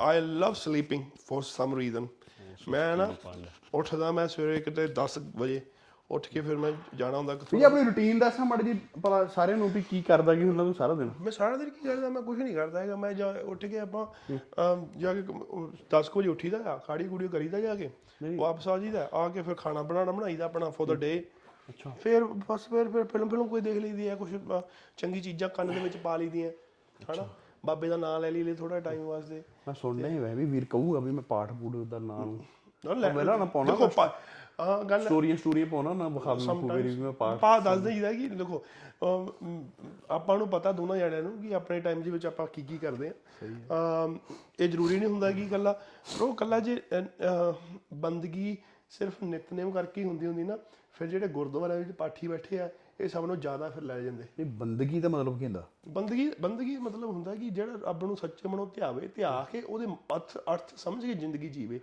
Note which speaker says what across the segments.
Speaker 1: ਹੋਵੇ I love sleeping for some reason ਮੈਂ ਨਾ ਉੱਠਦਾ ਮੈਂ ਸਵੇਰੇ ਕਿਤੇ 10 ਵਜੇ ਉੱਠ ਕੇ ਫਿਰ ਮੈਂ ਜਾਣਾ ਹੁੰਦਾ ਕਿ
Speaker 2: ਵੀ ਆਪਣੀ ਰੁਟੀਨ ਦੱਸਾਂ ਮੜ ਜੀ ਭਲਾ ਸਾਰਿਆਂ ਨੂੰ ਵੀ ਕੀ ਕਰਦਾ ਕੀ ਹੁੰਦਾ ਤੂੰ ਸਾਰਾ ਦਿਨ?
Speaker 1: ਮੈਂ ਸਾਰਾ ਦਿਨ ਕੀ ਕਰਦਾ ਮੈਂ ਕੁਝ ਨਹੀਂ ਕਰਦਾ ਹੈਗਾ। ਮੈਂ ਜਾ ਉੱਠ ਕੇ ਆਪਾਂ ਜਾ ਕੇ 10 ਵਜੇ ਉੱਠੀਦਾ ਆ ਖਾੜੀ ਕੁੜੀ ਕਰੀਦਾ ਜਾ ਕੇ। ਵਾਪਸ ਆ ਜੀਦਾ ਆ ਕੇ ਫਿਰ ਖਾਣਾ ਬਣਾਉਣਾ ਬਣਾਈਦਾ ਆਪਣਾ ਫॉर ਦਾ ਡੇ
Speaker 2: ਅੱਛਾ।
Speaker 1: ਫਿਰ ਬਸ ਫਿਰ ਫਿਰ ਫਿਲਮ ਫਿਲਮ ਕੋਈ ਦੇਖ ਲਈਦੀ ਹੈ ਕੁਝ ਚੰਗੀ ਚੀਜ਼ਾਂ ਕੰਨ ਦੇ ਵਿੱਚ ਪਾ ਲਈਦੀਆਂ ਹਨਾ? ਬਾਬੇ ਦਾ ਨਾਮ ਲੈ ਲਈ ਥੋੜਾ ਟਾਈਮ ਵਾਸਤੇ।
Speaker 2: ਮੈਂ ਸੁਣਨਾ ਹੀ ਵੈ ਵੀ ਵੀਰ ਕਹੂਗਾ ਵੀ ਮੈਂ ਪਾਠ ਪੂਠ ਦਾ ਨਾਮ ਪਹਿਲਾਂ ਨਾ ਪਾਉਣਾ
Speaker 1: ਦੇਖੋ ਹਾਂ ਗੱਲ
Speaker 2: ਸਟੋਰੀਆਂ ਸਟੋਰੀਆਂ ਪਾਉਣਾ ਨਾ ਵਿਖਾ ਦੂੰ ਮੇਰੀ ਵੀ ਮੈਂ ਪਾਠ
Speaker 1: ਪਾ ਦੱਸ ਦਈਦਾ ਕਿ ਦੇਖੋ ਆਪਾਂ ਨੂੰ ਪਤਾ ਦੋਨਾਂ ਜਣਿਆਂ ਨੂੰ ਕਿ ਆਪਣੇ ਟਾਈਮ ਦੇ ਵਿੱਚ ਆਪਾਂ ਕੀ ਕੀ ਕਰਦੇ ਆ ਇਹ ਜ਼ਰੂਰੀ ਨਹੀਂ ਹੁੰਦਾ ਕਿ ਕੱਲਾ ਉਹ ਕੱਲਾ ਜੇ ਬੰਦਗੀ ਸਿਰਫ ਨਿਤਨੇਮ ਕਰਕੇ ਹੀ ਹੁੰਦੀ ਹੁੰਦੀ ਨਾ ਫਿਰ ਜਿਹੜੇ ਗੁਰਦੁਆਰਿਆਂ ਵਿੱਚ ਪਾਠੀ ਬੈਠੇ ਆ ਇਹ ਸਭ ਨੂੰ ਜ਼ਿਆਦਾ ਫਿਰ ਲੈ ਜਾਂਦੇ।
Speaker 2: ਇਹ ਬੰਦਗੀ ਦਾ ਮਤਲਬ ਕੀ ਹੁੰਦਾ?
Speaker 1: ਬੰਦਗੀ ਬੰਦਗੀ ਮਤਲਬ ਹੁੰਦਾ ਕਿ ਜਿਹੜਾ ਰੱਬ ਨੂੰ ਸੱਚੇ ਮਨੋਂ ਧਿਆਵੇ ਧਿਆ ਕੇ ਉਹਦੇ ਅਰਥ ਅਰਥ ਸਮਝ ਕੇ ਜ਼ਿੰਦਗੀ ਜੀਵੇ।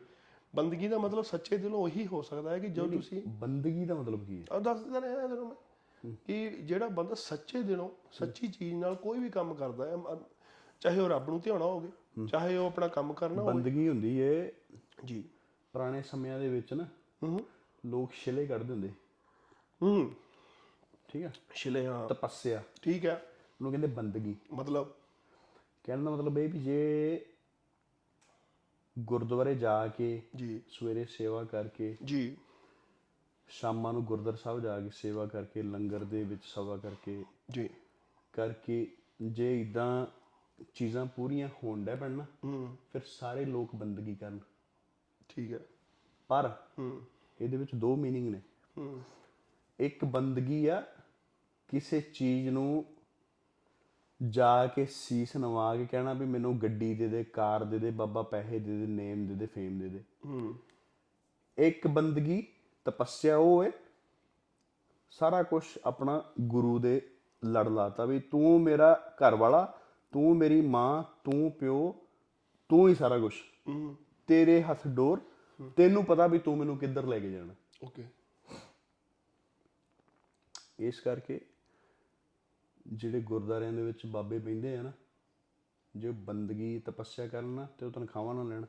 Speaker 1: ਬੰਦਗੀ ਦਾ ਮਤਲਬ ਸੱਚੇ ਦਿਲੋਂ ਉਹੀ ਹੋ ਸਕਦਾ ਹੈ ਕਿ ਜੋ ਤੁਸੀਂ
Speaker 2: ਬੰਦਗੀ ਦਾ ਮਤਲਬ ਕੀ ਹੈ?
Speaker 1: ਆ ਦੱਸ ਦਿੰਦਾ ਰਿਹਾ ਤੈਨੂੰ ਮੈਂ ਕਿ ਜਿਹੜਾ ਬੰਦਾ ਸੱਚੇ ਦਿਲੋਂ ਸੱਚੀ ਚੀਜ਼ ਨਾਲ ਕੋਈ ਵੀ ਕੰਮ ਕਰਦਾ ਹੈ ਚਾਹੇ ਉਹ ਰੱਬ ਨੂੰ ਧਿਆਉਣਾ ਹੋਵੇ ਚਾਹੇ ਉਹ ਆਪਣਾ ਕੰਮ ਕਰਨਾ ਹੋਵੇ।
Speaker 2: ਬੰਦਗੀ ਹੁੰਦੀ ਏ
Speaker 1: ਜੀ।
Speaker 2: ਪੁਰਾਣੇ ਸਮਿਆਂ ਦੇ ਵਿੱਚ ਨਾ ਲੋਕ ਛਿਲੇ ਕੱਢਦੇ ਹੁੰਦੇ
Speaker 1: ਹੂੰ।
Speaker 2: ਠੀਕ ਹੈ
Speaker 1: ਛਿਲੇ ਹਾਂ।
Speaker 2: ਤਪੱਸਿਆ।
Speaker 1: ਠੀਕ ਹੈ
Speaker 2: ਉਹਨੂੰ ਕਹਿੰਦੇ ਬੰਦਗੀ।
Speaker 1: ਮਤਲਬ?
Speaker 2: ਕਹਿਣ ਦਾ ਮਤਲਬ ਇਹ ਵੀ ਜੇ ਗੁਰਦੁਆਰੇ ਜਾ ਕੇ
Speaker 1: ਜੀ।
Speaker 2: ਸਵੇਰੇ ਸੇਵਾ ਕਰਕੇ
Speaker 1: ਜੀ।
Speaker 2: ਸ਼ਾਮਾਂ ਨੂੰ ਗੁਰਦਰ ਸਾਹਿਬ ਜਾ ਕੇ ਸੇਵਾ ਕਰਕੇ ਲੰਗਰ ਦੇ ਵਿੱਚ ਸੇਵਾ ਕਰਕੇ
Speaker 1: ਜੀ।
Speaker 2: ਕਰਕੇ ਜੇ ਇਦਾਂ ਚੀਜ਼ਾਂ ਪੂਰੀਆਂ ਹੋਣ ਦਾ ਪੈਣਾ ਫਿਰ ਸਾਰੇ ਲੋਕ ਬੰਦਗੀ ਕਰਨ।
Speaker 1: ਠੀਕ ਹੈ
Speaker 2: ਪਰ ਇਹਦੇ ਵਿੱਚ ਦੋ ਮੀਨਿੰਗ ਨੇ। ਇੱਕ ਬੰਦਗੀ ਆ ਕਿਸੇ ਚੀਜ਼ ਨੂੰ ਜਾ ਕੇ ਸੀਸ ਨਵਾ ਕੇ ਕਹਿਣਾ ਵੀ ਮੈਨੂੰ ਗੱਡੀ ਦੇ ਦੇ ਕਾਰ ਦੇ ਦੇ ਬਾਬਾ ਪੈਸੇ ਦੇ ਦੇ ਨੇਮ ਦੇ ਦੇ ਫੇਮ ਦੇ ਦੇ।
Speaker 1: ਹੂੰ।
Speaker 2: ਇੱਕ ਬੰਦਗੀ ਤਪੱਸਿਆ ਉਹ ਹੈ ਸਾਰਾ ਕੁਝ ਆਪਣਾ ਗੁਰੂ ਦੇ ਲੜ ਲਾਤਾ ਵੀ ਤੂੰ ਮੇਰਾ ਘਰ ਵਾਲਾ ਤੂੰ ਮੇਰੀ ਮਾਂ ਤੂੰ ਪਿਓ ਤੂੰ ਹੀ ਸਾਰਾ ਕੁਝ
Speaker 1: ਹੂੰ।
Speaker 2: ਤੇਰੇ ਹੱਥ ਡੋਰ ਤੈਨੂੰ ਪਤਾ ਵੀ ਤੂੰ ਮੈਨੂੰ ਕਿੱਧਰ ਲੈ ਕੇ ਜਾਣਾ।
Speaker 1: ਓਕੇ।
Speaker 2: ਇਸ ਕਰਕੇ ਜਿਹੜੇ ਗੁਰਦਾਰਿਆਂ ਦੇ ਵਿੱਚ ਬਾਬੇ ਬੈੰਦੇ ਆ ਨਾ ਜੇ ਬੰਦਗੀ ਤਪੱਸਿਆ ਕਰਨ ਨਾ ਤੇ ਉਹ ਤਨਖਾਹਾਂ ਨਾ ਲੈਣ।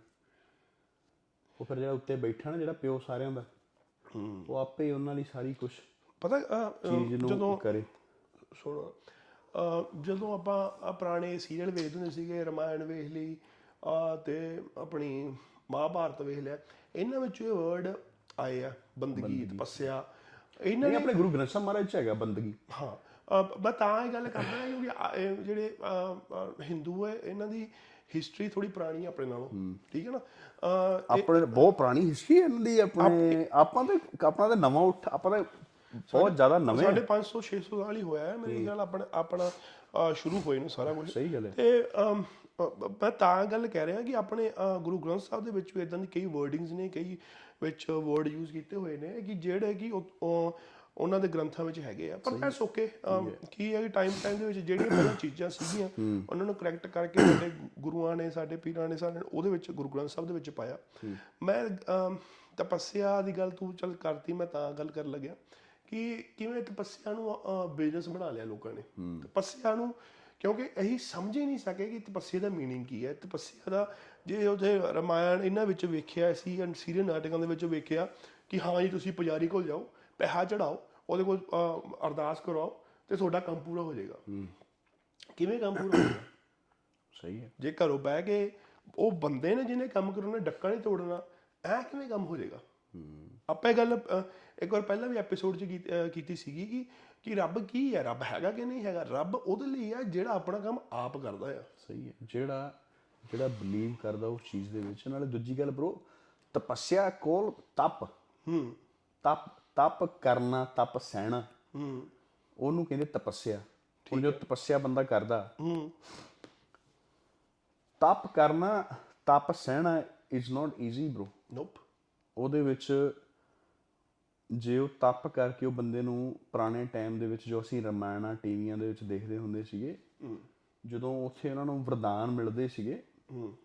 Speaker 2: ਉਹ ਫਿਰ ਜਿਹੜਾ ਉੱਤੇ ਬੈਠਾ ਨਾ ਜਿਹੜਾ ਪਿਓ ਸਾਰਿਆਂ ਦਾ ਉਹ ਆਪੇ ਹੀ ਉਹਨਾਂ ਦੀ ਸਾਰੀ ਕੁਝ
Speaker 1: ਪਤਾ
Speaker 2: ਨੂੰ ਕਰੇ।
Speaker 1: ਸੁਣ ਜਦੋਂ ਆਪਾਂ ਆਹ ਪੁਰਾਣੇ ਸੀਰੀਅਲ ਵੇਖਦੇ ਹੁੰਦੇ ਸੀਗੇ ਰਮਾਇਣ ਵੇਖ ਲਈ ਆ ਤੇ ਆਪਣੀ ਮਹਾਭਾਰਤ ਵੇਖ ਲਿਆ ਇਹਨਾਂ ਵਿੱਚ ਇਹ ਵਰਡ ਆਏ ਆ ਬੰਦਗੀ ਤਪੱਸਿਆ। ਇਹਨਾਂ
Speaker 2: ਇਹ ਆਪਣੇ ਗੁਰੂ ਗ੍ਰੰਥ ਸਾਹਿਬ ਮਹਾਰਾਜ ਚ ਹੈਗਾ ਬੰਦਗੀ।
Speaker 1: ਹਾਂ ਮੈਂ ਤਾਂ ਇਹ ਗੱਲ ਕਰਦਾ ਹਾਂ ਕਿਉਂਕਿ ਜਿਹੜੇ ਹਿੰਦੂ ਹੈ ਇਹਨਾਂ ਦੀ ਹਿਸਟਰੀ ਥੋੜੀ ਪੁਰਾਣੀ ਹੈ ਆਪਣੇ ਨਾਲੋਂ ਠੀਕ ਹੈ ਨਾ?
Speaker 2: ਆਪਣੇ ਬਹੁਤ ਪੁਰਾਣੀ ਹਿਸਟਰੀ ਇਹਨਾਂ ਦੀ ਆਪਣੇ ਆਪਾਂ ਤੇ ਆਪਣਾ ਤਾਂ ਨਵਾਂ ਉੱਠ ਆਪਾਂ ਤਾਂ ਬਹੁਤ ਜ਼ਿਆਦਾ ਨਵੇਂ
Speaker 1: ਸਾਢੇ 500 600 ਸਾਲ ਹੀ ਹੋਇਆ ਹੈ ਮੇਰੇ ਖਿਆਲ ਆਪਣਾ ਆਪਣਾ ਸ਼ੁਰੂ ਹੋਏ ਨੂੰ ਸਾਰਾ ਕੁਝ।
Speaker 2: ਸਹੀ ਗੱਲ ਹੈ।
Speaker 1: ਤੇ ਮੈਂ ਤਾਂ ਗੱਲ ਕਹਿ ਰਿਹਾ ਕਿ ਆਪਣੇ ਗੁਰੂ ਗ੍ਰੰਥ ਸਾਹਿਬ ਦੇ ਵਿੱਚ ਵੀ ਇਦਾਂ ਦੀ ਕਈ ਵਰਡਿੰਗਸ ਨੇ ਕਈ ਵਿੱਚ ਵਰਡ ਯੂਜ਼ ਕੀਤੇ ਹੋਏ ਨੇ ਕਿ ਜਿਹੜੇ ਕਿ ਉਹਨਾਂ ਦੇ ਗ੍ਰੰਥਾਂ ਵਿੱਚ ਹੈਗੇ ਆ ਪਰ ਐਸ ਓਕੇ ਕੀ ਹੈ ਕਿ ਟਾਈਮ ਟਾਈਮ ਦੇ ਵਿੱਚ ਜਿਹੜੀਆਂ ਪਹਿਲਾਂ ਚੀਜ਼ਾਂ ਸੀਗੀਆਂ ਉਹਨਾਂ ਨੂੰ ਕਰੈਕਟ ਕਰਕੇ ਸਾਡੇ ਗੁਰੂਆਂ ਨੇ ਸਾਡੇ ਪੀਰਾਂ ਨੇ ਸਾਡੇ ਉਹਦੇ ਵਿੱਚ ਗੁਰੂ ਗ੍ਰੰਥ ਸਾਹਿਬ ਦੇ ਵਿੱਚ ਪਾਇਆ। ਮੈਂ ਤਪੱਸਿਆ ਦੀ ਗੱਲ ਤੂੰ ਚੱਲ ਕਰਤੀ ਮੈਂ ਤਾਂ ਗੱਲ ਕਰਨ ਲੱਗਿਆ ਕਿ ਕਿਵੇਂ ਤਪੱਸਿਆ ਨੂੰ ਬਿਜ਼ਨਸ ਬਣਾ ਲਿਆ ਲੋਕਾਂ ਨੇ। ਤਪੱਸਿਆ ਨੂੰ ਕਿਉਂਕਿ ਅਸੀਂ ਸਮਝ ਹੀ ਨਹੀਂ ਸਕੇ ਕਿ ਤਪੱਸਿਆ ਦਾ ਮੀਨਿੰਗ ਕੀ ਹੈ। ਤਪੱਸਿਆ ਦਾ ਜੇ ਉਹਦੇ ਰਮਾਇਣ ਇਹਨਾਂ ਵਿੱਚ ਵੇਖਿਆ ਸੀ ਐਂਡ ਸੀਰੀਅਨ ਨਾਟਕਾਂ ਦੇ ਵਿੱਚ ਵੇਖਿਆ ਕਿ ਹਾਂ ਜੀ ਤੁਸੀਂ ਪੁਜਾਰੀ ਕੋਲ ਜਾਓ ਪੈਸਾ ਚੜਾਓ ਉਹਦੇ ਕੋਲ ਅਹ, ਅਰਦਾਸ ਕਰਾਓ ਤੇ ਤੁਹਾਡਾ ਕੰਮ ਪੂਰਾ ਹੋ ਜਾਏਗਾ। ਕਿਵੇਂ ਕੰਮ ਪੂਰਾ ਹੋਏਗਾ
Speaker 2: ਸਹੀ ਹੈ।
Speaker 1: ਜੇ ਘਰੋਂ ਬਹਿ ਕੇ ਉਹ ਬੰਦੇ ਨੇ ਜਿਹਨੇ ਕੰਮ ਕਰਨਾ ਡੱਕਾ ਨਹੀਂ ਤੋੜਨਾ ਐ ਕਿਵੇਂ ਕੰਮ ਹੋ ਜਾਏਗਾ? ਆਪਾਂ ਇਹ ਗੱਲ ਅ, ਇੱਕ ਵਾਰ ਪਹਿਲਾਂ ਵੀ ਐਪੀਸੋਡ 'ਚ ਕੀਤੀ- ਅ, ਕੀਤੀ ਸੀਗੀ ਕਿ ਕਿ ਰੱਬ ਕੀ ਹੈ? ਰੱਬ ਹੈਗਾ ਕਿ ਨਹੀਂ ਹੈਗਾ? ਰੱਬ ਉਹਦੇ ਲਈ ਆ ਜਿਹੜਾ ਆਪਣਾ ਕੰਮ ਆਪ ਕਰਦਾ ਆ।
Speaker 2: ਸਹੀ ਹੈ। ਜਿਹੜਾ ਜਿਹੜਾ ਬਲੀਵ ਕਰਦਾ ਉਸ ਚੀਜ਼ ਦੇ ਵਿੱਚ ਨਾਲੇ ਦੂਜੀ ਗੱਲ ਬ్రో ਤਪੱਸਿਆ ਕੋਲ ਤਪ।
Speaker 1: ਹੂੰ।
Speaker 2: ਤਪ ਤਪ ਕਰਨਾ ਤਪ ਸਹਿਣਾ।
Speaker 1: ਹੂੰ।
Speaker 2: ਉਹਨੂੰ ਕਹਿੰਦੇ ਤਪੱਸਿਆ। ਹੁਣ ਜੋ ਤਪੱਸਿਆ ਬੰਦਾ ਕਰਦਾ।
Speaker 1: ਹੂੰ।
Speaker 2: ਤਪ ਕਰਨਾ ਤਪ ਸਹਿਣਾ is not easy bro
Speaker 1: nope
Speaker 2: ਉਹਦੇ ਵਿੱਚ ਜੇ ਉਹ ਤਪ ਕਰਕੇ ਉਹ ਬੰਦੇ ਨੂੰ ਪੁਰਾਣੇ ਟਾਈਮ ਦੇ ਵਿੱਚ ਜੋ ਅਸੀਂ ਰਮਾਇਣਾ ਟੀਵੀਆਂ ਦੇ ਵਿੱਚ ਦੇਖਦੇ ਹੁੰਦੇ ਸੀਗੇ ਜਦੋਂ ਉੱਥੇ ਉਹਨਾਂ ਨੂੰ ਵਰਦਾਨ ਮਿਲਦੇ ਸੀਗੇ
Speaker 1: ਹੂੰ।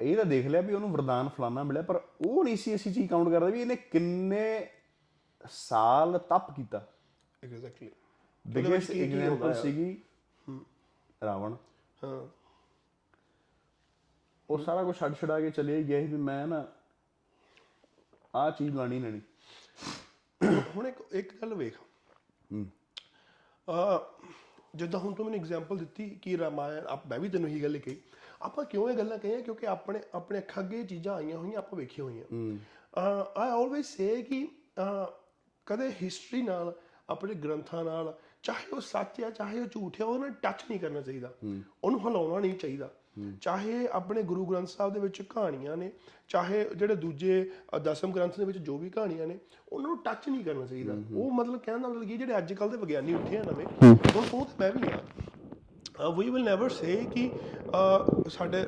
Speaker 2: ਇਹ ਤਾਂ ਦੇਖ ਲਿਆ ਵੀ ਉਹਨੂੰ ਵਰਦਾਨ ਫਲਾਨਾ ਮਿਲਿਆ ਪਰ ਉਹ ਨਹੀਂ ਸੀ ਅਸੀਂ ਚੀਜ਼ ਕਾਊਂਟ ਕਰਦੇ ਵੀ ਇਹਨੇ ਕਿੰਨੇ ਸਾਲ ਤਪ ਕੀਤਾ।
Speaker 1: ਐਗਜ਼ੈਕਟਲੀ
Speaker 2: ਬਿਗੇਸਟ ਐਗਜ਼ਾਮਪਲ ਸੀਗੀ ਰਾਵਣ।
Speaker 1: ਹਾਂ।
Speaker 2: ਉਹ ਸਾਰਾ ਕੁਝ ਛੱਡ ਛਡਾ ਕੇ ਚਲੇ ਗਿਆ ਸੀ ਵੀ ਮੈਂ ਨਾ ਆਹ ਚੀਜ਼ ਲਾਣੀ ਲੈਣੀ।
Speaker 1: ਹੁਣ ਇੱਕ ਇੱਕ ਗੱਲ ਵੇਖ। ਆ ਜਿੱਦਾਂ ਹੁਣ ਤੂੰ ਮੈਨੂੰ ਐਗਜ਼ਾਮਪਲ ਦਿੱਤੀ ਕਿ ਰਾਮਾਇਣ ਆਪ ਮੈਂ ਵੀ ਤੈਨੂੰ ਇਹੀ ਗੱਲ ਕਹੀ ਆਪਾਂ ਕਿਉਂ ਇਹ ਗੱਲਾਂ ਕਹੀਆਂ? ਕਿਉਂਕਿ ਆਪਣੇ ਆਪਣੇ ਅੱਖਾਂ ਅੱਗੇ ਚੀਜ਼ਾਂ ਆਈਆਂ ਹੋਈਆਂ ਆਪਾਂ ਵੇਖੀਆਂ ਹੋਈਆਂ। ਆਈ ਆਲਵੇਸ ਸੇ ਕਿ ਕਦੇ ਹਿਸਟਰੀ ਨਾਲ ਆਪਣੇ ਗ੍ਰੰਥਾਂ ਨਾਲ ਚਾਹੇ ਉਹ ਸੱਚ ਹੈ ਚਾਹੇ ਉਹ ਝੂਠ ਹੈ ਉਹਨੂੰ ਨਾਲ ਟੱਚ ਨਹੀਂ ਕਰਨਾ ਚਾਹੀਦਾ। ਉਹਨੂੰ ਹਿਲਾਉਣਾ ਨਹੀਂ ਚਾਹੀਦਾ। ਚਾਹੇ ਆਪਣੇ ਗੁਰੂ ਗ੍ਰੰਥ ਸਾਹਿਬ ਦੇ ਵਿੱਚ ਕਹਾਣੀਆਂ ਨੇ ਚਾਹੇ ਜਿਹੜੇ ਦੂਜੇ ਦਸਮ ਗ੍ਰੰਥ ਦੇ ਵਿੱਚ ਜੋ ਵੀ ਕਹਾਣੀਆਂ ਨੇ ਉਹਨਾਂ ਨੂੰ ਟੱਚ ਨਹੀਂ ਕਰਨਾ ਚਾਹੀਦਾ। ਉਹ ਮਤਲਬ ਕਹਿਣ ਦਾ ਮਤਲਬ ਕੀ ਜਿਹੜੇ ਅੱਜ ਕੱਲ ਦੇ ਵਿਗਿਆਨੀ ਉੱਠੇ ਆ ਨਵੇਂ ਉਹ ਤੇ ਮੈਂ ਵੀ ਆ ਵੀ ਵਿਲ ਨੈਵਰ ਸੇ ਕਿ ਸਾਡੇ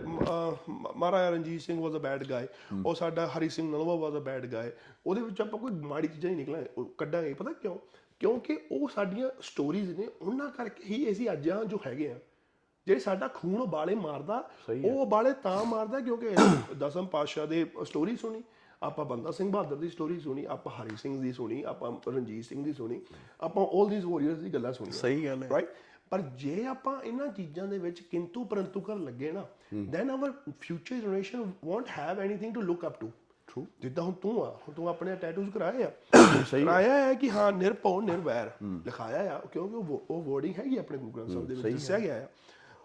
Speaker 1: Maharaja Ranjit Singh was a bad guy ਉਹ ਸਾਡਾ Hari Singh Nalwa was a bad guy ਉਹਦੇ ਵਿੱਚ ਆਪਾਂ ਕੋਈ ਮਾੜੀ ਚੀਜ਼ਾਂ ਨਹੀਂ ਨਿਕਲਾਂ ਕੱਢਾਂਗੇ ਪਤਾ ਕਿਉਂ? ਕਿਉਂਕਿ ਉਹ ਸਾਡੀਆਂ ਸਟੋਰੀਜ਼ ਨੇ ਉਹਨਾਂ ਕਰਕੇ ਹੀ ਅਸੀਂ ਅੱਜ ਆ ਜੋ ਹੈਗੇ ਆ ਜਿਹੜੇ ਸਾਡਾ ਖੂਨ ਉਬਾਲੇ ਮਾਰਦਾ ਉਹ ਉਬਾਲੇ ਤਾਂ ਮਾਰਦਾ ਕਿਉਂਕਿ ਦਸਮ ਪਾਤਸ਼ਾਹ ਦੇ ਸਟੋਰੀ ਸੁਣੀ ਆਪਾਂ ਬੰਦਾ ਸਿੰਘ ਬਹਾਦਰ ਦੀ ਸਟੋਰੀ ਸੁਣੀ ਆਪਾਂ ਹਰੀ ਸਿੰਘ ਦੀ ਸੁਣੀ ਆਪਾਂ ਰਣਜੀਤ ਸਿੰਘ ਦੀ ਸੁਣੀ ਆਪਾਂ 올 ਥੀਸ ਵਾਰੀਅਰਸ ਦੀ ਗੱਲਾਂ ਸੁਣੀਆਂ।
Speaker 2: ਸਹੀ ਗੱਲ ਹੈ।
Speaker 1: ਰਾਈਟ ਪਰ ਜੇ ਆਪਾਂ ਇਹਨਾਂ ਚੀਜ਼ਾਂ ਦੇ ਵਿੱਚ ਕਿੰਤੂ ਪਰੰਤੂ ਕਰਨ ਲੱਗੇ ਨਾ then our future generation won't have anything to look up to
Speaker 2: True.
Speaker 1: ਜਿੱਦਾਂ ਹੁਣ ਤੂੰ ਆ ਹੁਣ ਤੂੰ ਆਪਣੇ ਟੈਟੂਜ਼ ਕਰਾਏ ਆ।
Speaker 2: ਸਹੀ
Speaker 1: ਕਰਾਇਆ ਹੈ ਕਿ ਹਾਂ ਨਿਰਭਉ ਨਿਰਵੈਰ। ਲਿਖਾਇਆ ਆ ਕਿਉਂਕਿ ਉਹ ਵਰਡਿੰਗ ਹੈਗੀ ਆਪਣੇ ਗੁਰੂ ਸਾਹਿਬ ਦੇ ਵਿੱਚ ਦੱਸਿਆ ਗਿਆ ਆ।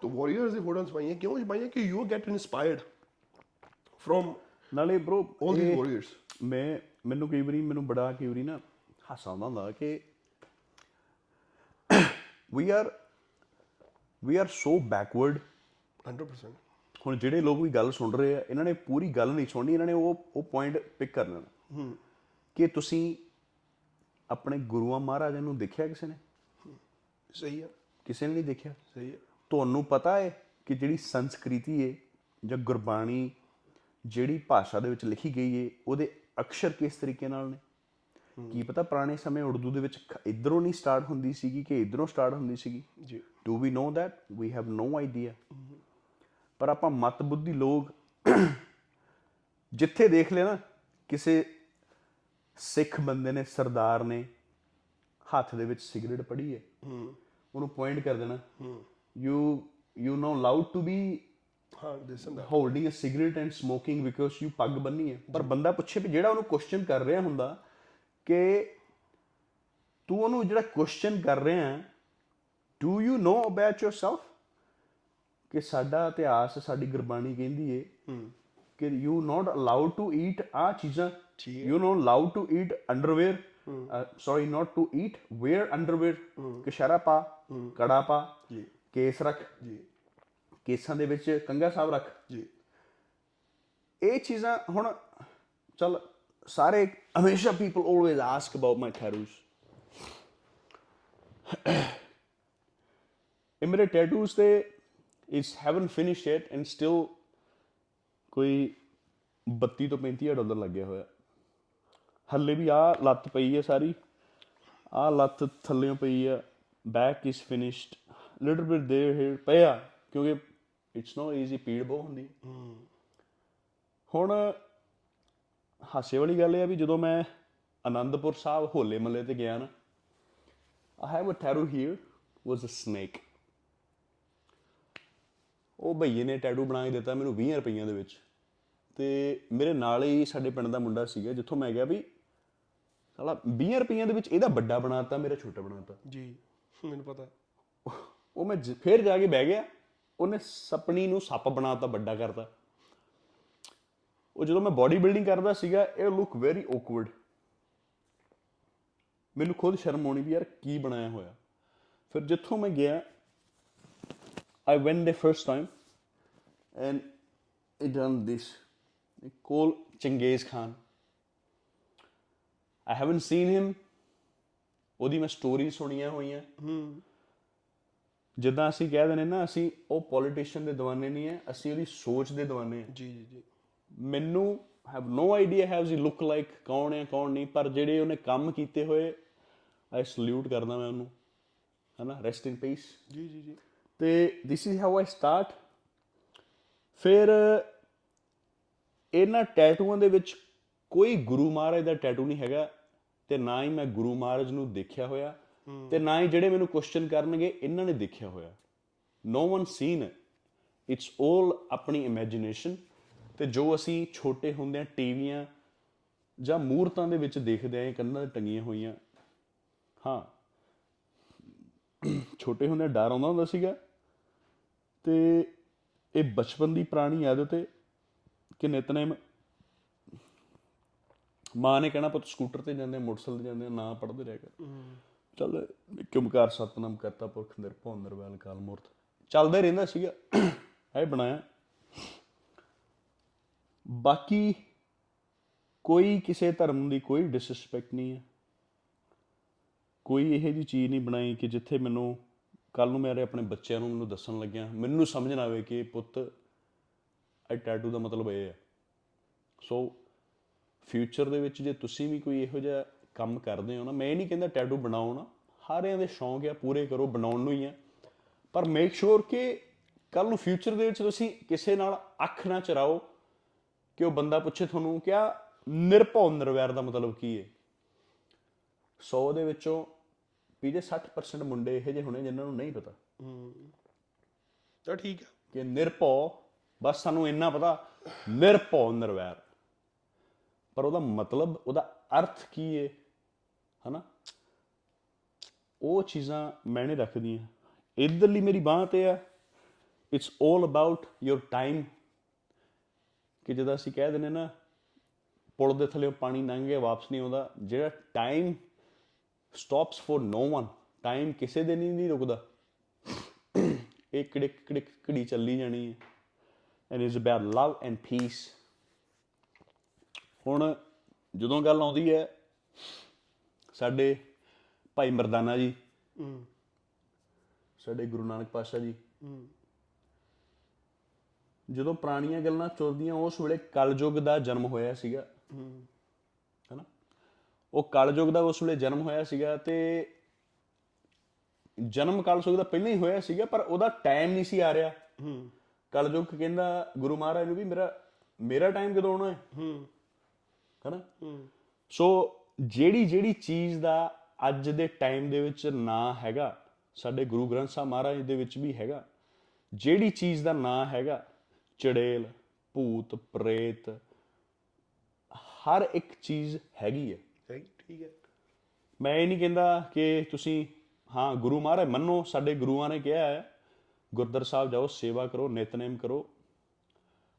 Speaker 1: ਤੋ ਵਾਰੀਅਰਸ ਦੀ ਫੋਟੋਸ ਪਾਈਆਂ ਕਿਉਂ ਪਾਈਆਂ? ਕਿ ਯੂ ਗੈਟ ਇਨਸਪਾਇਰਡ ਫਰੋਮ
Speaker 2: ਨਾਲੇ ਬ్రో
Speaker 1: ਆਲ ਦੀ ਵਾਰੀਅਰਸ
Speaker 2: ਮੈਂ ਮੈਨੂੰ ਕਈ ਵਾਰੀ ਮੈਨੂੰ ਬੜਾ ਕਈ ਵਾਰੀ ਨਾ ਹਾਸਾ ਆਉਂਦਾ ਹੁੰਦਾ ਕਿ we are we are so backward
Speaker 1: 100%
Speaker 2: ਹੁਣ ਜਿਹੜੇ ਲੋਕ ਵੀ ਗੱਲ ਸੁਣ ਰਹੇ ਆ ਇਹਨਾਂ ਨੇ ਪੂਰੀ ਗੱਲ ਨਹੀਂ ਸੁਣਨੀ ਇਹਨਾਂ ਨੇ ਉਹ ਉਹ ਪੁਆਇੰਟ ਪਿਕ ਕਰ ਲੈਣਾ। ਕਿ ਤੁਸੀਂ ਆਪਣੇ ਗੁਰੂਆਂ ਮਹਾਰਾਜਾਂ ਨੂੰ ਦੇਖਿਆ ਕਿਸੇ ਨੇ?
Speaker 1: ਸਹੀ ਆ।
Speaker 2: ਕਿਸੇ ਨੇ ਨਹੀਂ ਦੇਖਿਆ?
Speaker 1: ਸਹੀ ਆ।
Speaker 2: ਤੁਹਾਨੂੰ ਪਤਾ ਹੈ ਕਿ ਜਿਹੜੀ ਸੰਸਕ੍ਰਿਤੀ ਹੈ ਜਾਂ ਗੁਰਬਾਣੀ ਜਿਹੜੀ ਭਾਸ਼ਾ ਦੇ ਵਿੱਚ ਲਿਖੀ ਗਈ ਹੈ ਉਹਦੇ ਅਕਸ਼ਰ ਕਿਸ ਤਰੀਕੇ ਨਾਲ ਨੇ? ਕੀ ਪਤਾ ਪੁਰਾਣੇ ਸਮੇਂ ਉਰਦੂ ਦੇ ਵਿੱਚ ਇੱਧਰੋਂ ਨਹੀਂ ਸਟਾਰਟ ਹੁੰਦੀ ਸੀਗੀ ਕਿ ਇੱਧਰੋਂ ਸਟਾਰਟ ਹੁੰਦੀ ਸੀਗੀ?
Speaker 1: ਜੀ।
Speaker 2: Do we know that? We have no idea ਪਰ ਆਪਾਂ ਮਤ ਬੁੱਧੀ ਲੋਕ ਜਿੱਥੇ ਦੇਖ ਲਿਆ ਨਾ ਕਿਸੇ ਸਿੱਖ ਬੰਦੇ ਨੇ ਸਰਦਾਰ ਨੇ ਹੱਥ ਦੇ ਵਿੱਚ ਸਿਗਰਟ ਪੜੀ ਹੈ। ਉਹਨੂੰ ਪੁਆਇੰਟ ਕਰ ਦੇਣਾ। You you know loud to be
Speaker 1: ਹਾਂ this and
Speaker 2: holding a cigarette and smoking because you ਪੱਗ ਬੰਨੀ ਹੈ। ਪਰ ਬੰਦਾ ਪੁੱਛੇ ਵੀ ਜਿਹੜਾ ਉਹਨੂੰ ਕੁਐਸਚਨ ਕਰ ਰਿਹਾ ਹੁੰਦਾ ਕਿ ਤੂੰ ਉਹਨੂੰ ਜਿਹੜਾ ਕੁਐਸਚਨ ਕਰ ਰਿਹਾ do you know about yourself? ਕਿ ਸਾਡਾ ਇਤਿਹਾਸ ਸਾਡੀ ਗੁਰਬਾਣੀ ਕਹਿੰਦੀ ਏ ਕਿ you not allowed to eat ਆ ਚੀਜ਼ਾਂ। You know allowed to eat underwear sorry not to eat wear underwear ਕਸ਼ਰਾ ਪਾ ਕੜਾ ਪਾ
Speaker 1: ਜੀ।
Speaker 2: ਕੇਸ ਰੱਖ।
Speaker 1: ਜੀ।
Speaker 2: ਕੇਸਾਂ ਦੇ ਵਿੱਚ ਕੰਗਾ ਸਾਹਿਬ ਰੱਖ।
Speaker 1: ਜੀ।
Speaker 2: ਇਹ ਚੀਜ਼ਾਂ ਹੁਣ ਚਲ ਸਾਰੇ ਹਮੇਸ਼ਾ people always ask about my tattoos ਇਹ ਮੇਰੇ ਟੈਟੂਸ ਤੇ it's haven finished it and still ਕੋਈ 32 ਤੋਂ 35000 ਡਾਲਰ ਲੱਗਿਆ ਹੋਇਆ ਹੱਲੇ ਵੀ ਆ ਲੱਤ ਪਈ ਹੈ ਸਾਰੀ ਆ ਲੱਤ ਥੱਲੇੋਂ ਪਈ ਆ back is finished little bit there here ਪਿਆ ਕਿਉਂਕਿ ਇਟਸ ਨੋ ਈਜ਼ੀ ਪੀੜ ਬਹੁਤ ਹੁੰਦੀ ਹੁਣ ਹਾਸੇ ਵਾਲੀ ਗੱਲ ਇਹ ਆ ਵੀ ਜਦੋਂ ਮੈਂ ਆਨੰਦਪੁਰ ਸਾਹਿਬ ਹੋਲੇ ਮੱਲੇ ਤੇ ਗਿਆ ਨਾ I have a tattoo here was a snake ਉਹ ਭਈਏ ਨੇ ਟੈਟੂ ਬਣਾ ਕੇ ਦਿੱਤਾ ਮੈਨੂੰ 20 ਰੁਪਈਆਂ ਦੇ ਵਿੱਚ। ਤੇ ਮੇਰੇ ਨਾਲ ਹੀ ਸਾਡੇ ਪਿੰਡ ਦਾ ਮੁੰਡਾ ਸੀਗਾ ਜਿੱਥੋਂ ਮੈਂ ਗਿਆ ਵੀ ਸਾਲਾ 20 ਰੁਪਈਆਂ ਦੇ ਵਿੱਚ ਇਹਦਾ ਵੱਡਾ ਬਣਾਤਾ ਮੇਰਾ ਛੋਟਾ ਬਣਾਤਾ।
Speaker 1: ਜੀ ਮੈਨੂੰ ਪਤਾ।
Speaker 2: ਉਹ ਮੈਂ ਜ- ਫਿਰ ਜਾ ਕੇ ਬਹਿ ਗਿਆ ਉਹਨੇ ਸਪਣੀ ਨੂੰ ਸੱਪ ਬਣਾਤਾ ਵੱਡਾ ਕਰਤਾ। ਉਹ ਜਦੋਂ ਮੈਂ ਬਾਡੀ ਬਿਲਡਿੰਗ ਕਰਦਾ ਸੀਗਾ ਇਹ ਲੁੱਕ ਵੈਰੀ ਔਕਵਰਡ ਮੈਨੂੰ ਖੁਦ ਸ਼ਰਮ ਆਉਣੀ ਵੀ ਯਾਰ ਕੀ ਬਣਾਇਆ ਹੋਇਆ। ਫਿਰ ਜਿੱਥੋਂ ਮੈਂ ਗਿਆ I went the first time and he done this. Called Chinggis Khan. I haven't seen him. ਉਹਦੀ ਮੈਂ ਸਟੋਰੀ ਸੁਣੀਆਂ ਹੋਈਆਂ ਹੂੰ ਜਿੱਦਾਂ ਅਸੀਂ ਕਹਿ ਦਿੰਦੇ ਨਾ ਅਸੀਂ ਉਹ ਪੋਲੀਟੀਸ਼ੀਅਨ ਦੇ دیਵਾਨੇ ਨਹੀਂ ਹੈ ਅਸੀਂ ਉਹਦੀ ਸੋਚ ਦੇ دیਵਾਨੇ ਹਾਂ
Speaker 1: ਜੀ ਜੀ ਜੀ
Speaker 2: ਮੈਨੂੰ have no idea have he look like ਕੌਣ ਹੈ ਕੌਣ ਨਹੀਂ ਪਰ ਜਿਹੜੇ ਉਹਨੇ ਕੰਮ ਕੀਤੇ ਹੋਏ ਆਈ ਸਲੂਟ ਕਰਦਾ ਮੈਂ ਉਹਨੂੰ ਹਨਾ ਰੈਸਟ ਇਨ ਪੀਸ
Speaker 1: ਜੀ ਜੀ ਜੀ
Speaker 2: ਤੇ this is how I start ਫਿਰ ਇਹਨਾਂ ਟੈਟੂਆਂ ਦੇ ਵਿੱਚ ਕੋਈ ਗੁਰੂ ਮਹਾਰਾਜ ਦਾ ਟੈਟੂ ਨਹੀਂ ਹੈਗਾ ਤੇ ਨਾ ਹੀ ਮੈਂ ਗੁਰੂ ਮਹਾਰਾਜ ਨੂੰ ਦੇਖਿਆ ਹੋਇਆ ਤੇ ਨਾ ਹੀ ਜਿਹੜੇ ਮੈਨੂੰ ਕੁਐਸਚਨ ਕਰਨਗੇ ਇਹਨਾਂ ਨੇ ਦੇਖਿਆ ਹੋਇਆ। ਨੋ ਵਨ ਸੀਨ ਇਟਸ 올 ਆਪਣੀ ਇਮੇਜਿਨੇਸ਼ਨ ਤੇ ਜੋ ਅਸੀਂ ਛੋਟੇ ਹੁੰਦਿਆਂ ਟੀਵੀਆਂ ਜਾਂ ਮੂਰਤਾਂ ਦੇ ਵਿੱਚ ਦੇਖਦੇ ਆਂ ਕੰਨਾਂ ਤੇ ਟੰਗੀਆਂ ਹੋਈਆਂ। ਹਾਂ। ਛੋਟੇ ਹੁੰਦੇ ਡਰ ਆਉਂਦਾ ਹੁੰਦਾ ਸੀਗਾ ਤੇ ਇਹ ਬਚਪਨ ਦੀ ਪੁਰਾਣੀ ਆਦਤ ਹੈ ਕਿ ਨਿਤਨੇਮ ਮਾਂ ਨੇ ਕਹਿਣਾ ਪੁੱਤ ਸਕੂਟਰ ਤੇ ਜਾਂਦੇ ਆ, ਮੋਟਰਸਾਈਕਲ ਤੇ ਜਾਂਦੇ ਆ, ਨਾ ਪੜਦੇ ਰਹਿ ਕਰ। ਚੱਲ ਕਿਮਕਾਰ ਸਤਨਾਮ ਕਰਤਾ ਪੁਰਖ ਨਿਰਭਉ ਨਿਰਵੈਲ ਕਾਲ ਮੂਰਤ। ਚੱਲਦਾ ਹੀ ਰਹਿੰਦਾ ਸੀਗਾ ਇਹ ਬਣਾਇਆ। ਬਾਕੀ ਕੋਈ ਕਿਸੇ ਧਰਮ ਦੀ ਕੋਈ ਡਿਸਰਿਸਪੈਕਟ ਨਹੀਂ ਹੈ। ਕੋਈ ਇਹੋ ਜਿਹੀ ਚੀਜ਼ ਨਹੀਂ ਬਣਾਈ ਕਿ ਜਿੱਥੇ ਮੈਨੂੰ ਕੱਲ ਨੂੰ ਮੇਰੇ ਆਪਣੇ ਬੱਚਿਆਂ ਨੂੰ ਮੈਨੂੰ ਦੱਸਣ ਲੱਗਿਆ, ਮੈਨੂੰ ਸਮਝ ਨਾ ਆਵੇ ਕਿ ਪੁੱਤ, ਇਹ ਟੈਟੂ ਦਾ ਮਤਲਬ ਇਹ ਹੈ ਸੋ ਫਿਊਚਰ ਦੇ ਵਿੱਚ ਜੇ ਤੁਸੀਂ ਵੀ ਕੋਈ ਇਹੋ ਜਿਹਾ ਕੰਮ ਕਰਦੇ ਹੋ ਨਾ, ਮੈਂ ਇਹ ਨਹੀਂ ਕਹਿੰਦਾ ਟੈਟੂ ਬਣਾਓ ਨਾ, ਸਾਰਿਆਂ ਦੇ ਸ਼ੌਂਕ ਆ, ਪੂਰੇ ਕਰੋ, ਬਣਾਉਣ ਨੂੰ ਹੀ ਆ। ਪਰ ਮੇਕ ਸ਼ੋਰ ਕਿ ਕੱਲ ਨੂੰ ਫਿਊਚਰ ਦੇ ਵਿੱਚ ਤੁਸੀਂ ਕਿਸੇ ਨਾਲ ਅੱਖ ਨਾ ਚਰਾਓ ਕਿ ਉਹ ਬੰਦਾ ਪੁੱਛੇ ਤੁਹਾਨੂੰ, ਕਿਆ ਨਿਰਭਉ ਨਿਰਵੈਰ ਦਾ ਮਤਲਬ ਕੀ ਹੈ 100 ਦੇ ਵਿੱਚੋਂ ਵੀ ਜੇ 60% ਮੁੰਡੇ ਇਹੋ ਜਿਹੇ ਹੋਣੇ ਜਿਨ੍ਹਾਂ ਨੂੰ ਨਹੀਂ ਪਤਾ।
Speaker 1: ਤਾਂ ਠੀਕ ਹੈ
Speaker 2: ਕਿ ਨਿਰਭਉ ਬਸ ਸਾਨੂੰ ਇੰਨਾ ਪਤਾ ਨਿਰਭਉ ਨਿਰਵੈਰ। ਪਰ ਉਹਦਾ ਮਤਲਬ ਉਹਦਾ ਅਰਥ ਕੀ ਹੈ ਹਨਾ? ਉਹ ਚੀਜ਼ਾਂ ਮੈਂ ਨਹੀਂ ਰੱਖਦੀਆਂ। ਇਧਰਲੀ ਮੇਰੀ ਬਾਹ ਤੇ ਆ। ਇਟਸ 올 ਅਬਾਊਟ ਯੋਰ ਟਾਈਮ ਕਿ ਜਦੋਂ ਅਸੀਂ ਕਹਿ ਦਿੰਦੇ ਨਾ ਪੁਲ ਦੇ ਥੱਲੇ ਪਾਣੀ ਲੰਘ ਗਿਆ ਵਾਪਸ ਨਹੀਂ ਆਉਂਦਾ। ਜਿਹੜਾ time stops for no one. Time ਕਿਸੇ ਦੇ ਨਹੀਂ ਨਹੀਂ ਰੁਕਦਾ। ਇਹ ਕਿੜਕ ਕਿੜਕ ਘੜੀ ਚੱਲੀ ਜਾਣੀ ਹੈ। And is about love and peace ਹੁਣ ਜਦੋਂ ਗੱਲ ਆਉਂਦੀ ਹੈ ਸਾਡੇ ਭਾਈ ਮਰਦਾਨਾ ਜੀ ਸਾਡੇ ਗੁਰੂ ਨਾਨਕ ਪਾਤਸ਼ਾਹ ਜੀ। ਜਦੋਂ ਪੁਰਾਣੀਆਂ ਗੱਲਾਂ ਚੁਰਦੀਆਂ ਉਸ ਵੇਲੇ ਕਲਯੁਗ ਦਾ ਜਨਮ ਹੋਇਆ ਸੀਗਾ। ਉਹ ਕਲਯੁਗ ਦਾ ਉਸ ਵੇਲੇ ਜਨਮ ਹੋਇਆ ਸੀਗਾ ਤੇ ਜਨਮ ਕਲਯੁਗ ਦਾ ਪਹਿਲਾਂ ਹੀ ਹੋਇਆ ਸੀਗਾ ਪਰ ਉਹਦਾ ਟਾਈਮ ਨਹੀਂ ਸੀ ਆ ਰਿਹਾ।
Speaker 1: ਹੂੰ।
Speaker 2: ਕਲਯੁਗ ਕਹਿੰਦਾ ਗੁਰੂ ਮਹਾਰਾਜ ਨੂੰ ਵੀ ਮੇਰਾ ਮੇਰਾ ਟਾਈਮ ਕਦੋਂ ਆਉਣਾ ਹੈ?
Speaker 1: ਹੂੰ।
Speaker 2: ਹੈਨਾ?
Speaker 1: ਹੂੰ।
Speaker 2: ਸੋ ਜਿਹੜੀ ਜਿਹੜੀ ਚੀਜ਼ ਦਾ ਅੱਜ ਦੇ ਟਾਈਮ ਦੇ ਵਿੱਚ ਨਾਂ ਹੈਗਾ ਸਾਡੇ ਗੁਰੂ ਗ੍ਰੰਥ ਸਾਹਿਬ ਮਹਾਰਾਜ ਦੇ ਵਿੱਚ ਵੀ ਹੈਗਾ ਜਿਹੜੀ ਚੀਜ਼ ਦਾ ਨਾਂ ਹੈਗਾ ਚੜੇਲ ਭੂਤ ਪ੍ਰੇਤ ਹਰ ਇੱਕ ਚੀਜ਼ ਹੈਗੀ ਹੈ।
Speaker 1: ਠੀਕ ਹੈ।
Speaker 2: ਮੈਂ ਇਹ ਨਹੀਂ ਕਹਿੰਦਾ ਕਿ ਤੁਸੀਂ ਹਾਂ ਗੁਰੂ ਮਹਾਰਾਜ ਮੰਨੋ ਸਾਡੇ ਗੁਰੂਆਂ ਨੇ ਕਿਹਾ ਹੈ ਗੁਰਦਰ ਸਾਹਿਬ ਜਾਓ ਸੇਵਾ ਕਰੋ ਨਿਤਨੇਮ ਕਰੋ।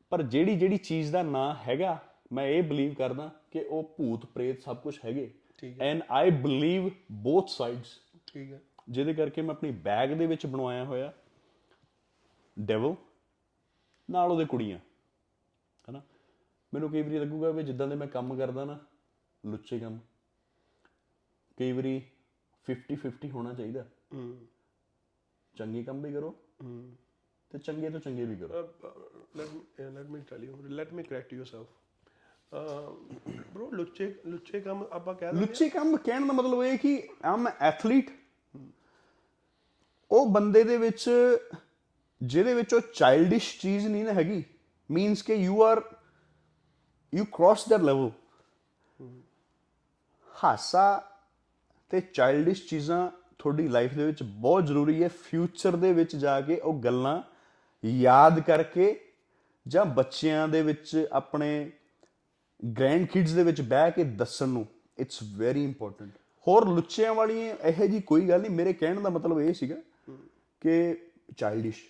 Speaker 2: ਪਰ ਜਿਹੜੀ ਜਿਹੜੀ ਚੀਜ਼ ਦਾ ਨਾਂ ਹੈਗਾ ਮੈਂ ਇਹ ਬਲੀਵ ਕਰਦਾ ਕਿ ਉਹ ਭੂਤ ਪ੍ਰੇਤ ਸਭ ਕੁਝ ਹੈਗੇ। And I believe both sides
Speaker 1: ਠੀਕ ਹੈ।
Speaker 2: ਜਿਹਦੇ ਕਰਕੇ ਮੈਂ ਆਪਣੀ ਬੈਗ ਦੇ ਵਿੱਚ ਬਣਵਾਇਆ ਹੋਇਆ ਡੈਵਲ ਨਾਲ ਉਹਦੇ ਕੁੜੀਆਂ। ਹਨਾ? ਮੈਨੂੰ ਕਈ ਵਾਰੀ ਲੱਗੂਗਾ ਵੀ ਜਿੱਦਾਂ ਦੇ ਮੈਂ ਕੰਮ ਕਰਦਾ ਨਾ ਲੁੱਚੇ ਕੰਮ। ਕਈ ਵਾਰੀ 50 50 ਹੋਣਾ ਚਾਹੀਦਾ।
Speaker 1: ਹੂੰ।
Speaker 2: ਚੰਗੇ ਕੰਮ ਵੀ ਕਰੋ
Speaker 1: ਹੂੰ।
Speaker 2: ਤੇ ਚੰਗੇ ਤੋਂ ਚੰਗੇ ਵੀ ਕਰੋ।
Speaker 1: let me let me tell you let me correct yourself bro ਲੁੱਚੇ ਲੁੱਚੇ ਕੰਮ ਆਪਾਂ ਕਹਿ ਦਿੰਦੇ
Speaker 2: ਲੁੱਚੇ ਕੰਮ ਕਹਿਣ ਦਾ ਮਤਲਬ ਇਹ ਕਿ ਆਮ ਐਥਲੀਟ ਉਹ ਬੰਦੇ ਦੇ ਵਿੱਚ ਜਿਹਦੇ ਵਿੱਚ ਉਹ ਚਾਈਲਡਿਸ਼ ਚੀਜ਼ ਨਹੀਂ ਨਾ ਹੈਗੀ। ਮੀਨਸ ਕਿ you are you cross that level ਹਾਸਾ ਤੇ ਚਾਈਲਡਿਸ਼ ਚੀਜ਼ਾਂ ਤੁਹਾਡੀ ਲਾਈਫ ਦੇ ਵਿੱਚ ਬਹੁਤ ਜ਼ਰੂਰੀ ਹੈ। ਫਿਊਚਰ ਦੇ ਵਿੱਚ ਜਾ ਕੇ ਉਹ ਗੱਲਾਂ ਯਾਦ ਕਰਕੇ ਜਾਂ ਬੱਚਿਆਂ ਦੇ ਵਿੱਚ ਆਪਣੇ ਗ੍ਰੈਂਡ ਕਿਡਸ ਦੇ ਵਿੱਚ ਬਹਿ ਕੇ ਦੱਸਣ ਨੂੰ ਇਟਸ ਵੈਰੀ ਇੰਪੋਰਟੈਂਟ ਹੋਰ ਲੁੱਚਿਆਂ ਵਾਲੀਆਂ ਇਹੋ ਜੀ ਕੋਈ ਗੱਲ ਨਹੀਂ। ਮੇਰੇ ਕਹਿਣ ਦਾ ਮਤਲਬ ਇਹ ਸੀਗਾ ਕਿ ਚਾਈਲਡਿਸ਼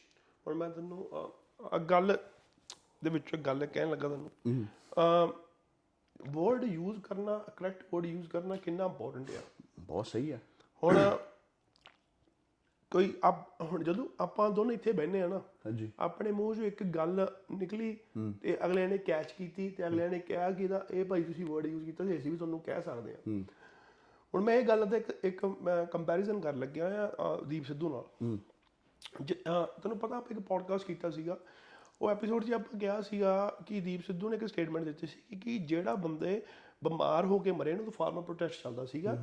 Speaker 1: ਹੁਣ ਮੈਂ ਅਹ, ਅਹ, ਗੱਲ ਦੇ ਵਿੱਚ ਗੱਲ ਕਹਿਣ ਲੱਗਾ ਤੈਨੂੰ ਅ ਵਰਡ ਯੂਜ਼ ਕਰਨਾ ਕਰੈਕਟ ਵਰਡ ਯੂਜ਼ ਕਰਨਾ ਕਿੰਨਾ ਇੰਪੋਰਟੈਂਟ ਆ।
Speaker 2: ਬਹੁਤ ਸਹੀ ਹੈ
Speaker 1: ਹੁਣ ਕੋਈ ਆਪ ਹੁਣ ਜਦੋਂ ਆਪਾਂ ਦੋਨੇ ਇੱਥੇ ਬੈਠੇ ਆ ਨਾ
Speaker 2: ਹਾਂਜੀ।
Speaker 1: ਆਪਣੇ ਮੂੰਹ 'ਚੋਂ ਇੱਕ ਗੱਲ ਨਿਕਲੀ ਤੇ ਅਗਲੇ ਨੇ ਕੈਚ ਕੀਤੀ ਤੇ ਅਗਲੇ ਨੇ ਕਿਹਾ ਕਿ ਇਹਦਾ ਇਹ ਭਾਈ ਤੁਸੀਂ ਵਰਡ ਯੂਜ਼ ਕੀਤਾ ਸੀ ਅਸੀਂ ਵੀ ਤੁਹਾਨੂੰ ਕਹਿ ਸਕਦੇ ਹਾਂ। ਹੁਣ ਮੈਂ ਇਹ ਗੱਲ ਦਾ ਇੱਕ ਇੱਕ ਮੈਂ ਕੰਪੈਰੀਜ਼ਨ ਕਰਨ ਲੱਗਿਆ ਆ ਦੀਪ ਸਿੱਧੂ ਨਾਲ। ਤੈਨੂੰ ਪਤਾ ਆਪਾਂ ਇੱਕ ਪੋਡਕਾਸਟ ਕੀਤਾ ਸੀਗਾ ਉਹ ਐਪੀਸੋਡ 'ਚ ਆਪਾਂ ਕਿਹਾ ਸੀਗਾ ਕਿ ਦੀਪ ਸਿੱਧੂ ਨੇ ਇੱਕ ਸਟੇਟਮੈਂਟ ਦਿੱਤੀ ਸੀ ਕਿ ਜਿਹੜਾ ਬੰਦੇ ਬਿਮਾਰ ਹੋ ਕੇ ਮਰੇ ਨੂੰ ਤਾਂ ਫਾਰਮਰ ਪ੍ਰੋਟੈਸਟ ਚੱਲਦਾ ਸੀਗਾ।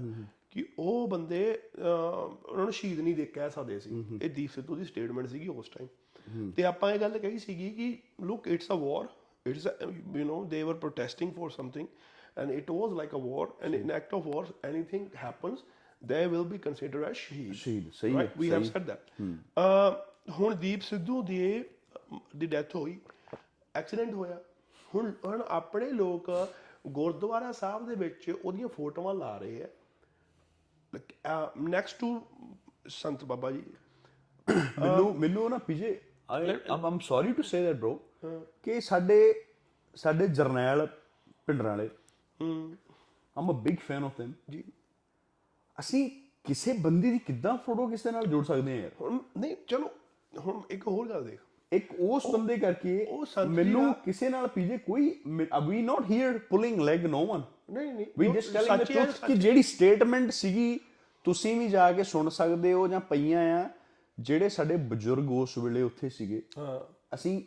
Speaker 1: ਕਿ ਉਹ ਬੰਦੇ ਉਹਨਾਂ ਨੂੰ ਸ਼ਹੀਦ ਨਹੀਂ ਦੇ ਕਹਿ ਸਕਦੇ ਸੀ। ਇਹ ਦੀਪ ਸਿੱਧੂ ਦੀ ਸਟੇਟਮੈਂਟ ਸੀਗੀ ਉਸ ਟਾਈਮ ਤੇ ਆਪਾਂ ਇਹ ਗੱਲ ਕਹੀ ਸੀਗੀ ਕਿ look it's a war it's you know they were protesting for something and it was like a war and in act of war anything happens they will be considered as shaheed
Speaker 2: shaheed ਸਹੀ ਹੈ
Speaker 1: we have said that ਹੁਣ ਦੀਪ ਸਿੱਧੂ ਦੀ ਦੀ death ਹੋਈ accident ਹੋਇਆ। ਹੁਣ ਹੁਣ ਆਪਣੇ ਲੋਕ ਗੁਰਦੁਆਰਾ ਸਾਹਿਬ ਦੇ ਵਿੱਚ ਉਹਦੀਆਂ ਫੋਟੋਆਂ ਲਾ ਰਹੇ ਆ ਨੈਕਸਟ ਟੂ ਸੰਤ ਬਾਬਾ ਜੀ
Speaker 2: ਮੈਨੂੰ ਮੈਨੂੰ ਨਾ PJ I am sorry to say that bro ਕਿ ਸਾਡੇ ਸਾਡੇ Jarnail Bhindranwale
Speaker 1: hmm,
Speaker 2: am a big fan of them.
Speaker 1: ਜੀ
Speaker 2: ਅਸੀਂ ਕਿਸੇ ਬੰਦੇ ਦੀ ਕਿੱਦਾਂ ਫੋਟੋ ਕਿਸੇ ਨਾਲ ਜੋੜ ਸਕਦੇ ਹਾਂ ਯਾਰ
Speaker 1: ਹੁਣ ਨਹੀਂ ਚਲੋ ਹੁਣ ਇੱਕ ਹੋਰ ਗੱਲ ਦੇਖ
Speaker 2: ਇੱਕ ਉਸ ਬੰਦੇ ਕਰਕੇ ਮੈਨੂੰ ਕਿਸੇ ਨਾਲ ਪੀਜੇ ਕੋਈ ਵੀ not here pulling leg no one
Speaker 1: ਨਹੀਂ ਨਹੀਂ
Speaker 2: ਵੀ ਜਸਟ ਟੈਲਿੰਗ ਦ
Speaker 1: ਸੱਚ ਹੈ,
Speaker 2: ਟਰੂਥ ਕਿ ਜਿਹੜੀ ਸਟੇਟਮੈਂਟ ਸੀਗੀ ਤੁਸੀਂ ਵੀ ਜਾ ਕੇ ਸੁਣ ਸਕਦੇ ਹੋ ਜਾਂ ਪਈਆਂ ਆ ਜਿਹੜੇ ਸਾਡੇ ਬਜ਼ੁਰਗ ਉਸ ਵੇਲੇ ਉੱਥੇ ਸੀਗੇ।
Speaker 1: ਹਾਂ।
Speaker 2: ਅਸੀਂ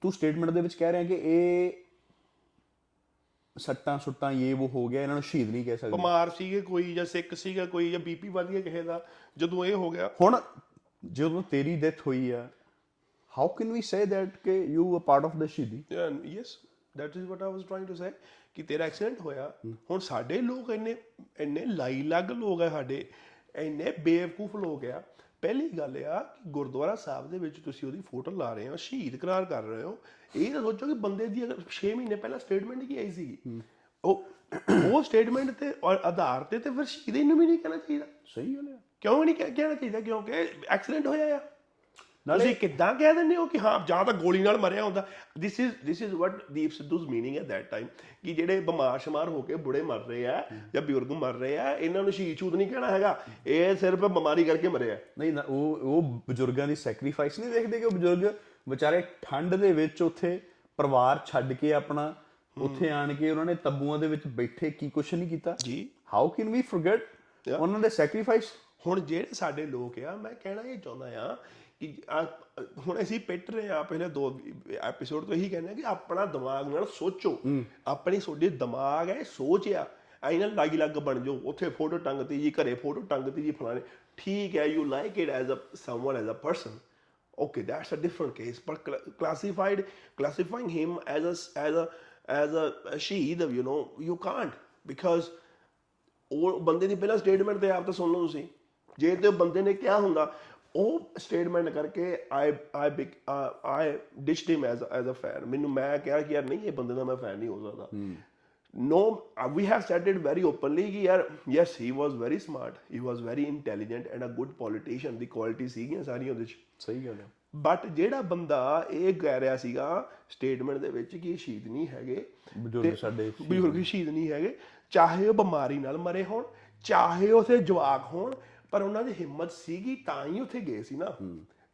Speaker 2: ਤੂੰ ਸਟੇਟਮੈਂਟ ਦੇ ਵਿੱਚ ਕਹਿ ਰਿਹਾ ਕਿ ਇਹ ਸੱਟਾਂ ਸੁੱਟਾਂ ਇਹ ਉਹ ਹੋ ਗਿਆ ਇਹਨਾਂ ਨੂੰ ਸ਼ਹੀਦ ਨਹੀਂ ਕਹਿ ਸਕਦੇ।
Speaker 1: ਬਿਮਾਰ ਸੀਗੇ ਕੋਈ ਜਾਂ ਸਿੱਕ ਸੀਗਾ ਕੋਈ ਜਾਂ ਬੀਪੀ ਵਧ ਗਿਆ ਕਿਸੇ ਦਾ ਜਦੋਂ ਇਹ ਹੋ ਗਿਆ।
Speaker 2: ਹੁਣ ਜਦੋਂ ਤੇਰੀ ਡੈਥ ਹੋਈ ਆ how can we say that ਕਿ you a part of the ਸ਼ਹੀਦੀ?
Speaker 1: Yes that is what I was trying to say ਕਿ ਤੇਰਾ ਐਕਸੀਡੈਂਟ ਹੋਇਆ ਹੁਣ ਸਾਡੇ ਲੋਕ ਇੰਨੇ ਇੰਨੇ ਲਾਈ ਲੱਗ ਲੋਕ ਆ ਸਾਡੇ ਇੰਨੇ ਬੇਵਕੂਫ ਲੋਕ ਆ ਪਹਿਲੀ ਗੱਲ ਆ ਕਿ ਗੁਰਦੁਆਰਾ ਸਾਹਿਬ ਦੇ ਵਿੱਚ ਤੁਸੀਂ ਉਹਦੀ ਫੋਟੋ ਲਾ ਰਹੇ ਹੋ ਸ਼ਹੀਦ ਕਰਾਰ ਕਰ ਰਹੇ ਹੋ ਇਹ ਤਾਂ ਸੋਚੋ ਕਿ ਬੰਦੇ ਦੀ ਅਗਰ 6 ਮਹੀਨੇ ਪਹਿਲਾਂ ਸਟੇਟਮੈਂਟ ਕੀ ਆਈ ਸੀਗੀ ਉਹ ਉਹ ਸਟੇਟਮੈਂਟ ਤੇ ਔਰ ਆਧਾਰ ਤੇ ਤੇ ਫਿਰ ਸ਼ਹੀਦ ਇਹਨੂੰ ਵੀ ਨਹੀਂ ਕਹਿਣਾ ਚਾਹੀਦਾ
Speaker 2: ਸਹੀ ਗੱਲ ਹੈ
Speaker 1: ਕਿਉਂ ਨਹੀਂ ਕਹਿ- ਕਹਿਣਾ ਚਾਹੀਦਾ ਕਿਉਂਕਿ ਐਕਸੀਡੈਂਟ ਹੋਇਆ ਆ
Speaker 2: ਨਾਲੇ-
Speaker 1: ਕਿੱਦਾਂ ਕਹਿ ਦਿੰਦੇ ਹੋ ਕਿ ਹਾਂ ਜਾਂ ਤਾਂ ਗੋਲੀ ਨਾਲ ਮਰਿਆ ਹੁੰਦਾ? This is this is what Deep Sidhu's meaning at that time ਕਿ ਜਿਹੜੇ ਬਿਮਾਰ ਸ਼ਮਾਰ ਹੋ ਕੇ ਬੁੜੇ ਮਰ ਰਹੇ ਆ ਜਾਂ ਬਜ਼ੁਰਗ ਮਰ ਰਹੇ ਆ ਇਹਨਾਂ ਨੂੰ ਸ਼ਹੀਦ ਛੂਤ ਨਹੀਂ ਕਹਿਣਾ ਹੈਗਾ। ਇਹ ਸਿਰਫ ਬਿਮਾਰੀ ਕਰਕੇ ਮਰਿਆ।
Speaker 2: ਨਹੀਂ ਨਾ ਉਹ ਉਹ ਬਜ਼ੁਰਗਾਂ ਦੀ ਸੈਕਰੀਫਾਈਸ ਨਹੀਂ ਦੇਖਦੇ ਕਿ ਉਹ ਬਜ਼ੁਰਗ ਵਿਚਾਰੇ ਠੰਡ ਦੇ ਵਿੱਚ ਉੱਥੇ ਪਰਿਵਾਰ ਛੱਡ ਕੇ ਆਪਣਾ ਉੱਥੇ ਆਣ ਕੇ ਉਹਨਾਂ ਨੇ ਤੱਬੂਆਂ ਦੇ ਵਿੱਚ ਬੈਠੇ ਕੀ ਕੁਛ ਨਹੀਂ ਕੀਤਾ?
Speaker 1: ਜੀ।
Speaker 2: ਹਾਊ ਕੈਨ ਵੀ ਫੋਰਗੇਟ ਉਹਨਾਂ ਦੇ ਸੈਕਰੀਫਾਈਸ
Speaker 1: ਹੁਣ ਜਿਹੜੇ ਸਾਡੇ ਲੋਕ ਆ ਮੈਂ ਕਹਿਣਾ ਇਹ ਚਾਹੁੰਦਾ ਆ ਕਿ ਹੁਣ ਅਸੀਂ ਪਿੱਟ ਰਹੇ ਆ ਪਹਿਲੇ ਦੋ ਐਪੀਸੋਡ ਤੋਂ ਇਹੀ ਕਹਿੰਦੇ ਆ ਕਿ ਆਪਣਾ ਦਿਮਾਗ ਨਾਲ ਸੋਚੋ। ਆਪਣੀ ਤੁਹਾਡੀ ਦਿਮਾਗ ਹੈ ਸੋਚ ਆ। ਐਂ ਨਾ ਲਾਗੀ ਲੱਗ ਬਣ ਜਾਓ ਉੱਥੇ ਫੋਟੋ ਟੰਗਤੀ ਜੀ ਘਰੇ ਫੋਟੋ ਟੰਗਤੀ ਜੀ ਫਲਾਣੇ। ਠੀਕ ਹੈ you like it as a someone as a person okay that's a different case. but cla- classified classifying him as a as a as a, a shaheed you know you can't. Because ਉਹ ਬੰਦੇ ਦੀ ਪਹਿਲਾਂ statement ਤੇ ਆਪ ਤਾਂ ਸੁਣ ਲਓ ਤੁਸੀਂ। ਜੇ ਤੇ ਬੰਦੇ ਨੇ ਕਿਹਾ ਹੁੰਦਾ ਉਹ ਸਟੇਟਮੈਂਟ ਕਰਕੇ I I I ditched him as as a fan ਮੈਨੂੰ ਮੈਂ ਕਿਹਾ ਕਿ ਯਾਰ ਨਹੀਂ ਇਹ ਬੰਦੇ ਦਾ ਮੈਂ ਫੈਨ ਨਹੀਂ ਹੋ ਸਕਦਾ। no uh, we have said it very openly ਕਿ ਯਾਰ yes he was very smart he was very intelligent and a good politician. ਦੀ ਕੁਆਲਿਟੀ ਸੀਗੀਆਂ ਸਾਰੀਆਂ ਉਹਦੇ 'ਚ।
Speaker 2: ਸਹੀ ਗੱਲ ਹੈ
Speaker 1: ਬਟ ਜਿਹੜਾ ਬੰਦਾ ਇਹ ਕਹਿ ਰਿਹਾ ਸੀਗਾ ਸਟੇਟਮੈਂਟ ਦੇ ਵਿੱਚ ਕਿ ਇਹ ਸ਼ਹੀਦ ਨਹੀਂ ਹੈਗੇ
Speaker 2: ਬਜ਼ੁਰਗ ਸਾਡੇ
Speaker 1: ਬਜ਼ੁਰਗ ਸ਼ਹੀਦ ਨਹੀਂ ਹੈਗੇ ਚਾਹੇ ਉਹ ਬਿਮਾਰੀ ਨਾਲ ਮਰੇ ਹੋਣ ਚਾਹੇ ਉਥੇ ਜਵਾਕ ਹੋਣ ਪਰ ਉਹਨਾਂ ਦੀ ਹਿੰਮਤ ਸੀਗੀ ਤਾਂ ਹੀ ਉੱਥੇ ਗਏ ਸੀ ਨਾ।